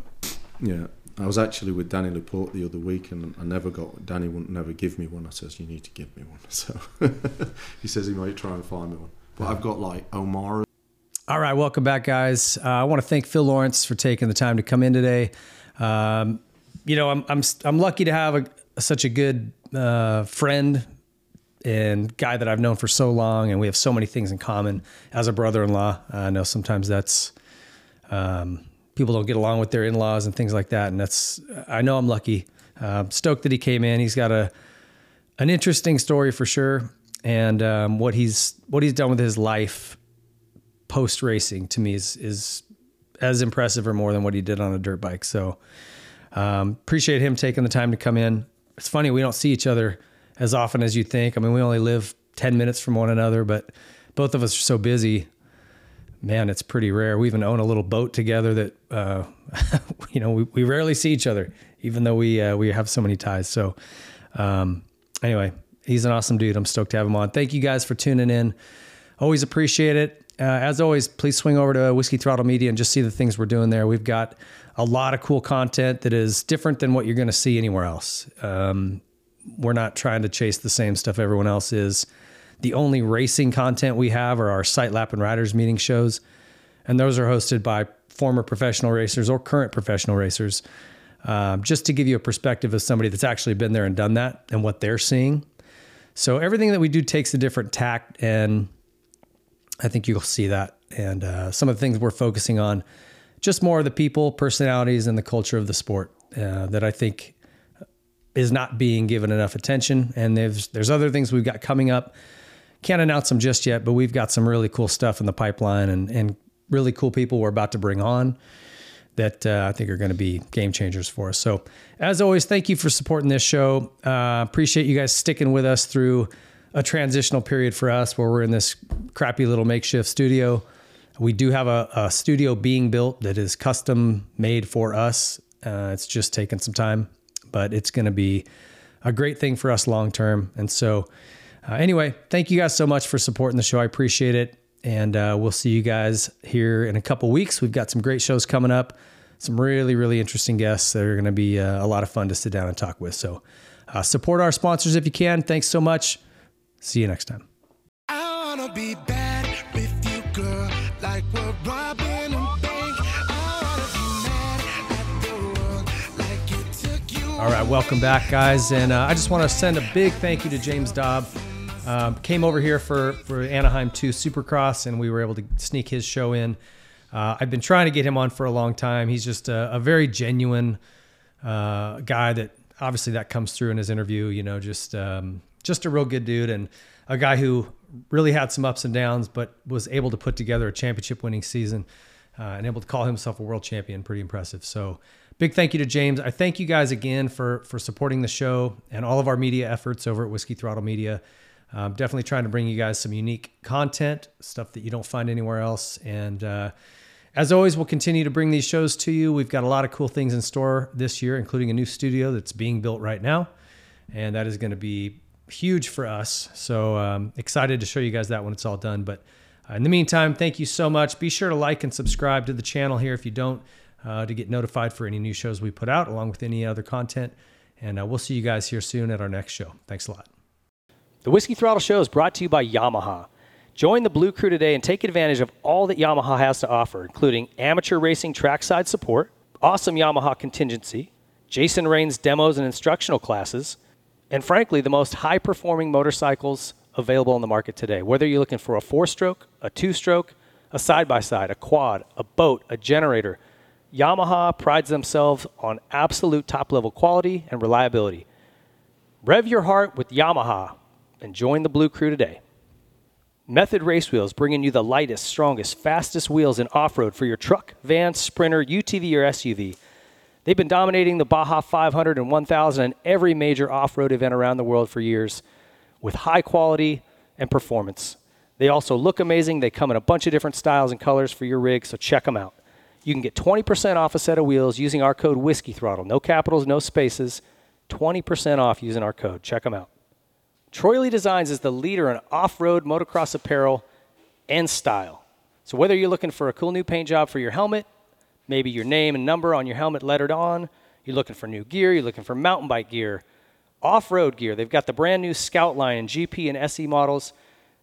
Yeah, I was actually with Danny LaPorte the other week, and I never got. Danny wouldn't never give me one. I says, "You need to give me one." So he says he might try and find me one. But I've got like O'Mara. All right, welcome back, guys. Uh, I want to thank Phil Lawrence for taking the time to come in today. Um, you know, I'm I'm I'm lucky to have a, such a good uh, friend and guy that I've known for so long, and we have so many things in common as a brother-in-law. I know sometimes that's um, people don't get along with their in-laws and things like that, and that's I know I'm lucky. Uh, stoked that he came in. He's got a an interesting story for sure, and um, what he's what he's done with his life post racing to me is is as impressive or more than what he did on a dirt bike. So um, appreciate him taking the time to come in. It's funny we don't see each other as often as you think. I mean, we only live ten minutes from one another, but both of us are so busy. Man, it's pretty rare. We even own a little boat together that uh, you know we, we rarely see each other, even though we uh, we have so many ties. So um, anyway, he's an awesome dude. I'm stoked to have him on. Thank you guys for tuning in. Always appreciate it. Uh, as always, please swing over to Whiskey Throttle Media and just see the things we're doing there. We've got a lot of cool content that is different than what you're going to see anywhere else. Um, we're not trying to chase the same stuff everyone else is. The only racing content we have are our Sight Lap and Riders meeting shows, and those are hosted by former professional racers or current professional racers. Um, just to give you a perspective of somebody that's actually been there and done that and what they're seeing. So everything that we do takes a different tact and I think you'll see that. And uh, some of the things we're focusing on, just more of the people, personalities, and the culture of the sport uh, that I think is not being given enough attention. And there's there's other things we've got coming up. Can't announce them just yet, but we've got some really cool stuff in the pipeline and and really cool people we're about to bring on that uh, I think are going to be game changers for us. So, as always, thank you for supporting this show. Uh, appreciate you guys sticking with us through a transitional period for us where we're in this crappy little makeshift studio. We do have a, a studio being built that is custom made for us. Uh, it's just taken some time, but it's going to be a great thing for us long term. And so, uh, anyway, thank you guys so much for supporting the show. I appreciate it. And uh, we'll see you guys here in a couple weeks. We've got some great shows coming up, some really, really interesting guests that are going to be uh, a lot of fun to sit down and talk with. So, uh, support our sponsors if you can. Thanks so much. See you next time. All right, welcome back, guys. And uh, I just want to send a big thank you to James Dobb. Um, came over here for, for Anaheim 2 Supercross, and we were able to sneak his show in. Uh, I've been trying to get him on for a long time. He's just a, a very genuine uh, guy that obviously that comes through in his interview. You know, just um, just a real good dude and a guy who really had some ups and downs, but was able to put together a championship winning season uh, and able to call himself a world champion. Pretty impressive. So, big thank you to James. I thank you guys again for for supporting the show and all of our media efforts over at Whiskey Throttle Media. Um, definitely trying to bring you guys some unique content, stuff that you don't find anywhere else. And uh, as always, we'll continue to bring these shows to you. We've got a lot of cool things in store this year, including a new studio that's being built right now. And that is going to be huge for us. So um, excited to show you guys that when it's all done. But uh, in the meantime, thank you so much. Be sure to like and subscribe to the channel here if you don't uh, to get notified for any new shows we put out, along with any other content. And uh, we'll see you guys here soon at our next show. Thanks a lot. The Whiskey Throttle Show is brought to you by Yamaha. Join the Blue Crew today and take advantage of all that Yamaha has to offer, including amateur racing trackside support, awesome Yamaha contingency, Jason Rain's demos and instructional classes, and frankly, the most high performing motorcycles available on the market today. Whether you're looking for a four stroke, a two stroke, a side by side, a quad, a boat, a generator, Yamaha prides themselves on absolute top level quality and reliability. Rev your heart with Yamaha and join the Blue Crew today. Method Race Wheels bringing you the lightest, strongest, fastest wheels in off road for your truck, van, sprinter, UTV, or SUV. They've been dominating the Baja 500 and 1000 and every major off road event around the world for years with high quality and performance. They also look amazing. They come in a bunch of different styles and colors for your rig, so check them out. You can get 20% off a set of wheels using our code Whiskey Throttle. No capitals, no spaces. 20% off using our code. Check them out. Troy Lee Designs is the leader in off road motocross apparel and style. So, whether you're looking for a cool new paint job for your helmet, maybe your name and number on your helmet lettered on. You're looking for new gear, you're looking for mountain bike gear, off road gear. They've got the brand new Scout line GP and SE models.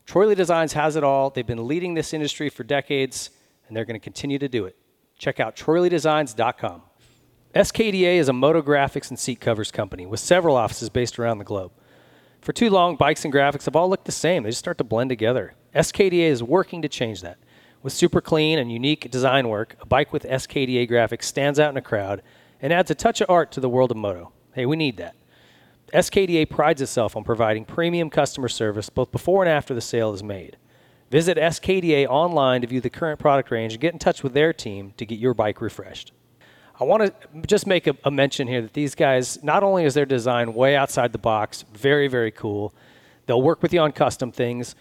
Troy Lee Designs has it all. They've been leading this industry for decades. and they're going to continue to do it. Check out TroyleeDesigns.com. SKDA is a moto graphics and seat covers company with several offices based around the globe. For too long, bikes and graphics have all looked the same. They just start to blend together. SKDA is working to change that. With super clean and unique design work, a bike with SKDA graphics stands out in a crowd and adds a touch of art to the world of moto. Hey, we need that. SKDA prides itself on providing premium customer service both before and after the sale is made. Visit SKDA online to view the current product range and get in touch with their team to get your bike refreshed. I want to just make a, a, mention here that these guys, not only is their design way outside the box, very, very cool, they'll work with you on custom things.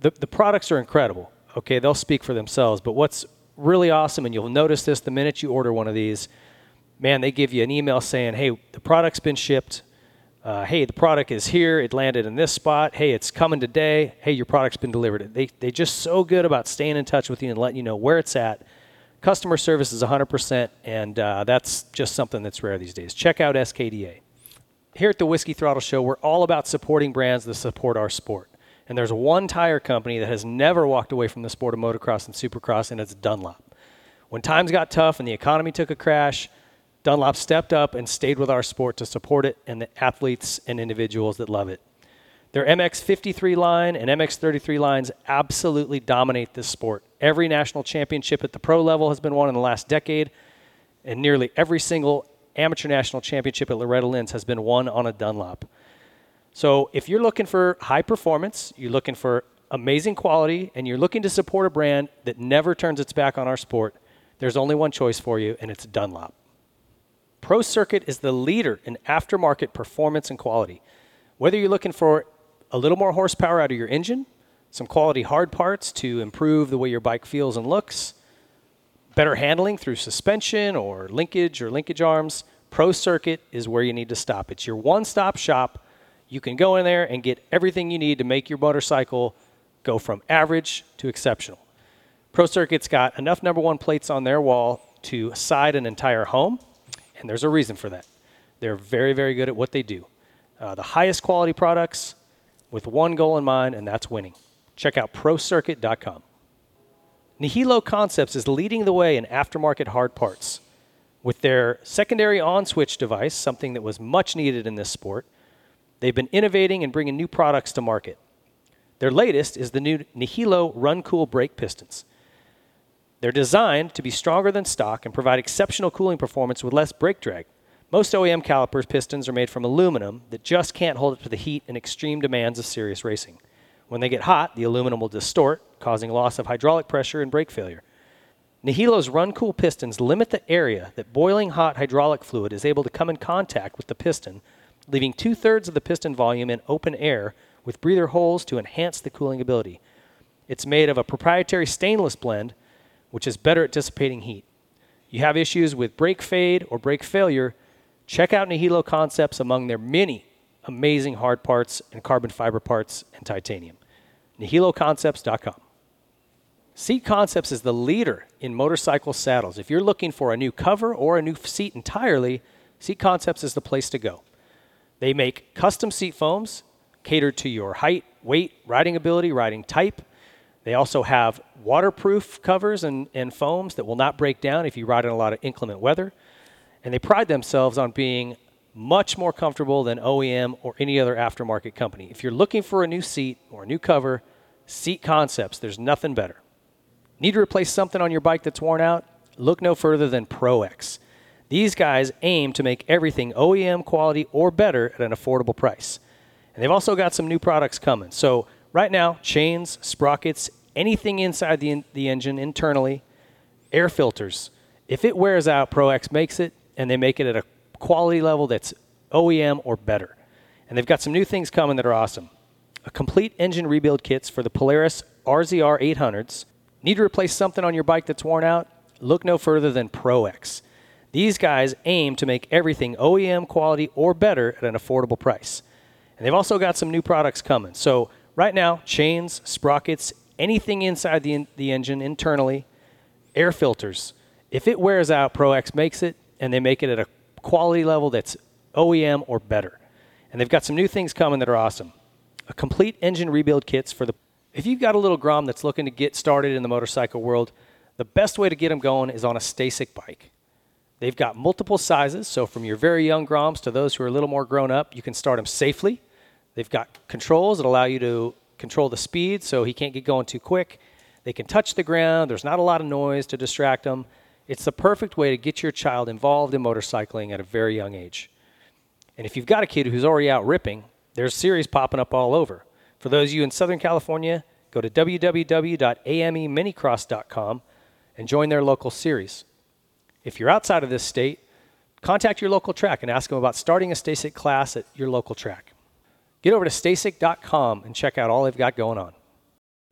The, the products are incredible. Okay, they'll speak for themselves. But what's really awesome, and you'll notice this the minute you order one of these, man, they give you an email saying, hey, the product's been shipped. Uh, hey, the product is here. It landed in this spot. Hey, it's coming today. Hey, your product's been delivered. They they just so good about staying in touch with you and letting you know where it's at Customer service is 100%, and uh, that's just something that's rare these days. Check out SKDA. Here at the Whiskey Throttle Show, we're all about supporting brands that support our sport. And there's one tire company that has never walked away from the sport of motocross and supercross, and it's Dunlop. When times got tough and the economy took a crash, Dunlop stepped up and stayed with our sport to support it and the athletes and individuals that love it. Their MX53 line and MX33 lines absolutely dominate this sport. Every national championship at the pro level has been won in the last decade, and nearly every single amateur national championship at Loretta Lynn's has been won on a Dunlop. So if you're looking for high performance, you're looking for amazing quality, and you're looking to support a brand that never turns its back on our sport, there's only one choice for you, and it's Dunlop. Pro Circuit is the leader in aftermarket performance and quality. Whether you're looking for a little more horsepower out of your engine, some quality hard parts to improve the way your bike feels and looks, better handling through suspension or linkage or linkage arms, Pro Circuit is where you need to stop. It's your one stop shop. You can go in there and get everything you need to make your motorcycle go from average to exceptional. Pro Circuit's got enough number one plates on their wall to side an entire home, and there's a reason for that. They're very, very good at what they do. Uh, the highest quality products with one goal in mind, and that's winning. Check out ProCircuit.com. Nihilo Concepts is leading the way in aftermarket hard parts. With their secondary on switch device, something that was much needed in this sport, they've been innovating and bringing new products to market. Their latest is the new Nihilo Run Cool brake pistons. They're designed to be stronger than stock and provide exceptional cooling performance with less brake drag. Most OEM calipers pistons are made from aluminum that just can't hold up to the heat and extreme demands of serious racing. When they get hot, the aluminum will distort, causing loss of hydraulic pressure and brake failure. Nihilo's Run Cool pistons limit the area that boiling hot hydraulic fluid is able to come in contact with the piston, leaving two thirds of the piston volume in open air with breather holes to enhance the cooling ability. It's made of a proprietary stainless blend, which is better at dissipating heat. You have issues with brake fade or brake failure, check out Nihilo Concepts among their many amazing hard parts and carbon fiber parts and titanium nihiloconcepts.com. Seat Concepts is the leader in motorcycle saddles. If you're looking for a new cover or a new seat entirely, Seat Concepts is the place to go. They make custom seat foams catered to your height, weight, riding ability, riding type. They also have waterproof covers and, and foams that will not break down if you ride in a lot of inclement weather. And they pride themselves on being much more comfortable than OEM or any other aftermarket company. If you're looking for a new seat or a new cover, Seat Concepts, there's nothing better. Need to replace something on your bike that's worn out? Look no further than ProX. These guys aim to make everything OEM quality or better at an affordable price. And they've also got some new products coming. So, right now, chains, sprockets, anything inside the, the engine internally, air filters. If it wears out, ProX makes it, and they make it at a quality level that's OEM or better. And they've got some new things coming that are awesome. A complete engine rebuild kits for the Polaris RZR 800s. Need to replace something on your bike that's worn out? Look no further than ProX. These guys aim to make everything OEM quality or better at an affordable price. And they've also got some new products coming. So, right now, chains, sprockets, anything inside the, the engine internally, air filters. If it wears out, ProX makes it, and they make it at a quality level that's OEM or better. And they've got some new things coming that are awesome. A complete engine rebuild kits for the if you've got a little Grom that's looking to get started in the motorcycle world, The best way to get them going is on a STACYC bike. They've got multiple sizes, so from your very young Groms to those who are a little more grown up, you can start them safely. They've got controls that allow you to control the speed so he can't get going too quick. They can touch the ground, there's not a lot of noise to distract them. It's the perfect way to get your child involved in motorcycling at a very young age. And if you've got a kid who's already out ripping, there's series popping up all over. For those of you in Southern California, go to www.ameminicross.com and join their local series. If you're outside of this state, contact your local track and ask them about starting a STACYC class at your local track. Get over to stacyc.com and check out all they've got going on.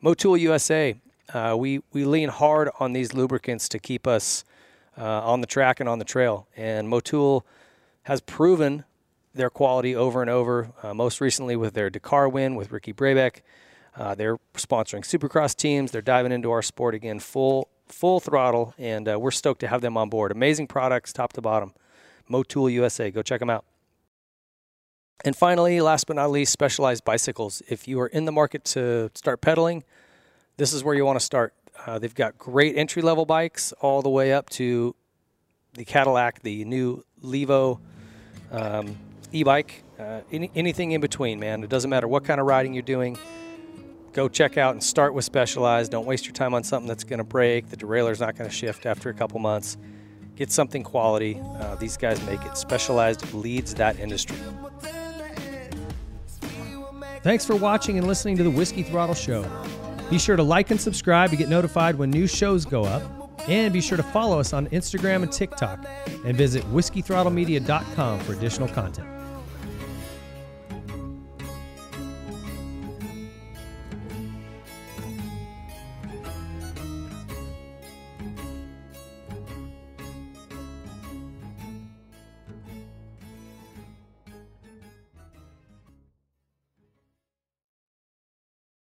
Motul USA, uh, we, we lean hard on these lubricants to keep us uh, on the track and on the trail. And Motul has proven their quality over and over, uh, most recently with their Dakar win with Ricky Brabec. Uh, they're sponsoring supercross teams. They're diving into our sport again full full throttle, and uh, we're stoked to have them on board. Amazing products, top to bottom. Motul USA, go check them out. And finally, last but not least, specialized bicycles. If you are in the market to start pedaling, this is where you want to start. Uh, they've got great entry level bikes all the way up to the Cadillac, the new Levo um, e bike, uh, any, anything in between, man. It doesn't matter what kind of riding you're doing go check out and start with Specialized. Don't waste your time on something that's going to break. The derailleur's not going to shift after a couple months. Get something quality. Uh, these guys make it. Specialized leads that industry. Thanks for watching and listening to the Whiskey Throttle Show. Be sure to like and subscribe to get notified when new shows go up. And be sure to follow us on Instagram and TikTok. And visit whiskeythrottlemedia.com for additional content.